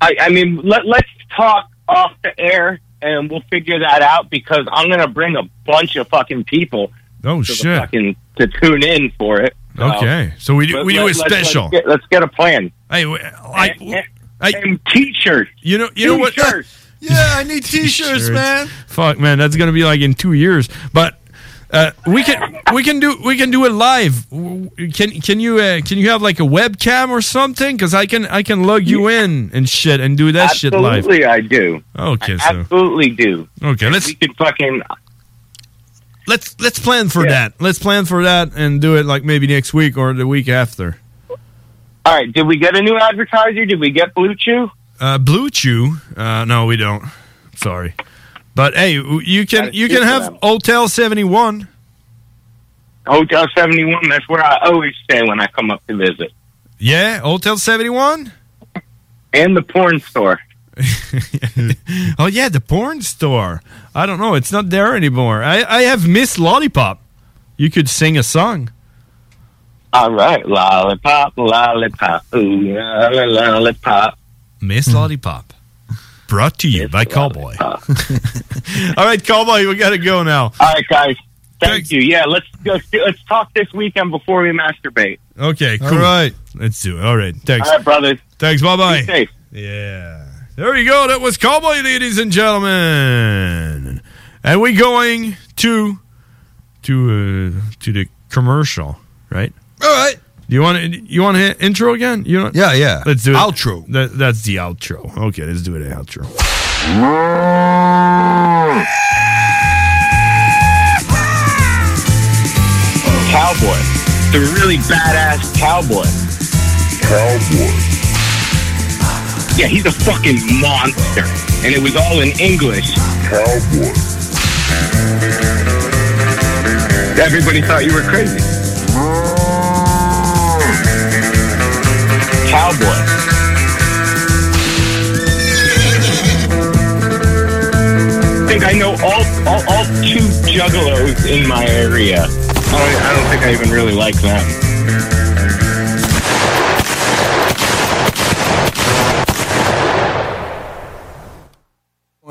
I, I mean, let, let's talk off the air and we'll figure that out because I'm gonna bring a bunch of fucking people. Oh to shit! fucking to tune in for it. So, Okay, so we do we do a let- special. Let's get, let's get a plan. Hey, w- I, and, and t-shirts. You know, you know what? <laughs> Yeah, I need t-shirts, man. Fuck, man, that's gonna be like in two years. But uh, we can we can do we can do it live. Can can you uh, can you have like a webcam or something? Because I can I can lug you in and shit and do that shit live. Absolutely, I do. Okay, I so absolutely do. okay, let's We could fucking let's let's plan for that. Let's plan for that and do it like maybe next week or the week after. All right. Did we get a new advertiser? Did we get Blue Chew? Uh, Blue Chew? Uh, no, we don't. Sorry, but hey, you can you can have Hotel Seventy One. Hotel 71. That's where I always stay when I come up to visit. Yeah, Hotel Seventy One. And the porn store. <laughs> oh yeah, the porn store. I don't know. It's not there anymore. I, I have Miss Lollipop. You could sing a song. All right. Lollipop, lollipop. Ooh, lollipop. Miss Lollipop. Brought to you by Cowboy. <laughs> All right, Cowboy, we got to go now. All right, guys. Thank you. Yeah, let's go. Let's talk this weekend before we masturbate. Okay, cool. All right. Let's do it. All right. Thanks. All right, brothers. Thanks. Bye bye. Yeah. There you go. That was Cowboy, ladies and gentlemen. And we're going to to uh, to the commercial, right? All right. Do you want to you want to intro again? You know? Yeah, yeah. Let's do it. Outro. That, that's the outro. Okay, let's do it. The outro. Cowboy. The really badass cowboy. Cowboy. Yeah, he's a fucking monster. And it was all in English. Cowboy. Everybody thought you were crazy. Cowboy. I think I know all, all, all two juggalos in my area. I don't, I don't think I even really like them.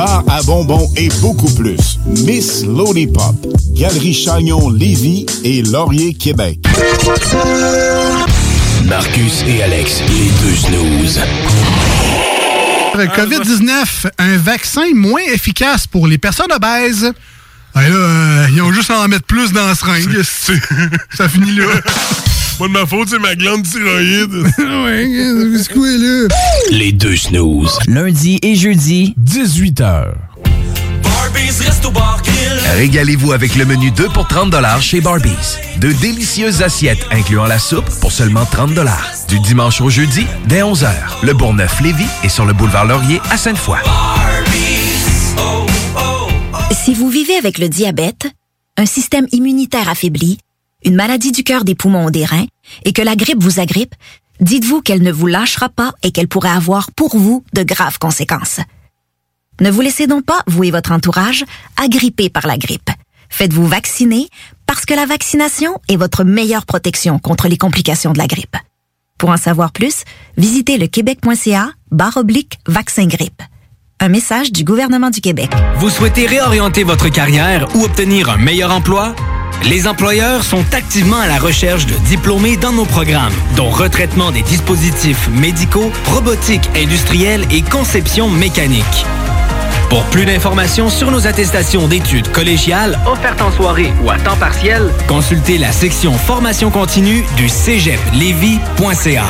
bar à bonbons et beaucoup plus. Miss Lollipop, Galerie Chagnon Lévis et Laurier Québec. Marcus et Alex, les deux snooze. COVID-19, un vaccin moins efficace pour les personnes obèses. Ah, là, euh, ils ont juste à en mettre plus dans la seringue. Ça finit là. <laughs> Pas de ma faute, c'est ma glande thyroïde. <laughs> ouais, c'est quoi là? Les deux snooze. Lundi et jeudi, 18h. Régalez-vous avec le menu 2 pour 30 chez Barbies. De délicieuses assiettes incluant la soupe pour seulement 30 Du dimanche au jeudi, dès 11h. Le Bourgneuf-Lévis est sur le boulevard Laurier à Sainte-Foy. Si vous vivez avec le diabète, un système immunitaire affaibli, une maladie du cœur, des poumons ou des reins, et que la grippe vous agrippe, dites-vous qu'elle ne vous lâchera pas et qu'elle pourrait avoir pour vous de graves conséquences. Ne vous laissez donc pas, vous et votre entourage, agripper par la grippe. Faites-vous vacciner parce que la vaccination est votre meilleure protection contre les complications de la grippe. Pour en savoir plus, visitez le québec.ca barre oblique vaccin grippe. Un message du gouvernement du Québec. Vous souhaitez réorienter votre carrière ou obtenir un meilleur emploi? Les employeurs sont activement à la recherche de diplômés dans nos programmes, dont retraitement des dispositifs médicaux, robotique industrielle et conception mécanique. Pour plus d'informations sur nos attestations d'études collégiales offertes en soirée ou à temps partiel, consultez la section formation continue du cégeplevy.ca.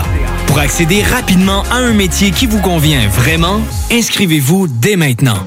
Pour accéder rapidement à un métier qui vous convient vraiment, inscrivez-vous dès maintenant.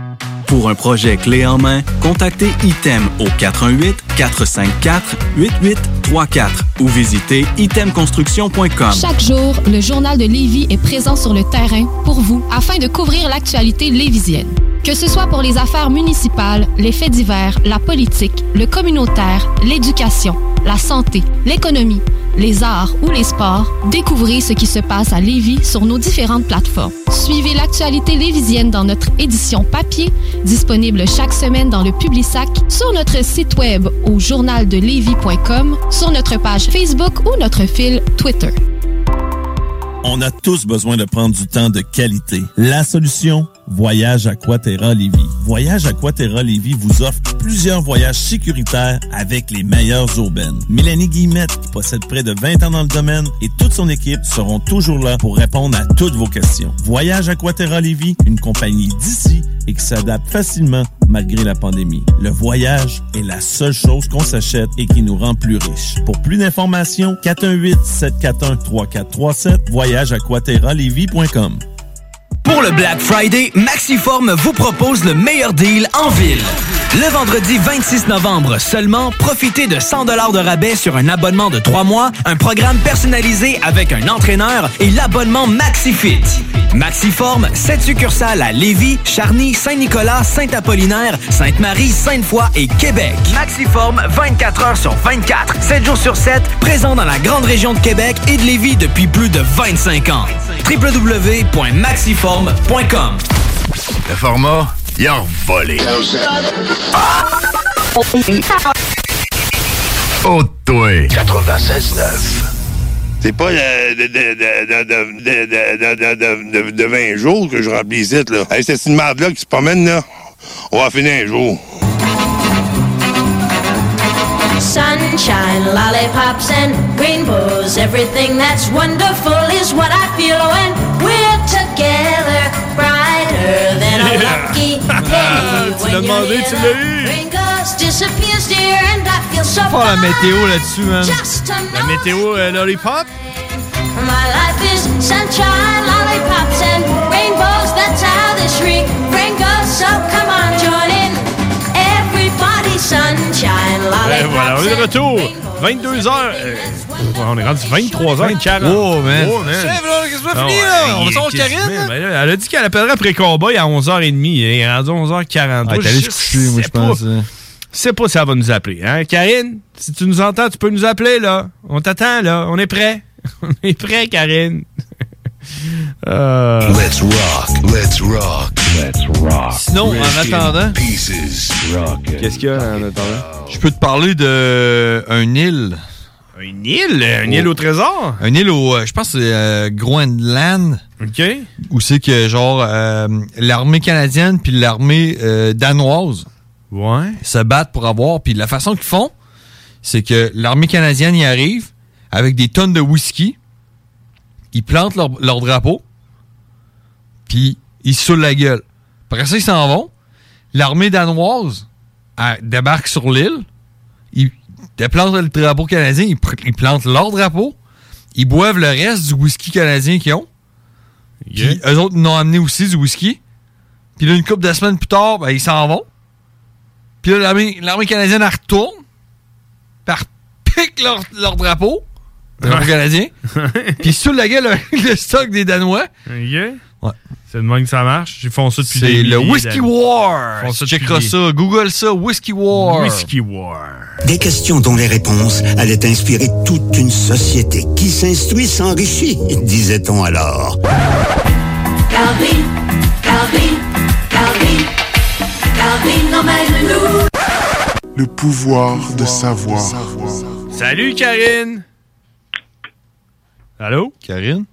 Pour un projet clé en main, contactez ITEM au 418-454-8834 ou visitez itemconstruction.com. Chaque jour, le journal de Lévis est présent sur le terrain pour vous afin de couvrir l'actualité lévisienne. Que ce soit pour les affaires municipales, les faits divers, la politique, le communautaire, l'éducation, la santé, l'économie, les arts ou les sports, découvrez ce qui se passe à Lévis sur nos différentes plateformes. Suivez l'actualité lévisienne dans notre édition papier, disponible chaque semaine dans le Publisac, sur notre site web au journaldelevis.com, sur notre page Facebook ou notre fil Twitter. On a tous besoin de prendre du temps de qualité. La solution Voyage Aquaterra Lévis. Voyage Aquaterra Lévis vous offre plusieurs voyages sécuritaires avec les meilleures urbaines. Mélanie Guillemette, qui possède près de 20 ans dans le domaine, et toute son équipe seront toujours là pour répondre à toutes vos questions. Voyage Aquaterra Lévis, une compagnie d'ici et qui s'adapte facilement malgré la pandémie. Le voyage est la seule chose qu'on s'achète et qui nous rend plus riches. Pour plus d'informations, 418-741-3437, voyage Pour le Black Friday, Maxiform vous propose le meilleur deal en ville. Le vendredi 26 novembre seulement, profitez de 100 de rabais sur un abonnement de 3 mois, un programme personnalisé avec un entraîneur et l'abonnement MaxiFit. Maxiform, 7 succursales à Lévis, Charny, Saint-Nicolas, Saint-Apollinaire, Sainte-Marie, Sainte-Foy et Québec. Maxiform, 24 heures sur 24, 7 jours sur 7, présent dans la grande région de Québec et de Lévis depuis plus de 25 ans plateforme.com. Le format, il a volé. Oh, toi. 96.9. C'est pas de, de 20 jours que je remplis ici, là. Hey, c'est une merde-là qui se promène, là. On va finir un jour. Sunshine, lollipops and rainbows. Everything that's wonderful is what I feel when we're <laughs> Tu l'as demandé, tu l'as eu. Faire la météo là-dessus, man. To La météo euh, lollipop? My life is sunshine, voilà, on est de retour. 22h. euh, on est rendu 23h40. Oh, man. man. Chef, là, qu'est-ce qu'on a Ah fini, là? On va il- savoir qu'est-ce- Karine, là? là, Elle a dit qu'elle appellerait après Cowboy à 11h30. Elle est rendue 11h40. Ah, t'es allé se coucher, moi, je pense. hein. Sais pas si elle va nous appeler. Hein? Karine, si tu nous entends, tu peux nous appeler, là. On t'attend, là. On est prêt. <laughs> On est prêt, Karine. Euh, Let's rock, let's rock, let's rock. Sinon, en Rest attendant-. Qu'est-ce qu'il y a en attendant? Je peux te parler de un île. Une île? Une île au trésor? Un île au, euh, je pense que c'est euh, Groenland. OK. Où c'est que, genre, euh, l'armée canadienne puis l'armée euh, danoise ouais. se battent pour avoir. Puis la façon qu'ils font, c'est que l'armée canadienne y arrive avec des tonnes de whisky. Ils plantent leur, leur drapeau. Puis ils se saoulent la gueule. Après ça, ils s'en vont. L'armée danoise elle débarque sur l'île. Ils déplantent le drapeau canadien. Ils, plantent leur drapeau. Ils boivent le reste du whisky canadien qu'ils ont. Puis eux autres nous ont amené aussi du whisky. Puis là, une couple de semaines plus tard, ben, ils s'en vont. Puis là, l'armée, l'armée canadienne, elle retourne. Puis elle pique leur, leur drapeau. Le drapeau canadien. Puis sous la gueule, le stock des Danois. OK. Ouais. C'est de même que ça marche? Ils font ça depuis C'est des le milliers Whisky d'années. War. Ils font ça Checkera depuis des- ça. Google ça. Whisky War. Whisky War. Des questions dont les réponses allaient inspirer toute une société qui s'instruit s'enrichit, disait-on alors. Calvin, Calvin, Calvin, Calvin emmène-nous. Le pouvoir de savoir. Salut, Karine. Allô? Karine?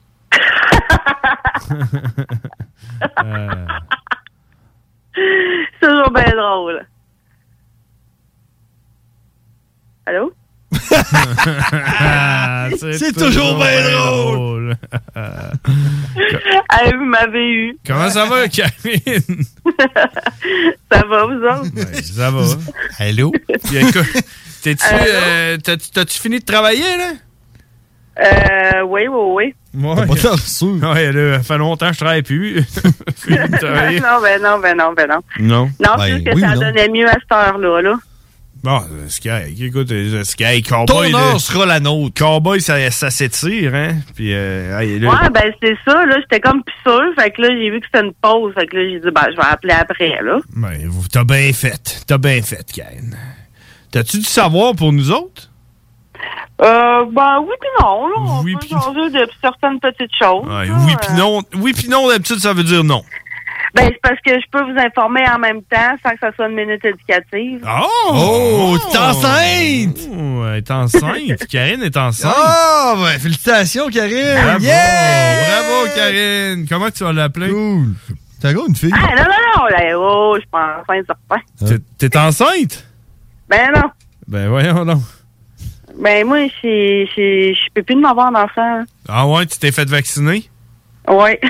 Euh, C'est toujours bien drôle. Allô? <laughs> Ah, C'est toujours bien drôle. <laughs> Vous m'avez eu. Comment ça va, Karine? <laughs> Ça va, vous autres? Ouais, ça va. Allô? Euh, t'as-tu t'as-tu fini de travailler, là? Euh, oui, oui, oui. Ouais. pas sûr. <laughs> Ouais, là, ça fait longtemps que je travaille plus. <laughs> De <laughs> non, ben non, ben non, ben non. Non. Non, Ben, que oui ça non? donnait mieux à cette heure-là, là. Bon, euh, correct. Écoute, euh, correct. Cowboy, Ton heure sera la nôtre. Cowboy, ça, ça s'étire, hein? Puis, euh, là, Ouais, ben c'est ça, là, j'étais comme plus sûre, fait que là, j'ai vu que c'était une pause, fait que là, j'ai dit, ben, je vais appeler après, là. ben, vous- t'as bien fait. T'as bien fait, Ken. T'as-tu du savoir pour nous autres? Euh, ben oui puis non, là, on peut changer de certaines petites choses. Ouais, là, oui, euh. puis non. Oui, puis non, d'habitude, ça veut dire non. Ben, c'est parce que je peux vous informer en même temps sans que ça soit une minute éducative. Oh! Oh, t'es enceinte! Oh, elle est enceinte. <laughs> Karine est enceinte. Ah, ben, félicitations, Karine! Bravo! Yeah! Bravo, Karine! Comment tu vas l'appeler? Cool. T'as encore une fille? Ah, non, non, non, là, oh, je suis pas enceinte, certain. T'es- T'es enceinte? Ben non. Ben voyons donc. Ben moi, je peux plus de m'avoir d'enfant. Ah ouais, tu t'es fait vacciner? Ouais.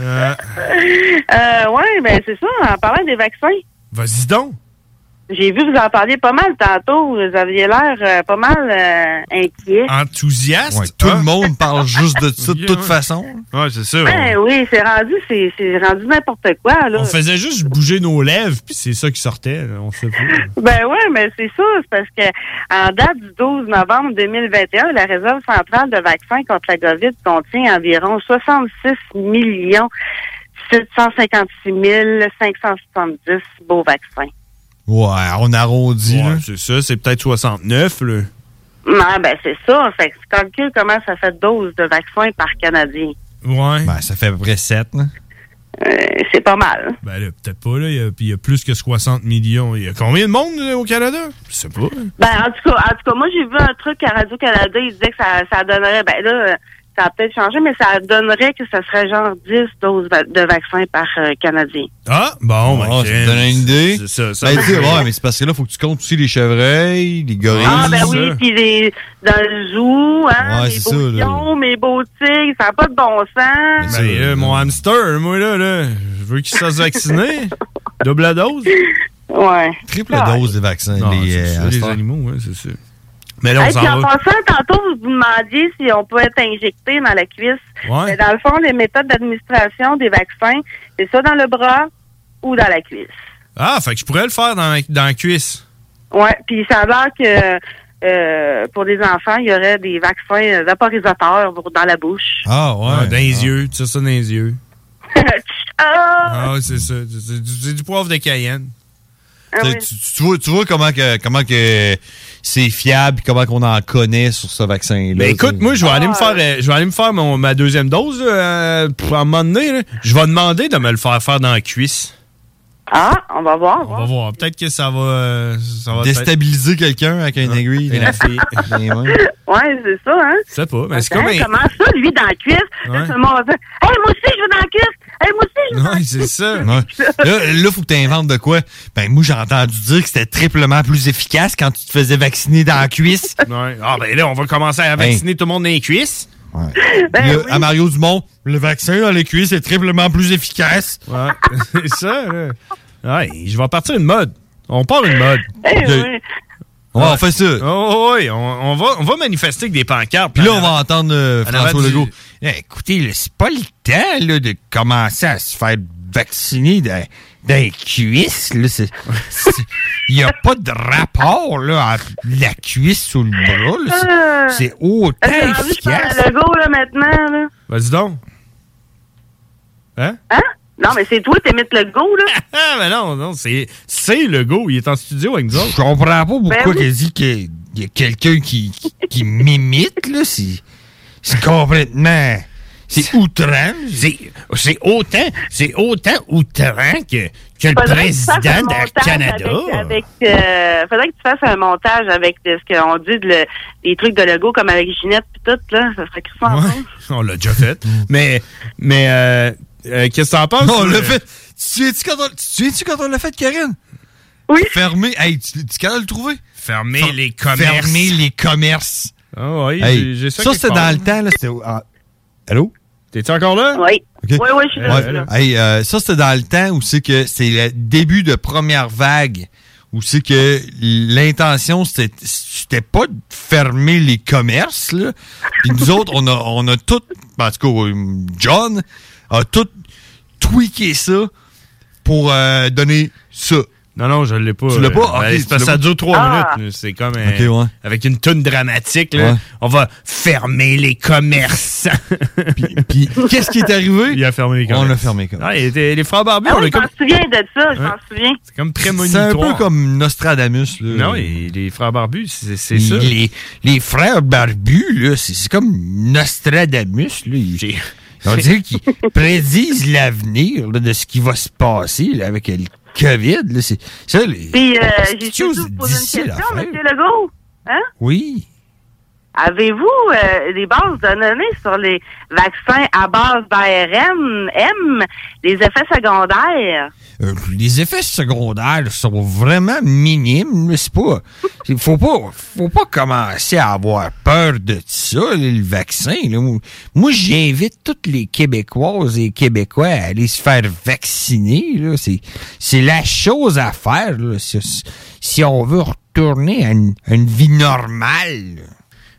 Euh, <laughs> euh, ouais, ben c'est ça, en parlant des vaccins. Vas-y donc. J'ai vu que vous en parliez pas mal tantôt. Vous aviez l'air euh, pas mal euh, inquiet. Enthousiaste? Ouais, tout le monde parle juste de ça de <laughs> toute façon. Ouais, c'est ça. Ben oui, c'est rendu, c'est c'est rendu n'importe quoi, là. On faisait juste bouger nos lèvres, puis c'est ça qui sortait. là, On sait pas. Ben oui, mais c'est ça, c'est parce que en date du 12 novembre 2021, la réserve centrale de vaccins contre la COVID contient environ 66 millions 756 570 beaux vaccins. Ouais, on arrondit, Ouais, là. c'est ça, c'est peut-être 69, là. Non, ben c'est ça. Fait que tu calcules comment ça fait de doses de vaccins par Canadien. Ouais. Ben, ça fait à peu près 7, là. Euh, c'est pas mal. Ben là, peut-être pas, là. Il y, a, puis il y a plus que 60 millions. Il y a combien de monde là, au Canada? Je sais pas. Ben, en tout cas, en tout cas, moi, j'ai vu un truc à Radio-Canada, il disait que ça, ça donnerait, ben là, Ça a peut-être changé, mais ça donnerait que ça serait genre 10 doses va- de vaccins par euh, Canadien. Ah, bon, ben, Ah, ça te donne une idée. C'est ça, ça. Ben, tu sais, ouais, mais c'est parce que là, faut que tu comptes aussi les chevreuils, les gorilles. Ah, ben oui, puis les, dans le zoo, hein, Ouais, mes c'est beaux ça, là. lions, mes beaux tigres, ça n'a pas de bon sens. Ben, euh, mon hamster, moi, là, là, je veux qu'il se fasse vacciner. <laughs> Double dose. Ouais. Triple dose des vaccins. Non, les, euh, les animaux, ouais, c'est ça. Mais là, on Hey, puis s'en en va. passant, tantôt, vous vous demandiez si on peut être injecté dans la cuisse. Ouais. Mais dans le fond, les méthodes d'administration des vaccins, c'est ça dans le bras ou dans la cuisse. Ah, fait que je pourrais le faire dans, dans la cuisse. Ouais, puis ça a l'air que euh, pour des enfants, il y aurait des vaccins euh, vaporisateurs dans la bouche. Ah, ouais. dans les yeux, tu sais ça dans les yeux. <laughs> Ah! Ah, c'est ça. C'est du, c'est du poivre de Cayenne. Ah Tu- tu, tu vois, tu vois comment que, comment que c'est fiable, comment qu'on en connaît sur ce vaccin-là. Ben écoute, moi, je vais aller me Ah. faire, euh, je vais aller me faire mon, ma deuxième dose là, euh, pour à un moment donné. là. Je vais demander de me le faire faire dans la cuisse. Ah, on va voir. On va voir. Peut-être que ça va, euh, ça va Déstabiliser quelqu'un avec un aiguille. Et la <laughs> fille. dans. Ouais, c'est ça, hein? Je sais pas, mais c'est comme Comment ça, lui, dans la cuisse? Ouais. Là, tout le monde va dire Hey, moi aussi, je veux dans la cuisse! Hey, moi aussi, cuisse! c'est ça. <laughs> Ouais. Là, là, faut que tu inventes de quoi. Ben, moi, j'ai entendu dire que c'était triplement plus efficace quand tu te faisais vacciner dans la cuisse. Ouais. Ah, ben là, on va commencer à vacciner tout le monde dans les cuisses. Ben Là, À Mario Dumont, le vaccin dans les cuisses est triplement plus efficace. Ouais, <laughs> c'est ça, là. Ouais, je vais partir une mode. On part une mode. Eh De- oui. Ouais, on fait ça. Oh, oui, on, on va, on va manifester avec des pancartes. Puis là, on va entendre euh, François Legault. Eh, écoutez, là, c'est pas le temps là, de commencer à se faire vacciner dans, dans les cuisses. là. C'est- c'est- Il n'y a pas de rapport là, entre la cuisse ou le bras. C'est-. C'est autant efficace. le go, là, maintenant, là? Vas-y donc. Hein? Hein? Non, mais c'est toi, t'émites le go, là. Ah, <laughs> mais non, non, c'est, c'est le go. Il est en studio avec nous autres. Je comprends pas pourquoi Ben oui. qu'elle dit qu'il y a quelqu'un qui, qui, qui m'imite. là. C'est c'est complètement... C'est outrant. C'est, autant, c'est autant outrant que, que le que tu président du Canada. Avec, avec, euh, faudrait que tu fasses un montage avec euh, ce qu'on dit, de le- les trucs de logo, comme avec Ginette pis tout, là. Ça serait en Ouais, on l'a déjà fait. <laughs> mais, mais, euh, euh, qu'est-ce que t'en penses? On euh, l'a fait. Tu souviens-tu quand on, tu quand on l'a fait, Karine? Oui. Fermer. Hey, tu, tu capable de le trouver? Fermer Fer- les commerces. Fermer les commerces. Ah oui, Hey, j'ai- ça, ça c'était dans le temps. Là, c'était Allô? T'es-tu encore là? Oui. Oui, oui, je suis là. Hey, euh, ça, c'était dans le temps où c'est que c'est le début de première vague, où c'est que l'intention, c'était c'était pas de fermer les commerces, là. Puis nous autres, on a, on a tout, en tout cas, euh, John a tout tweaké ça pour euh, donner ça. Non, non, je l'ai pas. Tu l'as pas? Euh, Ok, ben, c'est tu parce que l'as ça dure trois Ah. minutes. C'est comme euh, ouais. avec une toune dramatique. Là, Ouais. On va fermer les commerces. Puis, qu'est-ce qui est arrivé? Il a fermé les commerces. On a fermé comme Ah, il était- les frères barbus, Ah on oui, je comme. m'en souviens de ça, je Hein? m'en souviens. C'est comme C'est un prémonitoire. peu comme Nostradamus. Là. Non, et les frères barbus, c'est c'est ça. Les, les frères barbus, là, c'est comme Nostradamus. Là. Ils- On dirait qu'ils prédisent l'avenir là, de ce qui va se passer là, avec le COVID. là. C'est ça, les... Puis, euh, j'ai surtout posé une question. M. Legault. Hein? Oui. Avez-vous euh, des bases de données sur les vaccins à base d'ARN, M, les effets secondaires? Euh, les effets secondaires sont vraiment minimes. C'est pas, faut pas, faut pas commencer à avoir peur de ça, le vaccin. là. Moi, j'invite toutes les Québécoises et Québécois à aller se faire vacciner. C'est, c'est la chose à faire si on veut retourner à une, à une vie normale.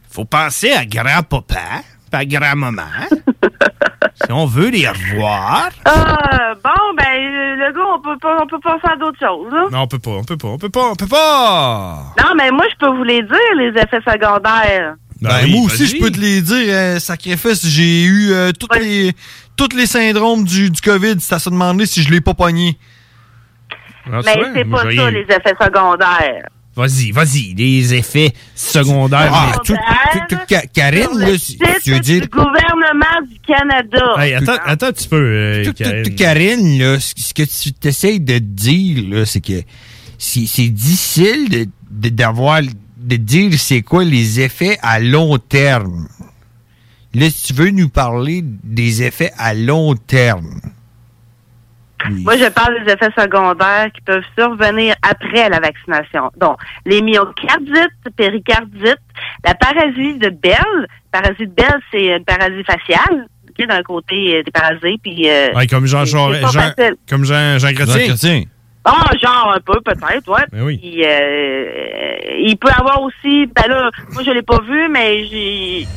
Faut penser à grand-papa, à grand-maman. <laughs> si on veut les revoir. Euh, bon, ben, le gars, on peut pas, on peut pas faire d'autre chose, là. Non, on peut pas, on peut pas, on peut pas, on peut pas. Non, mais moi, je peux vous les dire, les effets secondaires. Ben, oui, moi aussi, je peux te les dire, euh, sacrifice, j'ai eu euh, tous les tous les syndromes du, du COVID. C'est à se demander si je l'ai pas pogné. Ah, mais tu vois, c'est pas ça, les effets secondaires. Vas-y, vas-y, les effets secondaires. Ah, mais- tout, tout- tout- Ka- Karine, là, si- tu veux dire... Du gouvernement du Canada. Hey, attends, attends un petit peu, euh, Karine. tout- Karine, là, ce que tu t'essayes de dire, là, c'est que c'est difficile de- de- d'avoir de dire c'est quoi les effets à long terme. Là, si tu veux nous parler des effets à long terme. Moi, je parle des effets secondaires qui peuvent survenir après la vaccination. Donc, les myocardites, péricardites, la paralysie de Bell. Paralysie de Bell, c'est une paralysie faciale. D'un côté, euh, des parasites, puis... euh, Ouais, comme Jean, Jean- comme Jean, Jean Chrétien. Jean Chrétien. Ah, genre un peu, peut-être, ouais. Ben oui. Puis, euh, il peut avoir aussi, ben là, moi je l'ai pas vu, mais j'ai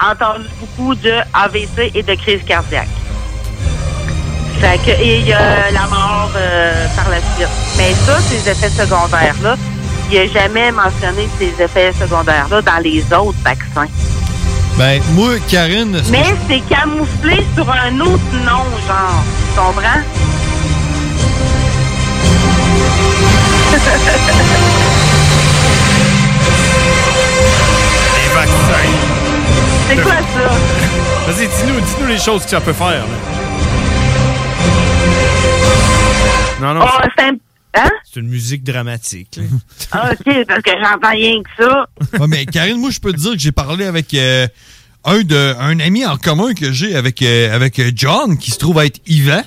entendu beaucoup de AVC et de crise cardiaque. Fait que, et il y a la mort euh, par la suite. Mais ça, ces effets secondaires-là, il n'a jamais mentionné ces effets secondaires-là dans les autres vaccins. Ben, moi, Karine, ce que Mais c'est camouflé sur un autre nom, genre. Tu comprends? <laughs> Les vaccins. C'est quoi ça? <laughs> Vas-y, dis-nous, dis-nous les choses que ça peut faire. là. Non, non, Oh, c'est un... Hein? c'est une musique dramatique. là. <laughs> Ah, OK, parce que j'entends rien que ça. Ouais, mais Karine, moi, je peux te dire que j'ai parlé avec euh, un, de, un ami en commun que j'ai avec, euh, avec euh, John, qui se trouve être Yvan.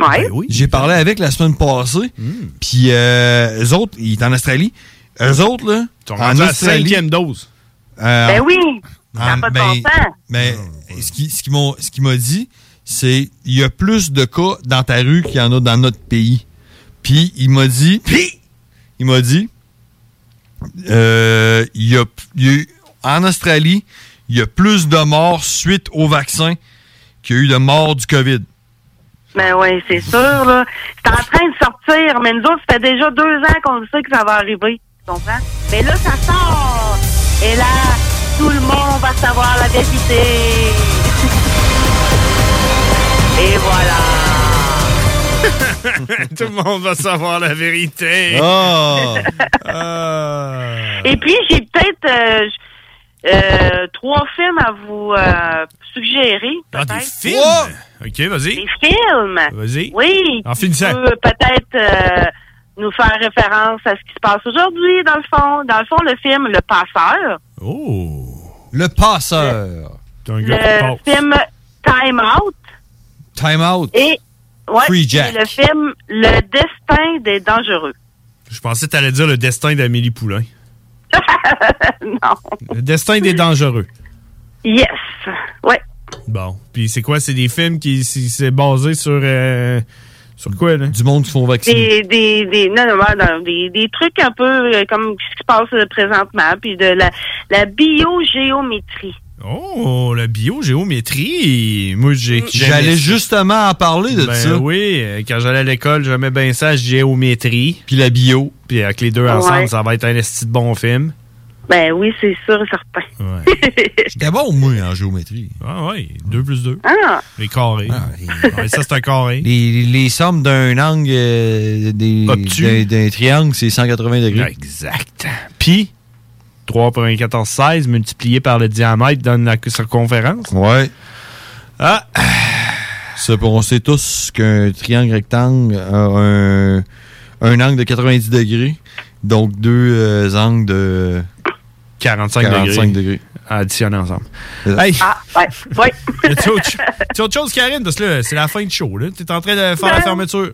Ouais. J'ai parlé avec la semaine passée. Puis, euh, eux autres, il est en Australie. Eux autres, là. Ils sont à la cinquième dose. Ben oui, ça en- pas de ben, bon sens. Mais ce qui- ce qui m'ont- ce qu'il m'a dit, c'est il y a plus de cas dans ta rue qu'il y en a dans notre pays. Puis il m'a dit, puis il m'a dit, euh, il y a, y en Australie, il y a plus de morts suite au vaccin qu'il y a eu de morts du COVID. Ben oui, c'est sûr, là. C'est en train de sortir, mais nous autres, ça fait déjà deux ans qu'on sait que ça va arriver. Tu comprends? Mais là, ça sort. Et là, tout le monde va savoir la vérité. Et voilà. <laughs> Tout le monde va savoir la vérité. Oh. Ah. Et puis, j'ai peut-être euh, euh, trois films à vous euh, suggérer. Ah, des films? OK, vas-y. Des films? Vas-y. Oui. En finissant. peut peut-être euh, nous faire référence à ce qui se passe aujourd'hui, dans le fond. Dans le fond, le film Le Passeur. Oh. Le passeur. C'est un Le film Time Out. Time out. Et, ouais, Free et Jack. le film Le Destin des Dangereux. Je pensais que t'allais dire le destin d'Amélie Poulain. <laughs> non. Le destin des dangereux. Yes. Ouais. Bon. Puis c'est quoi? C'est des films qui c'est c'est basé sur... euh, sur quoi, là? Du monde qui font vacciner. Des, des, des, non, non, non, des, des trucs un peu euh, comme ce qui se passe euh, présentement, puis de la, la biogéométrie. Oh, la biogéométrie. Moi, j'ai... J'allais justement en parler de ben ça. oui, euh, quand j'allais à l'école, j'aimais bien ça, géométrie. Puis la bio. Puis avec les deux ensemble, Ouais. ça va être un esti de bon film. Ben oui, c'est sûr et certain. J'étais <laughs> bon, moi, en géométrie. Ah oui, 2 plus 2. Ah. Les carrés. Ouais, ça, c'est un carré. Les, les sommes d'un angle euh, d'un triangle, c'est 180 degrés. Exact. Puis, 3 pour un 14, 16 multiplié par le diamètre donne la circonférence. Ouais. Ah! On sait tous qu'un triangle rectangle a un, un angle de 90 degrés. Donc, deux euh, angles de 45, 45 degrés. degrés. Additionnés ensemble. Hey! Ah, ouais, ouais. <laughs> Autre, as-tu autre chose, Karine? Parce que là, c'est la fin de show. Tu es en train de faire la Ben, fermeture.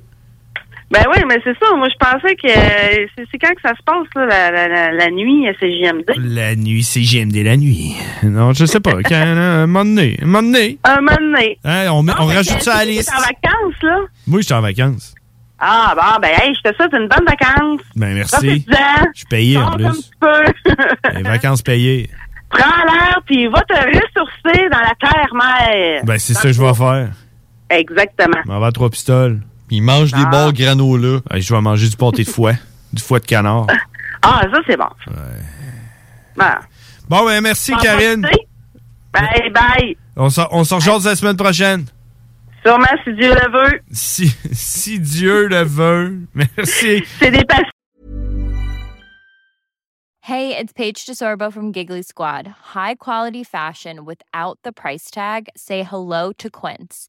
Ben oui, mais c'est ça. Moi, je pensais que euh, c'est c'est quand que ça se passe, là, la, la, la, la nuit à CGMD. La nuit, c'est la nuit. Non, je sais pas. Quand, hein, un moment donné. Un moment donné. Un moment donné. Hein, on on rajoute ça à la liste. en vacances, là? Moi, j'étais en vacances. Ah, bon, ben, hey, je te souhaite une bonne vacance. Ben, merci. Je suis payé en plus. un petit peu. Les <laughs> vacances payées. Prends l'air, puis va te ressourcer dans la terre-mère. Ben, c'est ça que je vais faire. Exactement. Je m'en vais à trois pistoles. Il mange des Ah. barres granola. Ouais, je vais manger du pâté de foie. <laughs> du foie de canard. Ah, ça, c'est bon. Bon. Bon, ben, merci, Karine. profiter? Bye, bye. On s'en rejase la semaine prochaine. Sûrement, si Dieu le veut. Si, si Dieu le veut. <laughs> Merci. C'est des patients. Hey, it's Paige DeSorbo from Giggly Squad. High quality fashion without the price tag. Say hello to Quince.